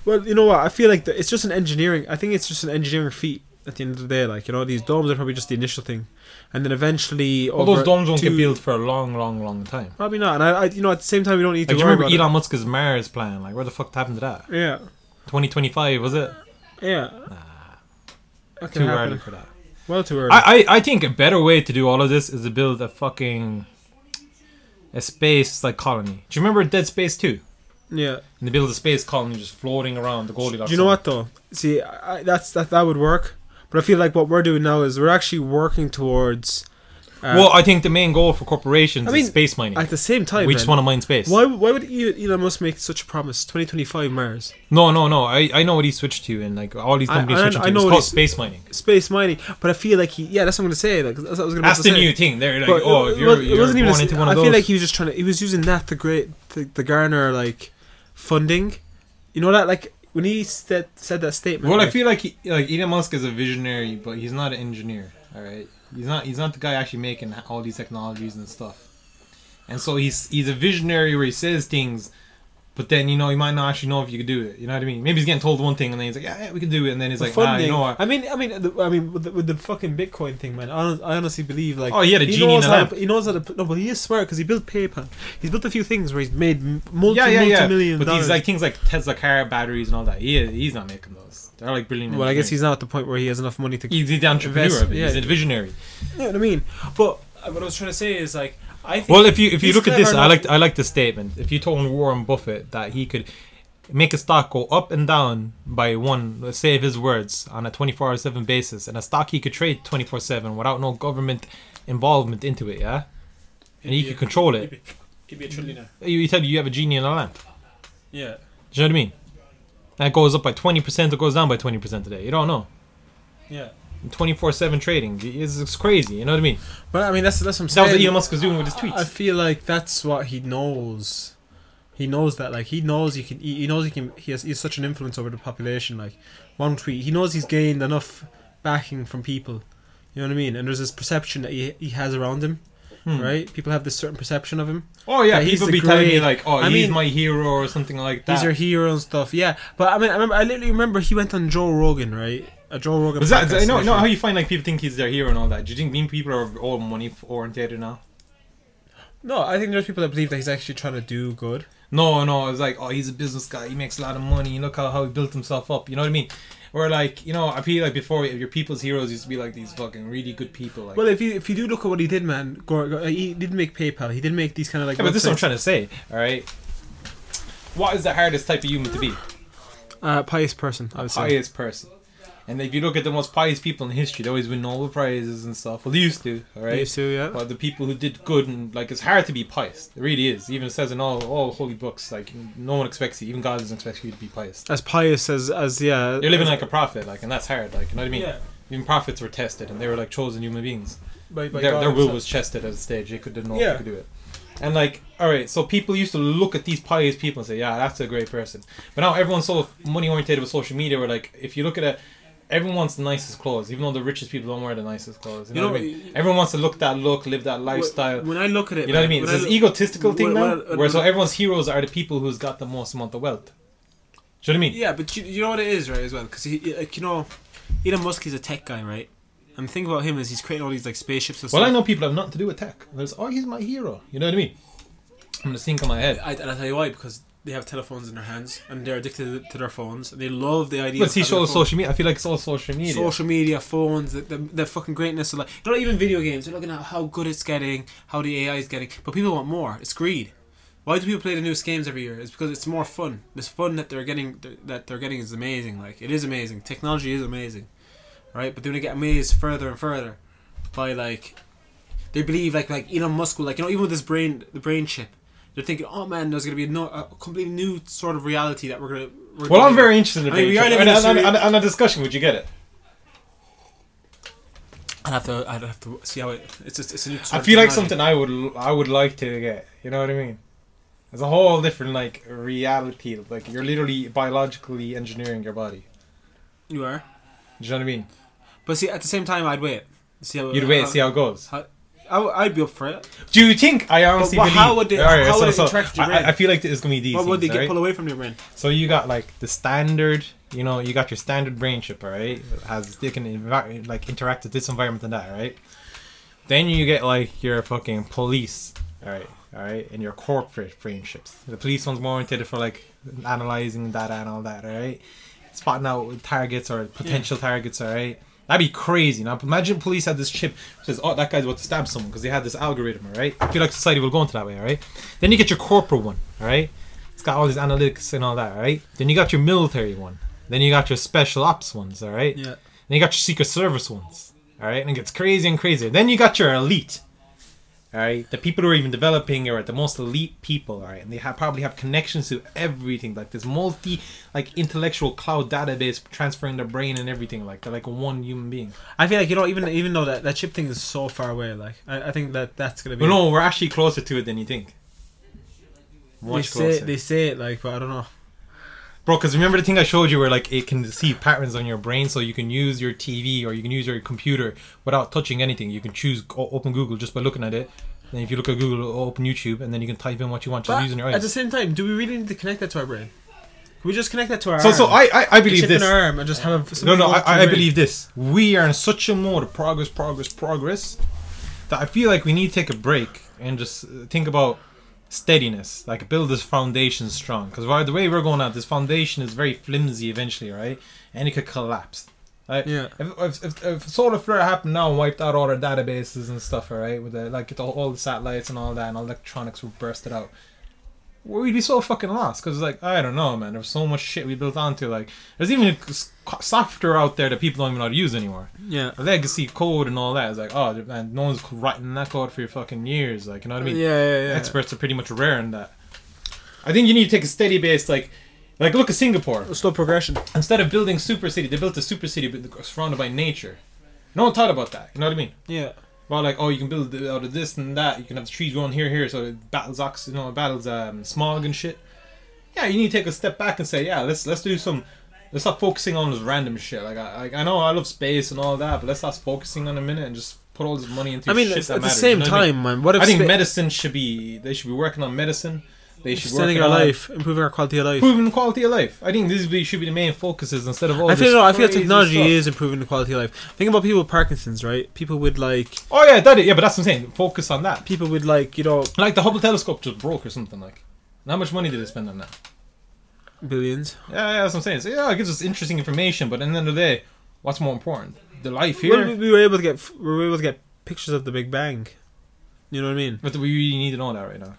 Speaker 2: Well, you know what? I feel like the, it's just an engineering. I think it's just an engineering feat at the end of the day. Like you know, these domes are probably just the initial thing, and then eventually.
Speaker 1: All
Speaker 2: over
Speaker 1: those domes won't
Speaker 2: two-
Speaker 1: get built for a long, long, long time.
Speaker 2: Probably not. And I, I, you know, at the same time, we don't need
Speaker 1: Like,
Speaker 2: to
Speaker 1: do you remember
Speaker 2: about
Speaker 1: Elon Musk's Mars plan? Like, where the fuck happened to that?
Speaker 2: Yeah,
Speaker 1: 2025, was it?
Speaker 2: yeah.
Speaker 1: Nah, too
Speaker 2: happen.
Speaker 1: early for that.
Speaker 2: Well, too early.
Speaker 1: I, I, I think a better way to do all of this is to build a fucking a space like colony. Do you remember Dead Space 2?
Speaker 2: yeah.
Speaker 1: And they build a space colony just floating around the Goldilocks.
Speaker 2: Do you know
Speaker 1: zone.
Speaker 2: what though? See, I, that's that that would work, but I feel like what we're doing now is we're actually working towards. Uh,
Speaker 1: well, I think the main goal for corporations
Speaker 2: I mean,
Speaker 1: is space mining.
Speaker 2: at the same time,
Speaker 1: we just want to mine space.
Speaker 2: Why why would Elon Musk make such a promise? Twenty twenty five Mars
Speaker 1: No, no, no. I, I know what he switched to, and like all these
Speaker 2: I-
Speaker 1: companies
Speaker 2: I-
Speaker 1: switching
Speaker 2: I
Speaker 1: to.
Speaker 2: know
Speaker 1: It's called space mining.
Speaker 2: space mining, but I feel like he yeah that's what I'm gonna say. Like that's what I was gonna
Speaker 1: That's the
Speaker 2: to say.
Speaker 1: new thing. They're like,
Speaker 2: But
Speaker 1: oh,
Speaker 2: it,
Speaker 1: if you're,
Speaker 2: it
Speaker 1: you're
Speaker 2: wasn't even.
Speaker 1: into one
Speaker 2: I
Speaker 1: of those.
Speaker 2: feel like he was just trying to. He was using that to great the, to garner like funding. You know that like when he said said that statement.
Speaker 1: Well, I feel like he, like Elon Musk is a visionary, but he's not an engineer. All right, he's not he's not the guy actually making all these technologies and stuff. And so he's he's a visionary where he says things, but then you know he might not actually know if you could do it. You know what I mean? Maybe he's getting told one thing and then he's like, yeah, yeah we can do it, and then he's
Speaker 2: the
Speaker 1: like, ah, you know what?
Speaker 2: I mean, I mean, the, I mean, with the, with the fucking Bitcoin thing, man. I, I honestly believe like.
Speaker 1: Oh, he had a genie in
Speaker 2: knows how
Speaker 1: lamp.
Speaker 2: to, he knows how to. No, but he is smart because he built PayPal. He's built a few things where he's made multi
Speaker 1: yeah, yeah, yeah.
Speaker 2: multi-million
Speaker 1: But
Speaker 2: dollars.
Speaker 1: these like things like Tesla car batteries and all that. He he's not making those. They're like brilliant.
Speaker 2: well, I guess he's not at the point where he has enough money to.
Speaker 1: he's the entrepreneur
Speaker 2: Invest-
Speaker 1: of. He's a visionary.
Speaker 2: You know what I mean? But uh, what I was trying to say is like, I think.
Speaker 1: Well, if you if you look at this,
Speaker 2: clever
Speaker 1: I like I like the statement. If you told Warren Buffett that he could make a stock go up and down by one, let's say his words, on a twenty four seven basis, and a stock he could trade twenty four seven without no government involvement into it, yeah, and he could control it.
Speaker 2: He'd be a trillionaire.
Speaker 1: You, you tell you you have a genie in a lamp.
Speaker 2: Yeah.
Speaker 1: Do you know what I mean? That goes up by twenty percent or goes down by twenty percent today. You don't know.
Speaker 2: Yeah.
Speaker 1: Twenty four seven trading is it's crazy. You know what I mean?
Speaker 2: But I mean, that's that's what I'm
Speaker 1: That was what Elon Musk was doing with his tweets.
Speaker 2: I feel like that's what he knows. He knows that, like, he knows he can. He, he knows he can. He has. He has such an influence over the population. Like, one tweet, he knows he's gained enough backing from people. You know what I mean? And there's this perception that he he has around him,
Speaker 1: Hmm.
Speaker 2: right? People have this certain perception of him.
Speaker 1: Oh yeah, people be telling me like, "Oh,
Speaker 2: I
Speaker 1: he's
Speaker 2: mean-
Speaker 1: my hero" or something like that.
Speaker 2: He's your hero and stuff. Yeah, but I mean, I remember. I literally remember he went on Joe Rogan, right? A Joe Rogan.
Speaker 1: Was that?
Speaker 2: podcast
Speaker 1: I know, know
Speaker 2: initially.
Speaker 1: how you find like people think he's their hero and all that. Do you think mean people are all money oriented now?
Speaker 2: No, I think there's people that believe that he's actually trying to do good.
Speaker 1: No, no, it's like, oh, he's a business guy. He makes a lot of money. Look how, how he built himself up. You know what I mean? Or like, you know, I feel like before your people's heroes used to be like these fucking really good people. Like,
Speaker 2: Well, if you if you do look at what he did, man, go, go, he didn't make PayPal. He didn't make these kind of like.
Speaker 1: yeah, but this is what I'm trying to say. All right. What is the hardest type of human to be?
Speaker 2: Uh, pious person, I would say.
Speaker 1: Pious person. And if you look at the most pious people in history, they always win Nobel prizes and stuff. Well, they used to, all right.
Speaker 2: Used to, yeah.
Speaker 1: But the people who did good and like it's hard to be pious. It really is. Even it says in all all holy books, like no one expects you. Even God doesn't expect you to be pious.
Speaker 2: As pious as as yeah.
Speaker 1: You're living like a prophet, like, and that's hard. Like, you know what I mean?
Speaker 2: yeah.
Speaker 1: Even prophets were tested, and they were like chosen human beings.
Speaker 2: By, by
Speaker 1: their
Speaker 2: God
Speaker 1: their will was tested at a stage. They could didn't know
Speaker 2: Yeah.
Speaker 1: they could do it. And like, all right, so people used to look at these pious people and say, "Yeah, that's a great person." But now everyone's so money oriented with social media. Where like, if you look at it, everyone wants the nicest clothes, even though the richest people don't wear the nicest clothes. You know,
Speaker 2: You
Speaker 1: what I mean? Everyone wants to look that look, live that lifestyle.
Speaker 2: When I look at it,
Speaker 1: You know what I mean? It's this
Speaker 2: look-
Speaker 1: egotistical thing now,
Speaker 2: I-
Speaker 1: where so everyone's heroes are the people who's got the most amount of wealth. Do you know what I mean?
Speaker 2: Yeah, but you, you know what it is, right? As well, because like you know, Elon Musk is a tech guy, right? And the thing about him is he's creating all these like spaceships and
Speaker 1: Well,
Speaker 2: stuff.
Speaker 1: I know people have nothing to do with tech. There's, oh, he's my hero. You know what I mean? I'm gonna think on my head.
Speaker 2: I, and I tell you why, because they have telephones in their hands and they're addicted to their phones and they love the idea.
Speaker 1: But
Speaker 2: of
Speaker 1: see,
Speaker 2: having a
Speaker 1: social media. I feel like it's all social media.
Speaker 2: social media, phones, the, the, the fucking greatness of like, not even video games. They're looking at how good it's getting, how the AI is getting, but people want more. It's greed. Why do people play the newest games every year? It's because it's more fun. This fun that they're getting, that they're getting, is amazing. Like it is amazing. Technology is amazing, right? But they're gonna get amazed further and further by like they believe like like Elon Musk will like you know even with this brain the brain chip. They're thinking, oh man, there's gonna be a, no, a completely new sort of reality that we're gonna. We're
Speaker 1: Well, I'm very interested in
Speaker 2: I mean,
Speaker 1: the
Speaker 2: are
Speaker 1: and,
Speaker 2: a
Speaker 1: and, and, and a discussion. Would you get it?
Speaker 2: I'd have to. I'd have to see how it. It's just, it's a new. Sort
Speaker 1: I feel like something I would I would like to get. You know what I mean? It's a whole different like reality. Like you're literally biologically engineering your body.
Speaker 2: You are,
Speaker 1: Do you know what I mean?
Speaker 2: but see, at the same time, I'd wait. See how
Speaker 1: You'd wait, see how it goes.
Speaker 2: I, w- I'd be up for it.
Speaker 1: Do you think I honestly
Speaker 2: But
Speaker 1: believe?
Speaker 2: how would it-
Speaker 1: Alright,
Speaker 2: how would
Speaker 1: so,
Speaker 2: interact with your
Speaker 1: I. I feel like it's gonna be these.
Speaker 2: What would they get
Speaker 1: alright?
Speaker 2: pull away from your brain?
Speaker 1: So you got like the standard, you know, you got your standard brain chip, alright? It Has they can like interact with this environment and that, right? Then you get like your fucking police, alright, alright, and your corporate brain chips. The police one's more intended for like analyzing data and all that, alright? Spotting out targets or potential targets, alright? That'd be crazy. Now imagine police had this chip says, "Oh, that guy's about to stab someone" because they had this algorithm, alright? I feel like society will go into that way, alright? Then you get your corporate one, alright? It's got all these analytics and all that, right? Then you got your military one. Then you got your special ops ones, all right?
Speaker 2: Yeah.
Speaker 1: Then you got your secret service ones, all right? And it gets crazy and crazier. Then you got your elite, all right? The people who are even developing are the most elite people, all right? And they have, probably have connections to everything, like this multi, like intellectual cloud database transferring their brain and everything, like they're like one human being.
Speaker 2: I feel like you know, even even though that, that chip thing is so far away, like I, I think that that's gonna be.
Speaker 1: But no, we're actually closer to it than you think.
Speaker 2: they say
Speaker 1: closer.
Speaker 2: they say it like, but I don't know.
Speaker 1: Bro, because remember the thing I showed you where like it can see patterns on your brain, so you can use your TV or you can use your computer without touching anything. You can choose open Google just by looking at it. Then if you look at Google, open YouTube, and then you can type in what you want just
Speaker 2: But
Speaker 1: using your eyes.
Speaker 2: at the same time, do we really need to connect that to our brain? Can we just connect that to our
Speaker 1: So,
Speaker 2: arm?
Speaker 1: so I, I, I believe this.
Speaker 2: our arm and just have a,
Speaker 1: No, no, I,
Speaker 2: up to our
Speaker 1: I believe this. We are in such a mode of progress, progress, progress that I feel like we need to take a break and just uh, think about steadiness, like build this foundation strong. Because the way we're going out, this foundation is very flimsy eventually, right? And it could collapse. Right?
Speaker 2: Yeah.
Speaker 1: If, if, if, if solar flare happened now and wiped out all our databases and stuff, alright, with the, like the, all the satellites and all that, and all electronics were bursted out, we'd be so fucking lost. Because like I don't know, man. There's so much shit we built onto. Like there's even software out there that people don't even know how to use anymore.
Speaker 2: Yeah.
Speaker 1: Legacy code and all that. It's like oh man, no one's writing that code for your fucking years. Like you know what I mean?
Speaker 2: yeah, yeah, yeah.
Speaker 1: Experts are pretty much rare in that. I think you need to take a steady base, like. Like look at Singapore.
Speaker 2: Slow progression.
Speaker 1: Instead of building super city, they built a super city surrounded by nature. No one thought about that. You know what I mean?
Speaker 2: Yeah.
Speaker 1: Well, like, oh, you can build out of this and that. You can have the trees growing here, here, so it battles ox, you know, battles um, smog and shit. Yeah, you need to take a step back and say, yeah, let's let's do some. Let's stop focusing on this random shit. Like, I, like, I know I love space and all that, but let's stop focusing on a minute and just put all this money into
Speaker 2: I mean,
Speaker 1: shit
Speaker 2: at
Speaker 1: that
Speaker 2: the
Speaker 1: matters.
Speaker 2: same
Speaker 1: you know what I mean?
Speaker 2: time, man. What if
Speaker 1: I think
Speaker 2: spa-
Speaker 1: medicine should be. They should be working on medicine. They should
Speaker 2: extending our life, improving our quality of life?
Speaker 1: improving the quality of life. I think this be- should be the main focuses instead of all.
Speaker 2: I feel no, I feel technology
Speaker 1: stuff.
Speaker 2: is improving the quality of life. Think about people with Parkinson's, right? People with like
Speaker 1: Oh yeah, that is, yeah, but that's what I'm saying. Focus on that.
Speaker 2: people with like you know
Speaker 1: Like the Hubble telescope just broke or something like. And how much money did they spend on that?
Speaker 2: billions.
Speaker 1: Yeah, yeah, that's what I'm saying. So, yeah, it gives us interesting information, but at the end of the day, what's more important? The life here.
Speaker 2: we, we were able to get we were able to get pictures of the Big Bang. You know what I mean?
Speaker 1: But we really need to know that right now.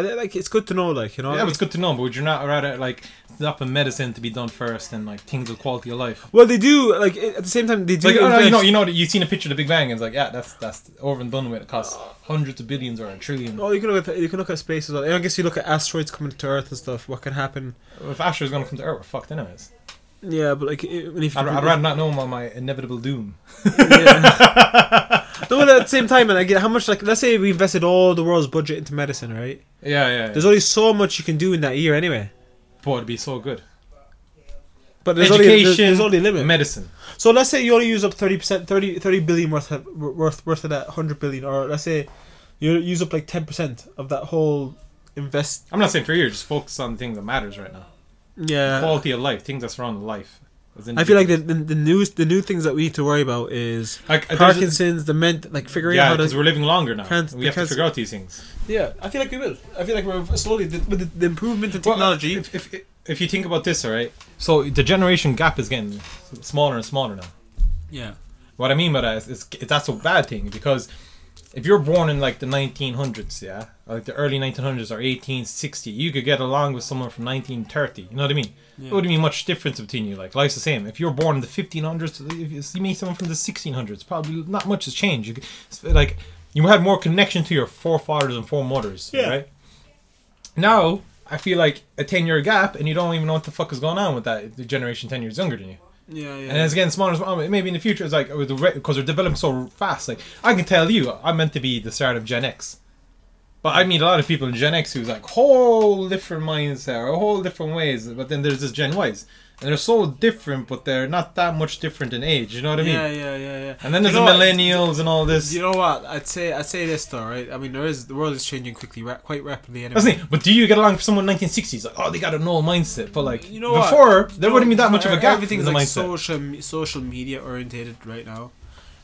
Speaker 2: Like it's good to know, like you know.
Speaker 1: Yeah, but it's good to know. But would you not rather like stop in medicine to be done first and like things with quality of life?
Speaker 2: well, they do like at the same time they do.
Speaker 1: Like oh, no, you know, you know, you've seen a picture of the Big Bang, and it's like, yeah, that's that's over and done with. It costs hundreds of billions or a trillion.
Speaker 2: Oh, you can look at you can look at space as well. I guess you look at asteroids coming to Earth and stuff. What can happen?
Speaker 1: If Asher's gonna come to Earth, we're fucked anyways.
Speaker 2: Yeah, but like if
Speaker 1: I'd, I'd rather not know about my inevitable doom.
Speaker 2: yeah. no, but at the same time, and I get how much like let's say we invested all the world's budget into medicine, right?
Speaker 1: Yeah, yeah. yeah.
Speaker 2: There's only so much you can do in that year anyway.
Speaker 1: Boy, it'd be so good.
Speaker 2: But there's only there's,
Speaker 1: Education,
Speaker 2: there's only a limit.
Speaker 1: medicine.
Speaker 2: So let's say you only use up thirty percent, 30, 30 billion worth of worth worth of that hundred billion, or let's say you use up like ten percent of that whole invest.
Speaker 1: I'm not saying for you, just focus on things that matters right now.
Speaker 2: Yeah,
Speaker 1: Quality of life, things that surround life.
Speaker 2: I feel like the, the the new the new things that we need to worry about is
Speaker 1: like there's a-
Speaker 2: Parkinson's, the ment like figuring
Speaker 1: Yeah,
Speaker 2: out how
Speaker 1: because we're living longer now.
Speaker 2: Can't-
Speaker 1: we have to figure out these things.
Speaker 2: Yeah, I feel like we will. I feel like we're slowly the, with the, the improvement in
Speaker 1: Well, uh,
Speaker 2: technology.
Speaker 1: if, if if you think about this, all right. So the generation gap is getting smaller and smaller now.
Speaker 2: yeah,
Speaker 1: What I mean by that is, is, is that's a bad thing because if you're born in like the 1900s, yeah, like the early 1900s or 1860, you could get along with someone from 1930. You know what I mean?
Speaker 2: Yeah.
Speaker 1: It wouldn't be much difference between you. Like life's the same. If you're born in the 1500s, if you see me someone from the 1600s, probably not much has changed. You could, like you had more connection to your forefathers and foremothers,
Speaker 2: Yeah.
Speaker 1: right? Now I feel like a 10 year gap, and you don't even know what the fuck is going on with that the generation 10 years younger than you.
Speaker 2: Yeah, yeah.
Speaker 1: And it's getting smaller and smaller. Maybe in the future, it's like because they're developing so fast. Like I can tell you, I'm meant to be the start of Gen X, but I meet a lot of people in Gen X who's like whole different mindset or whole different ways. But then there's this Gen Ys, and they're so different, but they're not that much different in age. You know what I mean?
Speaker 2: yeah, yeah, yeah, yeah.
Speaker 1: And then there's
Speaker 2: You
Speaker 1: the
Speaker 2: know what?
Speaker 1: millennials and all this.
Speaker 2: You know what? I'd say I'd say this though, right? I mean, there is the world is changing quickly, ra- quite rapidly. Anyway.
Speaker 1: That's. But do you get along with someone 1960s? Like, oh, they got a no mindset. But like
Speaker 2: You know what?
Speaker 1: before, there
Speaker 2: You
Speaker 1: wouldn't
Speaker 2: know,
Speaker 1: be that much of a gap
Speaker 2: Everything's like
Speaker 1: mindset.
Speaker 2: social social media orientated right now.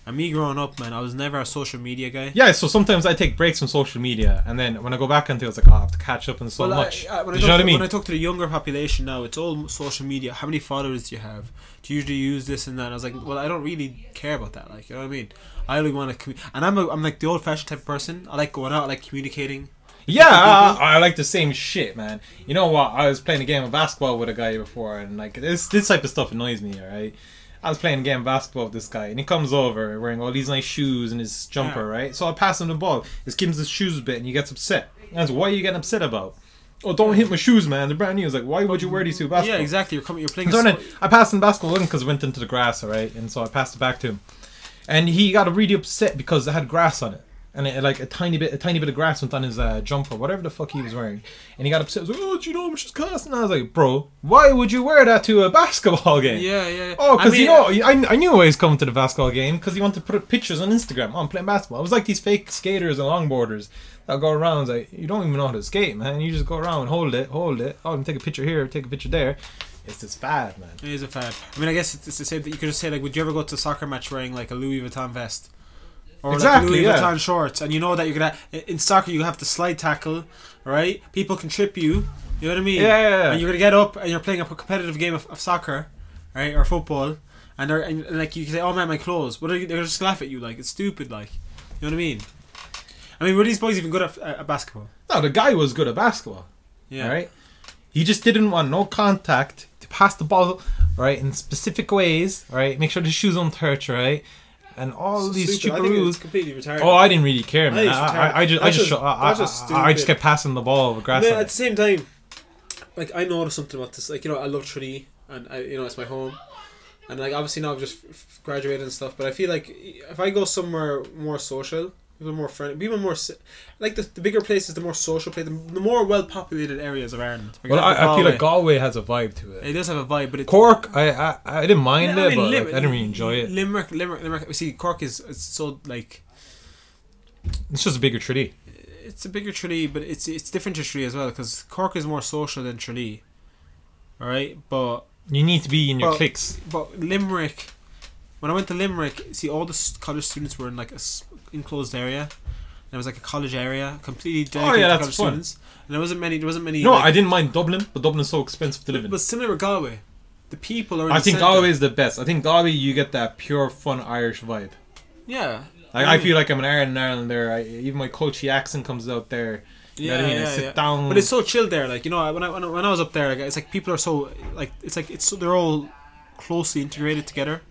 Speaker 2: And me growing up, man, I was never a social media guy.
Speaker 1: Yeah, so sometimes I take breaks from social media, and then when I go back into it, it's like, oh, I have to catch up on so
Speaker 2: Well,
Speaker 1: much.
Speaker 2: I, when, I
Speaker 1: you know what I mean?
Speaker 2: when I talk to the younger population now, it's all social media. How many followers do you have? Do you usually use this and that? And I was like, well, I don't really care about that. Like, you know what I mean? I only want to, commu- and I'm a, I'm like the old fashioned type of person. I like going out, I like communicating.
Speaker 1: Yeah. I, I like the same shit, man. You know what? I was playing a game of basketball with a guy before, and like this this type of stuff annoys me. All right, I was playing a game of basketball with this guy, and he comes over wearing all these nice shoes and his jumper,
Speaker 2: Yeah.
Speaker 1: right? So I pass him the ball. He gives his shoes a bit, and he gets upset. And I was, "Why are you getting upset about?" Oh, don't hit my shoes, man. They're brand new. I was like, "Why would you wear these two basketball?"
Speaker 2: Yeah, exactly. You're coming. You're playing.
Speaker 1: So then I passed him basketball because it went into the grass, all right, and so I passed it back to him, and he got really upset because it had grass on it, and it, like a tiny bit, a tiny bit of grass went on his uh, jumper, whatever the fuck he was wearing, and he got upset. He was like, "Oh, do you know how much it's costing?" And I was like, "Bro, why would you wear that to a basketball game?"
Speaker 2: yeah, yeah. yeah.
Speaker 1: Oh,
Speaker 2: I
Speaker 1: because you know, I, I knew I was coming to the basketball game because he wanted to put pictures on Instagram. Oh, I'm playing basketball. It was like these fake skaters and longboarders that go around. Like you don't even know how to skate, man. You just go around, hold it, hold it. Oh, and take a picture here, take a picture there. It's this fad, man.
Speaker 2: It is a fad. I mean, I guess it's, it's the same that you could just say like, would you ever go to a soccer match wearing like a Louis Vuitton vest? Or
Speaker 1: Exactly,
Speaker 2: like Louis
Speaker 1: yeah.
Speaker 2: Vuitton shorts, and you know that you're gonna in soccer you have to slide tackle, right? People can trip you. You know what I mean?
Speaker 1: Yeah, yeah, yeah.
Speaker 2: And you're gonna get up and you're playing a competitive game of, of soccer, right, or football, and they're and, and, like you can say, "Oh man, my clothes." What are you, they're just laugh at you like it's stupid, like you know what I mean? I mean, were these boys even good at, at basketball?
Speaker 1: No, the guy was good at basketball.
Speaker 2: Yeah.
Speaker 1: Right? He just didn't want no contact to pass the ball, right, in specific ways, right? Make sure the shoes don't touch, right? And all these stupid rules.
Speaker 2: completely retarded.
Speaker 1: Oh, I didn't really care, man. I. I, I just, I just,
Speaker 2: just-
Speaker 1: I,
Speaker 2: just
Speaker 1: I, just kept passing the ball with grass.
Speaker 2: At the same time, like I noticed something about this. Like you know, I love Trinity, and I, you know, it's my home. And like obviously now I've just graduated and stuff, but I feel like if I go somewhere more social, people more friendly, people more like the, the bigger places, the more social place, the, the more well populated areas of Ireland. For
Speaker 1: Well, I,
Speaker 2: example,
Speaker 1: I feel like
Speaker 2: Galway.
Speaker 1: Has a vibe to
Speaker 2: it
Speaker 1: it.
Speaker 2: does have a vibe, but it's
Speaker 1: Cork, I, I, I didn't mind
Speaker 2: I
Speaker 1: it, but
Speaker 2: Lim-
Speaker 1: like, I didn't really enjoy it.
Speaker 2: Limerick, Limerick, Limerick. See Cork is it's so like
Speaker 1: It's just a bigger Tralee.
Speaker 2: it's a bigger Tralee, but it's it's different to Tralee as well because Cork is more social than Tralee. All right, but
Speaker 1: You need to be in your
Speaker 2: Well,
Speaker 1: cliques.
Speaker 2: But Limerick, when I went to Limerick, see all the college students were in like a enclosed area. There was like a college area completely oh, dedicated
Speaker 1: Oh, yeah,
Speaker 2: to
Speaker 1: that's
Speaker 2: college
Speaker 1: fun.
Speaker 2: students, and there wasn't many. There wasn't many.
Speaker 1: No,
Speaker 2: like,
Speaker 1: I didn't mind Dublin, but Dublin's so expensive to live in.
Speaker 2: But similar with Galway, the people are. In
Speaker 1: I think
Speaker 2: centre.
Speaker 1: Galway is the best. I think Galway, you get that pure, fun Irish vibe.
Speaker 2: Yeah.
Speaker 1: Like
Speaker 2: I
Speaker 1: I feel like I'm an Ireland Islander. I, even my coachy accent comes out there. You know what I mean? I sit down.
Speaker 2: But it's so chill there. Like you know, when I when I, when I was up there, like, it's like people are so like it's like it's so they're all closely integrated together.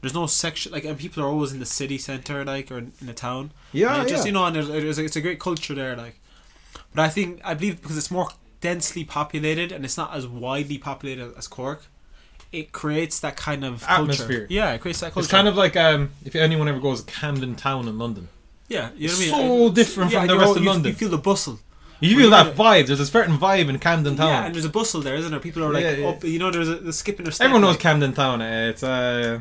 Speaker 2: There's no section like, and people are always in the city center, like, or in the town.
Speaker 1: yeah,
Speaker 2: just
Speaker 1: yeah.
Speaker 2: you know, and there's, there's it's a great culture there, like. But I think I believe because it's more densely populated and it's not as widely populated as Cork, it creates that kind of
Speaker 1: Atmosphere.
Speaker 2: Culture. Yeah, it creates that culture.
Speaker 1: It's kind of like um, if anyone ever goes to Camden Town in London,
Speaker 2: yeah, you know what I
Speaker 1: it's
Speaker 2: mean.
Speaker 1: so different from the rest
Speaker 2: all-
Speaker 1: of
Speaker 2: you,
Speaker 1: London.
Speaker 2: You feel the bustle.
Speaker 1: you feel that vibe. There's a certain vibe in Camden Town.
Speaker 2: Yeah, and there's a bustle there, isn't there? People are like
Speaker 1: Yeah, yeah.
Speaker 2: up. You know, there's a the skipping their step.
Speaker 1: Everyone knows
Speaker 2: like,
Speaker 1: Camden Town. It's uh,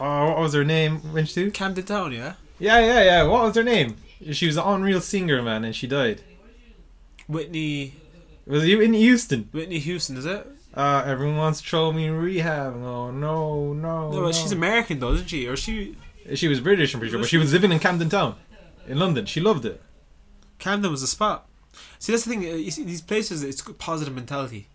Speaker 1: oh, what was her name? Went to?
Speaker 2: Camden Town, yeah.
Speaker 1: Yeah, yeah, yeah. What was her name? She was an unreal singer, man, and she died.
Speaker 2: Whitney,
Speaker 1: Was you in Houston?
Speaker 2: Whitney Houston, is it?
Speaker 1: Uh, everyone wants to throw me in rehab. No, no, no.
Speaker 2: No, but she's American though, isn't she? Or she
Speaker 1: She was British, I'm pretty sure, but she was living in Camden Town, in London. She loved it.
Speaker 2: Camden was a spot. See, that's the thing. uh, You see, these places, it's positive mentality.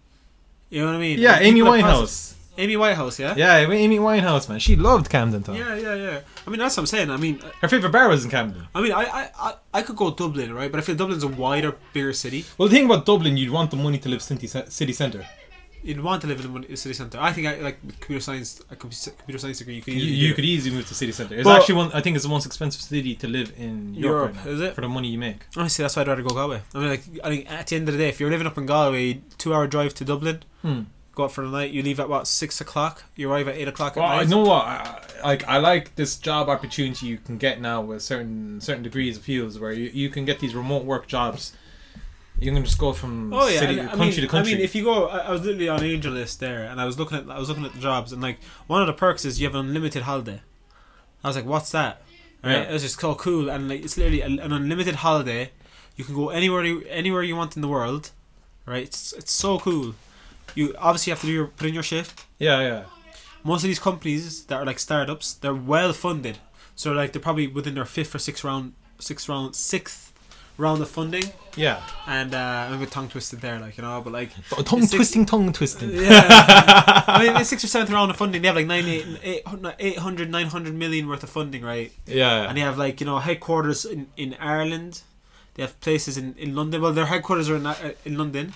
Speaker 2: You know what I mean?
Speaker 1: Yeah,
Speaker 2: Like,
Speaker 1: Amy Winehouse.
Speaker 2: Amy Whitehouse, yeah?
Speaker 1: Yeah, Amy Winehouse, man. She loved Camden Town.
Speaker 2: Yeah, yeah, yeah. I mean, that's what I'm saying. I mean,
Speaker 1: Her favorite bar was in Camden.
Speaker 2: I mean, I, I, I, I could go Dublin, right? But I feel Dublin's a wider, bigger city.
Speaker 1: Well, the thing about Dublin, you'd want the money to live city, city centre.
Speaker 2: You'd want to live in the city centre. I think I like with computer science. A compu- computer science degree. You could
Speaker 1: You,
Speaker 2: easily
Speaker 1: you could easily move to city centre. It's
Speaker 2: But-
Speaker 1: actually one. I think it's the most expensive city to live in Europe,
Speaker 2: Europe,
Speaker 1: right now,
Speaker 2: is it?
Speaker 1: for the money you make.
Speaker 2: Honestly, that's why I'd rather go Galway. I mean, like, I think at the end of the day, if you're living up in Galway, two hour drive to Dublin,
Speaker 1: Hmm.
Speaker 2: Go out for the night. You leave at what six o'clock. You arrive at eight o'clock at
Speaker 1: Well, I know what. I, like I like this job opportunity you can get now with certain certain degrees of fields where you, you can get these remote work jobs. You can just go from
Speaker 2: Oh yeah,
Speaker 1: city,
Speaker 2: and, I
Speaker 1: country
Speaker 2: mean,
Speaker 1: to country.
Speaker 2: I mean, if you go, I, I was literally on AngelList there, and I was looking at, I was looking at the jobs, and like one of the perks is you have an unlimited holiday. I was like, what's that? Right,
Speaker 1: Yeah.
Speaker 2: it was just so cool, and like it's literally an unlimited holiday. You can go anywhere, you, anywhere you want in the world. Right, it's it's so cool. You obviously have to do your put in your shift.
Speaker 1: yeah, yeah.
Speaker 2: Most of these companies that are like startups, they're well funded, so like they're probably within their fifth or sixth round, sixth round, sixth round of funding.
Speaker 1: Yeah,
Speaker 2: And uh, I'm a bit tongue twisted there, like you know, but like
Speaker 1: tongue
Speaker 2: Six-
Speaker 1: twisting, tongue twisting.
Speaker 2: yeah. [laughs] I mean, it's six or seventh round of funding. They have like 98, 800, 900 million worth of funding, right?
Speaker 1: Yeah,
Speaker 2: And they have like, you know, headquarters in, in Ireland. They have places in, in London. Well, their headquarters are in, uh, in London.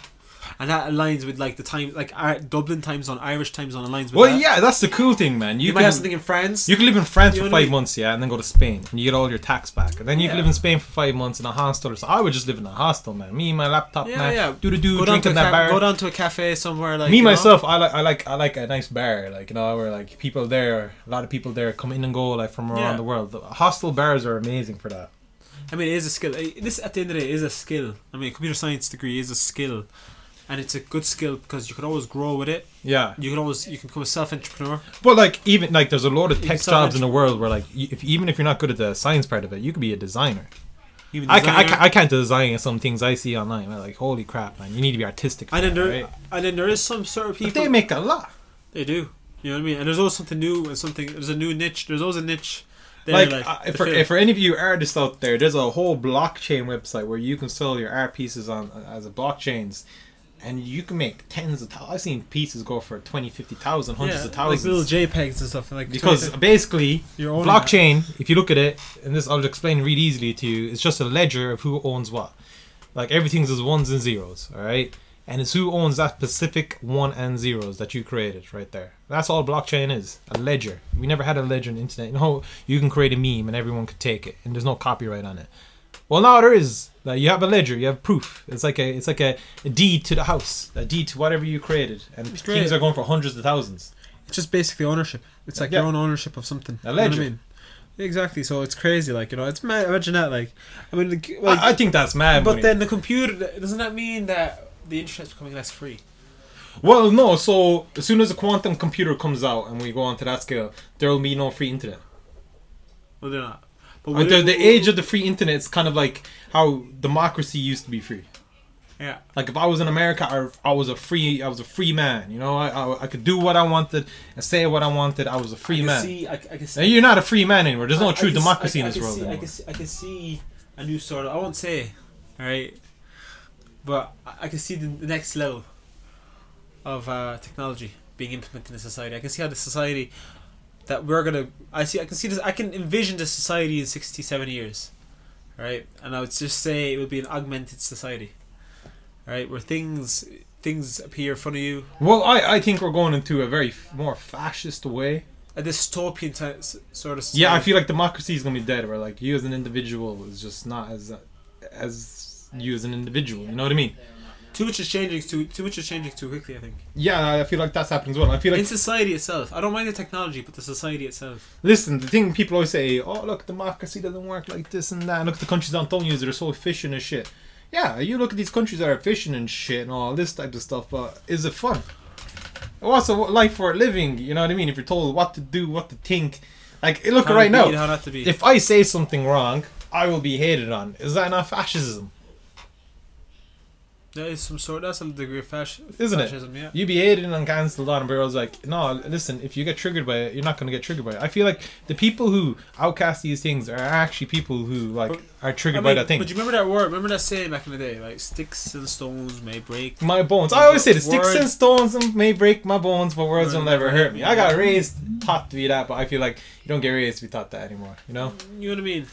Speaker 2: And that aligns with like the time, like our Dublin time zone, Irish time zone aligns with
Speaker 1: Well,
Speaker 2: that.
Speaker 1: yeah, that's the cool thing, man. You,
Speaker 2: You, might
Speaker 1: can
Speaker 2: have something in France.
Speaker 1: you can live in France
Speaker 2: You
Speaker 1: for
Speaker 2: I
Speaker 1: five
Speaker 2: mean?
Speaker 1: months, yeah, and then go to Spain, and you get all your tax back. And then you can live in Spain for five months in a hostel. So I would just live in a hostel, man. Me, and my laptop,
Speaker 2: Yeah,
Speaker 1: man.
Speaker 2: yeah.
Speaker 1: Do the do,
Speaker 2: go, down to
Speaker 1: drinking
Speaker 2: a
Speaker 1: that
Speaker 2: ca-
Speaker 1: bar.
Speaker 2: go down to a cafe somewhere. like
Speaker 1: Me
Speaker 2: you know?
Speaker 1: myself, I like I like I like a nice bar, like you know, where like people there, a lot of people there come in and go like from around
Speaker 2: Yeah.
Speaker 1: the world. The hostel bars are amazing for that.
Speaker 2: I mean, it is a skill. This, at the end of the day, is a skill. I mean, a computer science degree is a skill, and it's a good skill because you can always grow with it.
Speaker 1: Yeah,
Speaker 2: You can always you can become a self entrepreneur.
Speaker 1: but like even like there's a lot of tech jobs in the world where like if even if you're not good at the science part of it, you could be a designer.
Speaker 2: Even
Speaker 1: I can, I,
Speaker 2: designer.
Speaker 1: can, I can't design some things I see online. I'm like, holy crap, man! You need to be artistic. For
Speaker 2: and then
Speaker 1: that,
Speaker 2: there,
Speaker 1: right?
Speaker 2: and then there is some sort of
Speaker 1: But
Speaker 2: people.
Speaker 1: they make a lot.
Speaker 2: They do. You know what I mean? And there's always something new and something. There's a new niche. There's always a niche. There,
Speaker 1: like,
Speaker 2: like,
Speaker 1: uh, for, if for any of you artists out there, there's a whole blockchain website where you can sell your art pieces on as a blockchains, and you can make tens of thousands. I've seen pieces go for 20, 50,000, hundreds
Speaker 2: yeah,
Speaker 1: of thousands.
Speaker 2: like little JPEGs and stuff. Like
Speaker 1: because
Speaker 2: 20
Speaker 1: basically, blockchain, if you look at it, and this I'll explain really easily to you, it's just a ledger of who owns what. Like everything's just ones and zeros, all right? And it's who owns that specific one and zeros that you created right there. That's all blockchain is a ledger. We never had a ledger on the internet. You know, you can create a meme and everyone could take it, and there's no copyright on it. Well, now there is. Like, you have a ledger, you have proof. It's like a, it's like a, a deed to the house, a deed to whatever you created, and
Speaker 2: It's
Speaker 1: things
Speaker 2: great.
Speaker 1: are going for hundreds of thousands.
Speaker 2: It's just basically ownership. It's like
Speaker 1: Yeah.
Speaker 2: your own ownership of something.
Speaker 1: A
Speaker 2: You know what I
Speaker 1: ledger.
Speaker 2: mean? Exactly. So it's crazy. Like you know, it's mad. Imagine that. Like, I mean, like, like
Speaker 1: I, I think that's mad.
Speaker 2: but
Speaker 1: money.
Speaker 2: then the computer doesn't that mean that the internet's becoming less free?
Speaker 1: Well, no. So as soon as a quantum computer comes out and we go on to that scale, there will be no free internet.
Speaker 2: Well, they're not. But
Speaker 1: the, the age of the free internet is kind of like how democracy used to be free.
Speaker 2: yeah.
Speaker 1: Like if I was in America, I, I was a free, I was a free man. You know, I, I, I could do what I wanted and say what I wanted. I was a free
Speaker 2: I
Speaker 1: man.
Speaker 2: see. I, I can see.
Speaker 1: you're not a free man anymore. There's no true
Speaker 2: can
Speaker 1: democracy in this world
Speaker 2: see, I can, see, I can see a new sort of. I won't say, all right, but I, I can see the, the next level of uh, technology being implemented in society. I can see how the society that we're gonna. I see. I can see this. I can envision the society in 60, 70 years, right? And I would just say it would be an augmented society, right, where things things appear in front of you.
Speaker 1: Well, I, I think we're going into a very f- more fascist way.
Speaker 2: A dystopian sort of. Society.
Speaker 1: Yeah, I feel like democracy is gonna be dead. Where like you as an individual is just not as as you as an individual. You know what I mean?
Speaker 2: Too much is changing too too much is changing too quickly. I think.
Speaker 1: Yeah, I feel like that's happening as well. I feel like
Speaker 2: in society itself. I don't mind the technology, but the society itself.
Speaker 1: listen, the thing people always say, oh look, democracy doesn't work like this and that. And look at the countries that don't use it; they're so efficient and shit. Yeah, you look at these countries that are efficient and shit and all this type of stuff, but is it fun? What's a life for a living? You know what I mean? If you're told what to do, what to think, like look
Speaker 2: How
Speaker 1: right now.
Speaker 2: how not to be.
Speaker 1: If I say something wrong, I will be hated on. Is that not fascism?
Speaker 2: Is some sort. That's a degree of fashion,
Speaker 1: Isn't it?
Speaker 2: fascism, Yeah.
Speaker 1: You be hated and cancelled on, but I was like, no, listen, if you get triggered by it, you're not going to get triggered by it. I feel like the people who outcast these things are actually people who like
Speaker 2: But-
Speaker 1: are triggered
Speaker 2: I
Speaker 1: by that thing.
Speaker 2: But you remember that word? Remember that saying back in the day, like sticks and stones may break.
Speaker 1: My bones. I always say the sticks and stones may break my bones, but words will never hurt me. I got raised, taught to be that, but I feel like you don't get raised to be taught that anymore. You know?
Speaker 2: You know what I mean?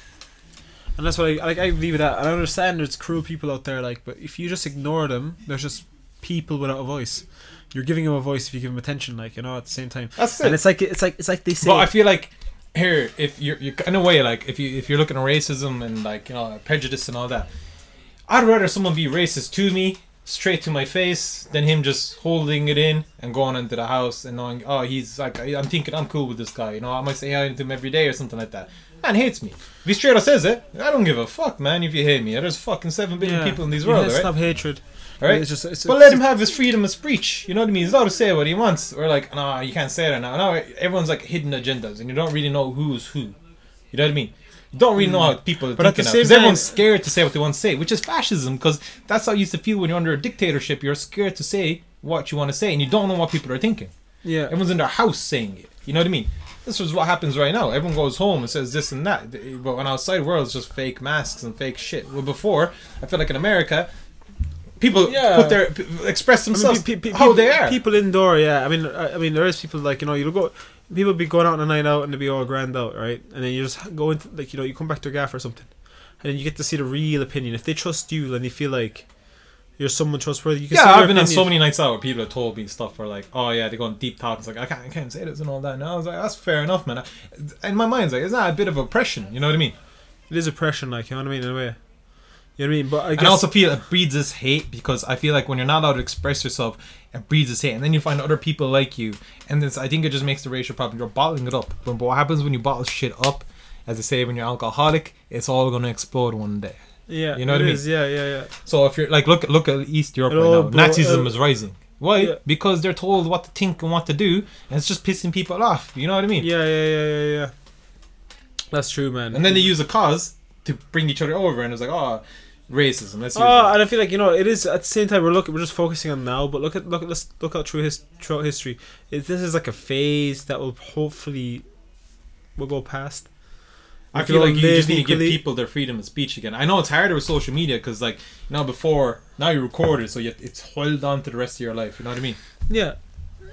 Speaker 2: And that's what I like. I leave it at. I understand there's cruel people out there, like, but if you just ignore them, there's just people without a voice. You're giving them a voice if you give them attention, like you know. At the same time,
Speaker 1: That's it.
Speaker 2: and it's like it's like it's like they say.
Speaker 1: But I feel like here, if you're, you're in a way like if you if you're looking at racism and like you know prejudice and all that, I'd rather someone be racist to me straight to my face than him just holding it in and going into the house and knowing oh he's like I'm thinking I'm cool with this guy you know I might say hi to him every day or something like that. Man hates me. If he straight up says it, I don't give a fuck, man. If you hate me, there's fucking seven billion
Speaker 2: Yeah.
Speaker 1: people in this world, right?
Speaker 2: Stop hatred.
Speaker 1: All right.
Speaker 2: It's just. It's,
Speaker 1: But let him have his freedom of speech. You know what I mean? He's allowed to say what he wants. Or like, no, you can't say that now. No, everyone's like hidden agendas, and you don't really know who's who. You know what I mean? You don't really know hmm. how people are
Speaker 2: But
Speaker 1: thinking because everyone's scared to say what they want to say, which is fascism. Because that's how you used to feel when you're under a dictatorship. You're scared to say what you want to say, and you don't know what people are thinking.
Speaker 2: Yeah.
Speaker 1: Everyone's in their house saying it. You know what I mean? This is what happens right now. Everyone goes home and says this and that. But when outside world, it's just fake masks and fake shit. Well, before, I feel like in America, people
Speaker 2: Yeah.
Speaker 1: put their express
Speaker 2: I mean,
Speaker 1: themselves
Speaker 2: pe- pe-
Speaker 1: how
Speaker 2: pe-
Speaker 1: they are.
Speaker 2: People indoor, yeah. I mean, I, I mean, there is people like you know, you go, people be going out on a night out and they be all grand out, right? And then you just go into like you know, you come back to a gaff or something, and then you get to see the real opinion. If they trust you and they feel like you're someone trustworthy, you can.
Speaker 1: yeah,
Speaker 2: say
Speaker 1: I've been on so many nights out where people have told me stuff where like, oh yeah, they go on deep talk. It's like I can't, I can't say this and all that. And I was like, that's fair enough, man. In my mind's like, it's not a bit of oppression. You know what I mean?
Speaker 2: It is oppression, like you know what I mean, in a way. You know what I mean? But I guess
Speaker 1: And I also feel it breeds this hate because I feel like when you're not allowed to express yourself, it breeds this hate. And then you find other people like you. And this, I think it just makes the racial problem. You're bottling it up. But what happens when you bottle shit up, as they say, when you're alcoholic, it's all going to explode one day.
Speaker 2: Yeah,
Speaker 1: you know what I mean?
Speaker 2: is, Yeah, yeah, yeah.
Speaker 1: So if you're like, look, look at East Europe
Speaker 2: It
Speaker 1: right now.
Speaker 2: bro-
Speaker 1: Nazism
Speaker 2: uh,
Speaker 1: is rising. Why?
Speaker 2: Yeah.
Speaker 1: Because they're told what to think and what to do, and it's just pissing people off. You know what I mean?
Speaker 2: Yeah, yeah, yeah, yeah, yeah. That's true, man.
Speaker 1: And then they use a cause to bring each other over, and it's like, oh, racism. Let's
Speaker 2: Oh, and I feel like you know it is at the same time we're looking we're just focusing on now, but look at look at let's look out through his throughout history. It, this is like a phase that will hopefully will go past.
Speaker 1: I feel like you just need to give people their freedom of speech again. I know it's harder with social media because, like, you know, before now you record it, so you, it's held on to the rest of your life. You know what I mean?
Speaker 2: Yeah,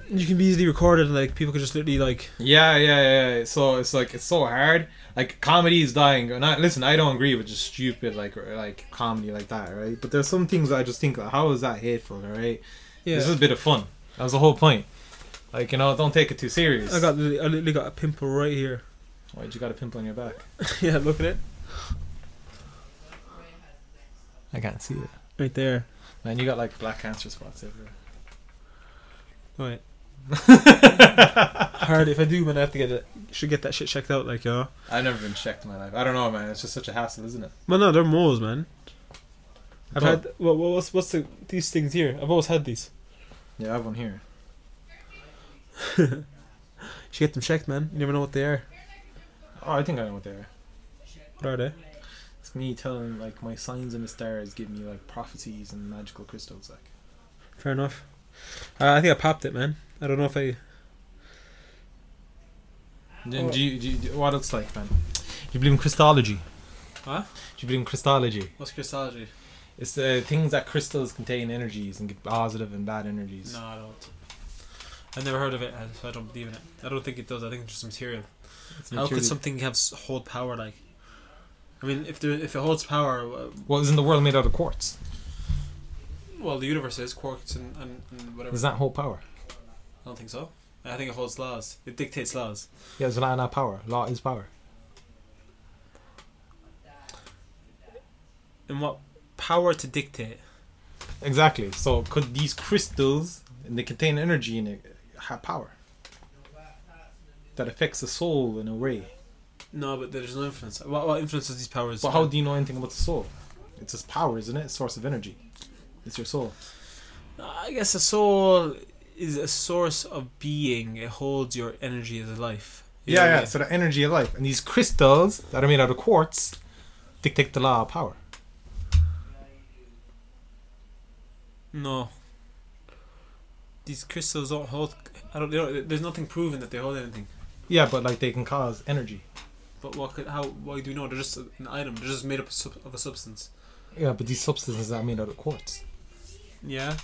Speaker 2: you can be easily recorded. and Like people could just literally like
Speaker 1: Yeah, yeah, yeah. So it's like it's so hard. Like comedy is dying. And I, listen, I don't agree with just stupid like or, like comedy like that, right? But there's some things I just think, like, how is that hateful, right?
Speaker 2: yeah.
Speaker 1: This is a bit of fun. That was the whole point. Like you know, don't take it too serious.
Speaker 2: I got I literally got a pimple right here.
Speaker 1: Why'd you got a pimple on your back? [laughs]
Speaker 2: yeah, look at it
Speaker 1: I can't see it.
Speaker 2: right there.
Speaker 1: Man, you got like black cancer spots everywhere.
Speaker 2: Right. [laughs] Hard if I do, man. I have to get it. Should get that shit checked out. Like know.
Speaker 1: I've never been checked in my life. I don't know, man. It's just such a hassle, isn't it?
Speaker 2: Well, no, they're moles, man. I've
Speaker 1: But-
Speaker 2: had well, what's what's the these things here? I've always had these.
Speaker 1: Yeah, I have one here. [laughs]
Speaker 2: You should get them checked, man. You never know what they are.
Speaker 1: Oh, I think I know what they are.
Speaker 2: What are they?
Speaker 1: It's me telling like my signs in the stars give me like prophecies and magical crystals. Like,
Speaker 2: Fair enough. Uh, I think I popped it, man. I don't know if I.
Speaker 1: then do, you, do, you, do what else like, man? Do you believe in Christology?
Speaker 2: Huh?
Speaker 1: Do you believe in Christology?
Speaker 2: What's Christology?
Speaker 1: It's the things that crystals contain energies and give positive and bad energies.
Speaker 2: No, I don't. I've never heard of it, so I don't believe in it. I don't think it does. I think it's just material.
Speaker 1: It's
Speaker 2: How could something have hold power like? I mean, if there, if it holds power, uh,
Speaker 1: Well, isn't the world made out of quartz?
Speaker 2: well, the universe is quarks and, and, and whatever.
Speaker 1: Does that hold power?
Speaker 2: I don't think so. I think it holds laws. It dictates laws.
Speaker 1: Yeah, there's not enough power. Law is power.
Speaker 2: And what power to dictate?
Speaker 1: Exactly. So could these crystals and they contain energy and it have power that affects the soul in a way?
Speaker 2: No, but there's no influence. What, what influences these powers?
Speaker 1: But how do you know anything about the soul? It's just power, isn't it? Source of energy. It's your soul.
Speaker 2: I guess a soul is a source of being. It holds your energy as a life. You know
Speaker 1: Yeah,
Speaker 2: I
Speaker 1: yeah.
Speaker 2: mean?
Speaker 1: So the energy of life, and these crystals that are made out of quartz dictate the law of power.
Speaker 2: No. These crystals don't hold. I don't. They don't there's nothing proven that they hold anything.
Speaker 1: Yeah, but like they can cause energy.
Speaker 2: But what could? How? Why do we know? They're just an item. They're just made up of a substance.
Speaker 1: Yeah, but these substances are made out of quartz.
Speaker 2: Yeah.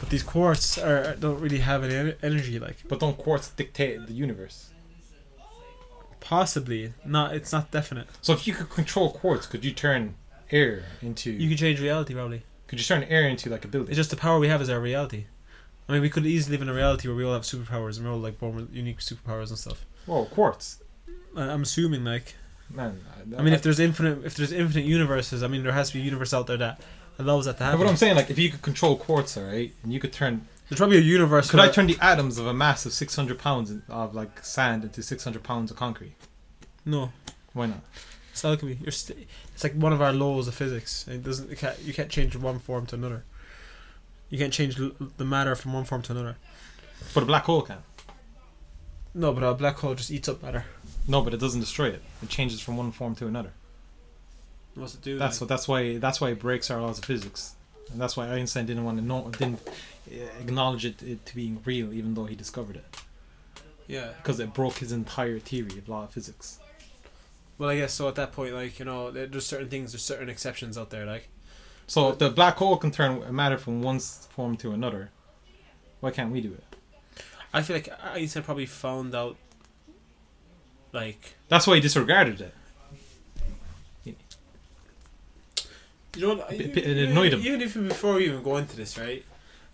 Speaker 2: But these quartz are don't really have any energy. Like
Speaker 1: But don't quartz dictate the universe?
Speaker 2: possibly not. It's not definite.
Speaker 1: So if you could control quartz, could you turn air into?
Speaker 2: You can change reality probably.
Speaker 1: could you turn air into like a building?
Speaker 2: It's just the power we have is our reality. I mean, we could easily live in a reality where we all have superpowers and we're all like born with unique superpowers and stuff.
Speaker 1: Whoa, quartz.
Speaker 2: I- I'm assuming like.
Speaker 1: Man,
Speaker 2: I mean, if there's infinite, if there's infinite universes, I mean, there has to be a universe out there that allows that to
Speaker 1: But
Speaker 2: happen.
Speaker 1: what I'm saying, like, if you could control quartz, alright, and you could turn,
Speaker 2: There's probably a universe.
Speaker 1: could I turn the atoms of a mass of 600 pounds of like sand into 600 pounds of concrete?
Speaker 2: No,
Speaker 1: Why not?
Speaker 2: it's alchemy. You're st- it's like one of our laws of physics. It doesn't. You can't, you can't change one form to another. You can't change l- the matter from one form to another.
Speaker 1: But a black hole can.
Speaker 2: No, but a black hole just eats up matter.
Speaker 1: No, but it doesn't destroy it. It changes from one form to another.
Speaker 2: What's it do?
Speaker 1: That's what. That's why. That's why it breaks our laws of physics, and that's why Einstein didn't want to know, didn't uh, acknowledge it, it to being real, even though he discovered it,
Speaker 2: yeah.
Speaker 1: because it broke his entire theory of law of physics.
Speaker 2: Well, I guess so. At that point, like you know, there's certain things, there's certain exceptions out there. Like
Speaker 1: So if the black hole can turn matter from one form to another, why can't we do it?
Speaker 2: I feel like Einstein probably found out, like
Speaker 1: That's why he disregarded it.
Speaker 2: you know, what,
Speaker 1: It- it annoyed him.
Speaker 2: Even if before we even go into this, right?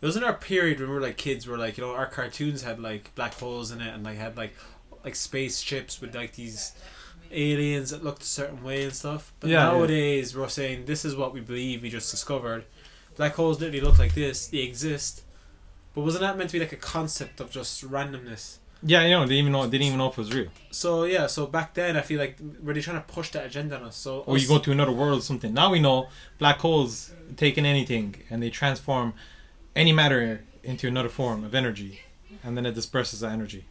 Speaker 2: It was our period when we were like kids, where like you know our cartoons had like black holes in it, and like had like like spaceships with like these aliens that looked a certain way and stuff. But
Speaker 1: Yeah, yeah.
Speaker 2: nowadays we're saying this is what we believe we just discovered. Black holes literally look like this; they exist. But wasn't that meant to be like a concept of just randomness?
Speaker 1: Yeah, you know, they didn't even know. They didn't even know if it was real.
Speaker 2: So yeah, so back then I feel like were they trying to push that agenda on us? So
Speaker 1: Or you go to another world or something. Now we know black holes take in anything and they transform any matter into another form of energy, and then it disperses that energy.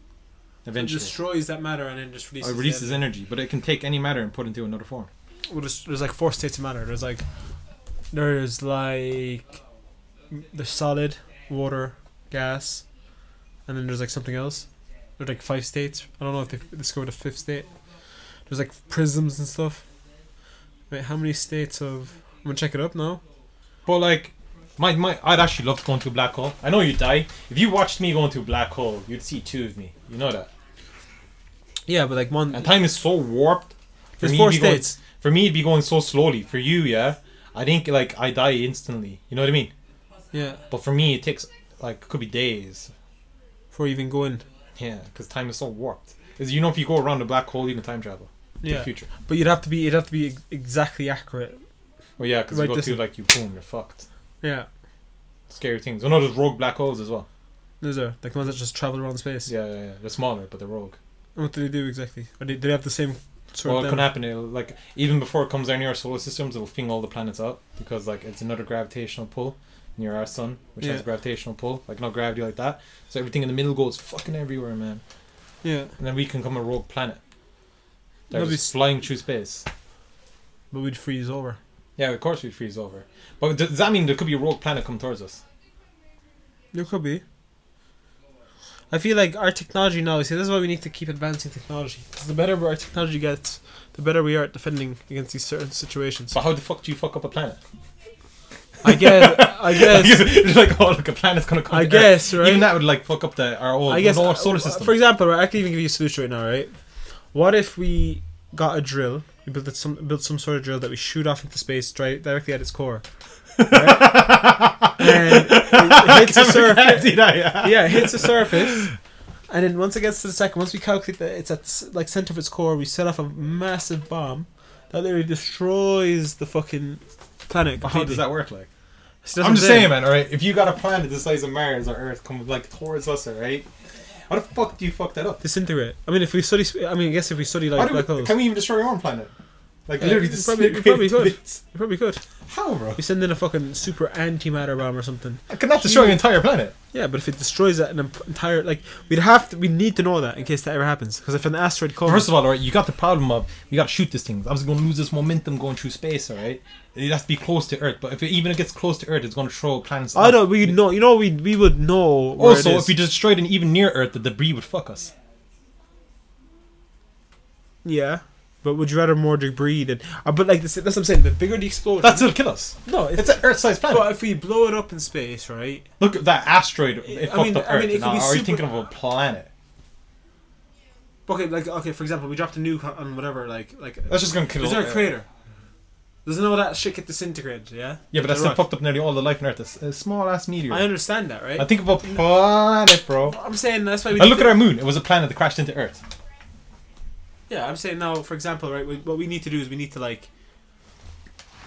Speaker 2: it
Speaker 1: Eventually,
Speaker 2: destroys that matter and then just
Speaker 1: or
Speaker 2: releases.
Speaker 1: it releases
Speaker 2: energy.
Speaker 1: energy, but it can take any matter and put it into another form.
Speaker 2: well, there's, there's like four states of matter. There's like there's like the solid, water, gas, and then there's like something else. There's like five states. I don't know if they discovered a fifth state. There's like prisms and stuff. Wait, how many states of? I'm gonna check it up now.
Speaker 1: But like, my, my I'd actually love to go into a black hole. I know you'd die if you watched me go into a black hole. You'd see two of me. You know that.
Speaker 2: Yeah, but like one.
Speaker 1: And time is so warped. For
Speaker 2: There's four
Speaker 1: it'd going-
Speaker 2: states.
Speaker 1: for me, it'd be going so slowly. For you, yeah, I think like I die instantly. You know what I mean?
Speaker 2: Yeah,
Speaker 1: But for me, it takes like could be days.
Speaker 2: before even going.
Speaker 1: Yeah, because time is so warped. Is you know if you go around a black hole, you can time travel to the
Speaker 2: Yeah,
Speaker 1: future.
Speaker 2: but you'd have to be. You'd have to be exactly accurate.
Speaker 1: Well, yeah, because
Speaker 2: Right,
Speaker 1: you go to like you boom, you're fucked.
Speaker 2: Yeah,
Speaker 1: Scary things. Oh no, there's rogue black holes as well.
Speaker 2: there's a like ones that just travel around space.
Speaker 1: Yeah, yeah, yeah. They're smaller, but they're rogue.
Speaker 2: What do they do exactly? Or they, do they have the same sort
Speaker 1: well,
Speaker 2: of
Speaker 1: it can happen. It'll, like even before it comes down near our solar systems, it'll fing all the planets out because like it's another gravitational pull near our sun, which has
Speaker 2: Yeah.
Speaker 1: a gravitational pull, like no gravity like that. So everything in the middle goes fucking everywhere, man.
Speaker 2: Yeah,
Speaker 1: And then we can come a rogue planet. They're just flying through space.
Speaker 2: but we'd freeze over.
Speaker 1: Yeah, of course we'd freeze over. But does that mean there could be a rogue planet come towards us?
Speaker 2: There could be. I feel like our technology now. See, this is why we need to keep advancing technology. 'Cause the better our technology gets, the better we are at defending against these certain situations.
Speaker 1: But how the fuck do you fuck up a planet?
Speaker 2: I guess. I [laughs] guess.
Speaker 1: it's like, oh, look, a planet's gonna come.
Speaker 2: I
Speaker 1: to Earth.
Speaker 2: guess. Right.
Speaker 1: Even that would like fuck up the our whole,
Speaker 2: I guess.
Speaker 1: our
Speaker 2: uh,
Speaker 1: solar system.
Speaker 2: For example, right, I can even give you a solution right now. Right. What if we got a drill? We built some built some sort of drill that we shoot off into space, dri- directly at its core. Right? and it [laughs] hits the surface.
Speaker 1: yeah.
Speaker 2: yeah, it hits the surface, [laughs] and then once it gets to the second, once we calculate that it's at like center of its core, we set off a massive bomb that literally destroys the fucking planet.
Speaker 1: But how does that work? Like, I'm just saying, man. All right, if you got a planet the size of Mars or Earth come like towards us, all right, how the fuck do you fuck that up?
Speaker 2: Disintegrate. I mean, if we study, I mean, I guess if we study like black
Speaker 1: we,
Speaker 2: holes,
Speaker 1: can we even destroy our own planet? Like
Speaker 2: Yeah,
Speaker 1: literally just
Speaker 2: probably- you probably could. You probably could.
Speaker 1: How, bro?
Speaker 2: We send in a fucking super antimatter bomb or something.
Speaker 1: I could not destroy an entire planet.
Speaker 2: Yeah, but if it destroys an entire like, we'd have to. We need to know that in case that ever happens. Because if an asteroid comes,
Speaker 1: First of all, alright, you got the problem of we got to shoot this thing. I was going to lose this momentum going through space, alright. It has to be close to Earth, but if it, even it gets close to Earth, it's going to throw planets.
Speaker 2: I know we know. You know we we would know.
Speaker 1: Also, if we destroyed an even near Earth, the debris would fuck us.
Speaker 2: yeah. But would you rather more debris than? Uh, but like this, that's what I'm saying. The bigger the explosion,
Speaker 1: That's it'll kill us.
Speaker 2: no. It's,
Speaker 1: It's an Earth-sized planet.
Speaker 2: but if we blow it up in space, right?
Speaker 1: Look at that asteroid. It
Speaker 2: I
Speaker 1: fucked
Speaker 2: mean-
Speaker 1: up
Speaker 2: I mean,
Speaker 1: Earth.
Speaker 2: could
Speaker 1: now, are you thinking of a planet?
Speaker 2: Okay, like okay. For example, we dropped a nuke on- whatever. Like like.
Speaker 1: That's just to kill.
Speaker 2: Is there a crater? Doesn't all that shit get disintegrated? Yeah.
Speaker 1: Yeah, but that's still fucked up nearly all the life on Earth. It's a small ass meteor.
Speaker 2: I understand that, right?
Speaker 1: I think of a planet, bro.
Speaker 2: I'm saying that's why we.
Speaker 1: I look
Speaker 2: to-
Speaker 1: at our moon. It was a planet that crashed into Earth.
Speaker 2: Yeah, I'm saying now, for example, right, we- what we need to do is we need to like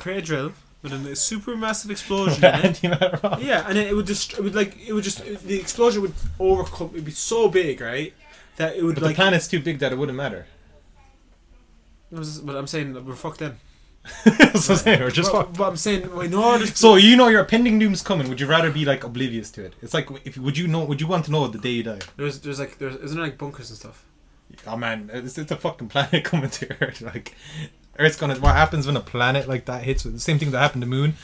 Speaker 2: create a drill with a super massive explosion in [laughs] it. Yeah, and it would just, it would like, it would just, the explosion would overcome. It'd be so big, right, that it would
Speaker 1: But the
Speaker 2: like.
Speaker 1: planet's too big that it wouldn't matter.
Speaker 2: But I'm saying that we're fucked then. [laughs]
Speaker 1: That's what I'm saying. We're just
Speaker 2: but,
Speaker 1: fucked.
Speaker 2: but I'm saying, in order. To,
Speaker 1: So you know your impending doom's coming. Would you rather be like oblivious to it? It's like if would you know? Would you want to know the day you die?
Speaker 2: there's, there's like, there's, isn't there like bunkers and stuff?
Speaker 1: Oh man, it's, it's a fucking planet [laughs] coming to Earth. Like Earth's gonna. What happens when a planet like that hits? The same thing that happened to the Moon.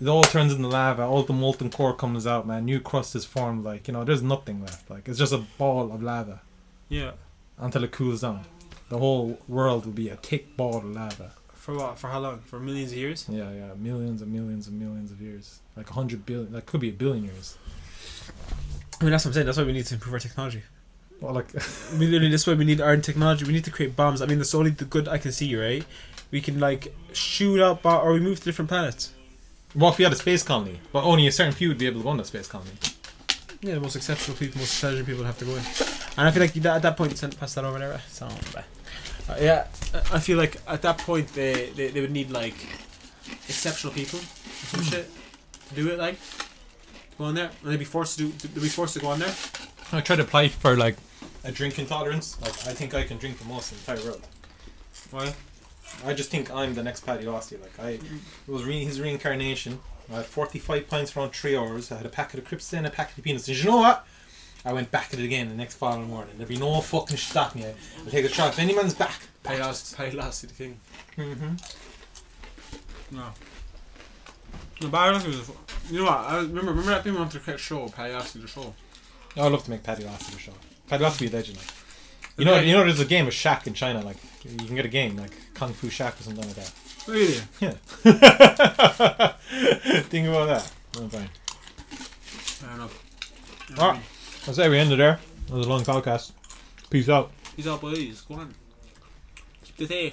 Speaker 1: It all turns into lava. All the molten core comes out. Man, new crust is formed. Like you know, there's nothing left. Like it's just a ball of lava
Speaker 2: Yeah.
Speaker 1: until it cools down. The whole world will be a thick ball of lava.
Speaker 2: For what? For how long? For millions of years?
Speaker 1: Yeah, yeah, millions and millions and millions of years. Like a hundred billion. That could be a billion years.
Speaker 2: I mean, that's what I'm saying. That's why we need to improve our technology.
Speaker 1: Well, like
Speaker 2: We literally, that's why we need our own technology. We need to create bombs. I mean, that's only the good I can see, right? We can like shoot up, bo- or we move to different planets.
Speaker 1: what if we had a space colony? But only a certain few would be able to go on the space colony.
Speaker 2: Yeah, the most exceptional people, the most intelligent people have to go in. And I feel like that, at that point, send, pass that over there. So, uh, yeah, I feel like at that point they, they, they would need like exceptional people, or some shit, to do it. Like go on there, and they'd be forced to do. They'd be forced to go on there.
Speaker 1: I try to play for like a drinking tolerance. Like I think I can drink the most in the entire world.
Speaker 2: Why?
Speaker 1: I just think I'm the next Paddy Losty. Like I it was re- his reincarnation. I had 45 pints around three hours. I had a packet of crisps and a packet of peanuts. And you know what? I went back at it again the next following morning. There'd be no fucking stopping me. I'll take a shot. If any man's back,
Speaker 2: Pay last, pay last the king.
Speaker 1: Mm-hmm.
Speaker 2: No. No, but I don't think it was. A, you know what? I remember. Remember that thing we wanted to create a show. Pay last to the show.
Speaker 1: I'd love to make Paddy Losty the show. Paddy Losty be a legend. Like. You know, you know, there's a game of Shaq in China. Like you can get a game like Kung Fu Shaq or something like that.
Speaker 2: Really?
Speaker 1: Yeah. [laughs] Think about that. Oh, fine.
Speaker 2: Fair enough.
Speaker 1: Alright. I'll say we ended there. That was a long podcast. Peace out.
Speaker 2: Peace out, boys. Go on. Keep the day.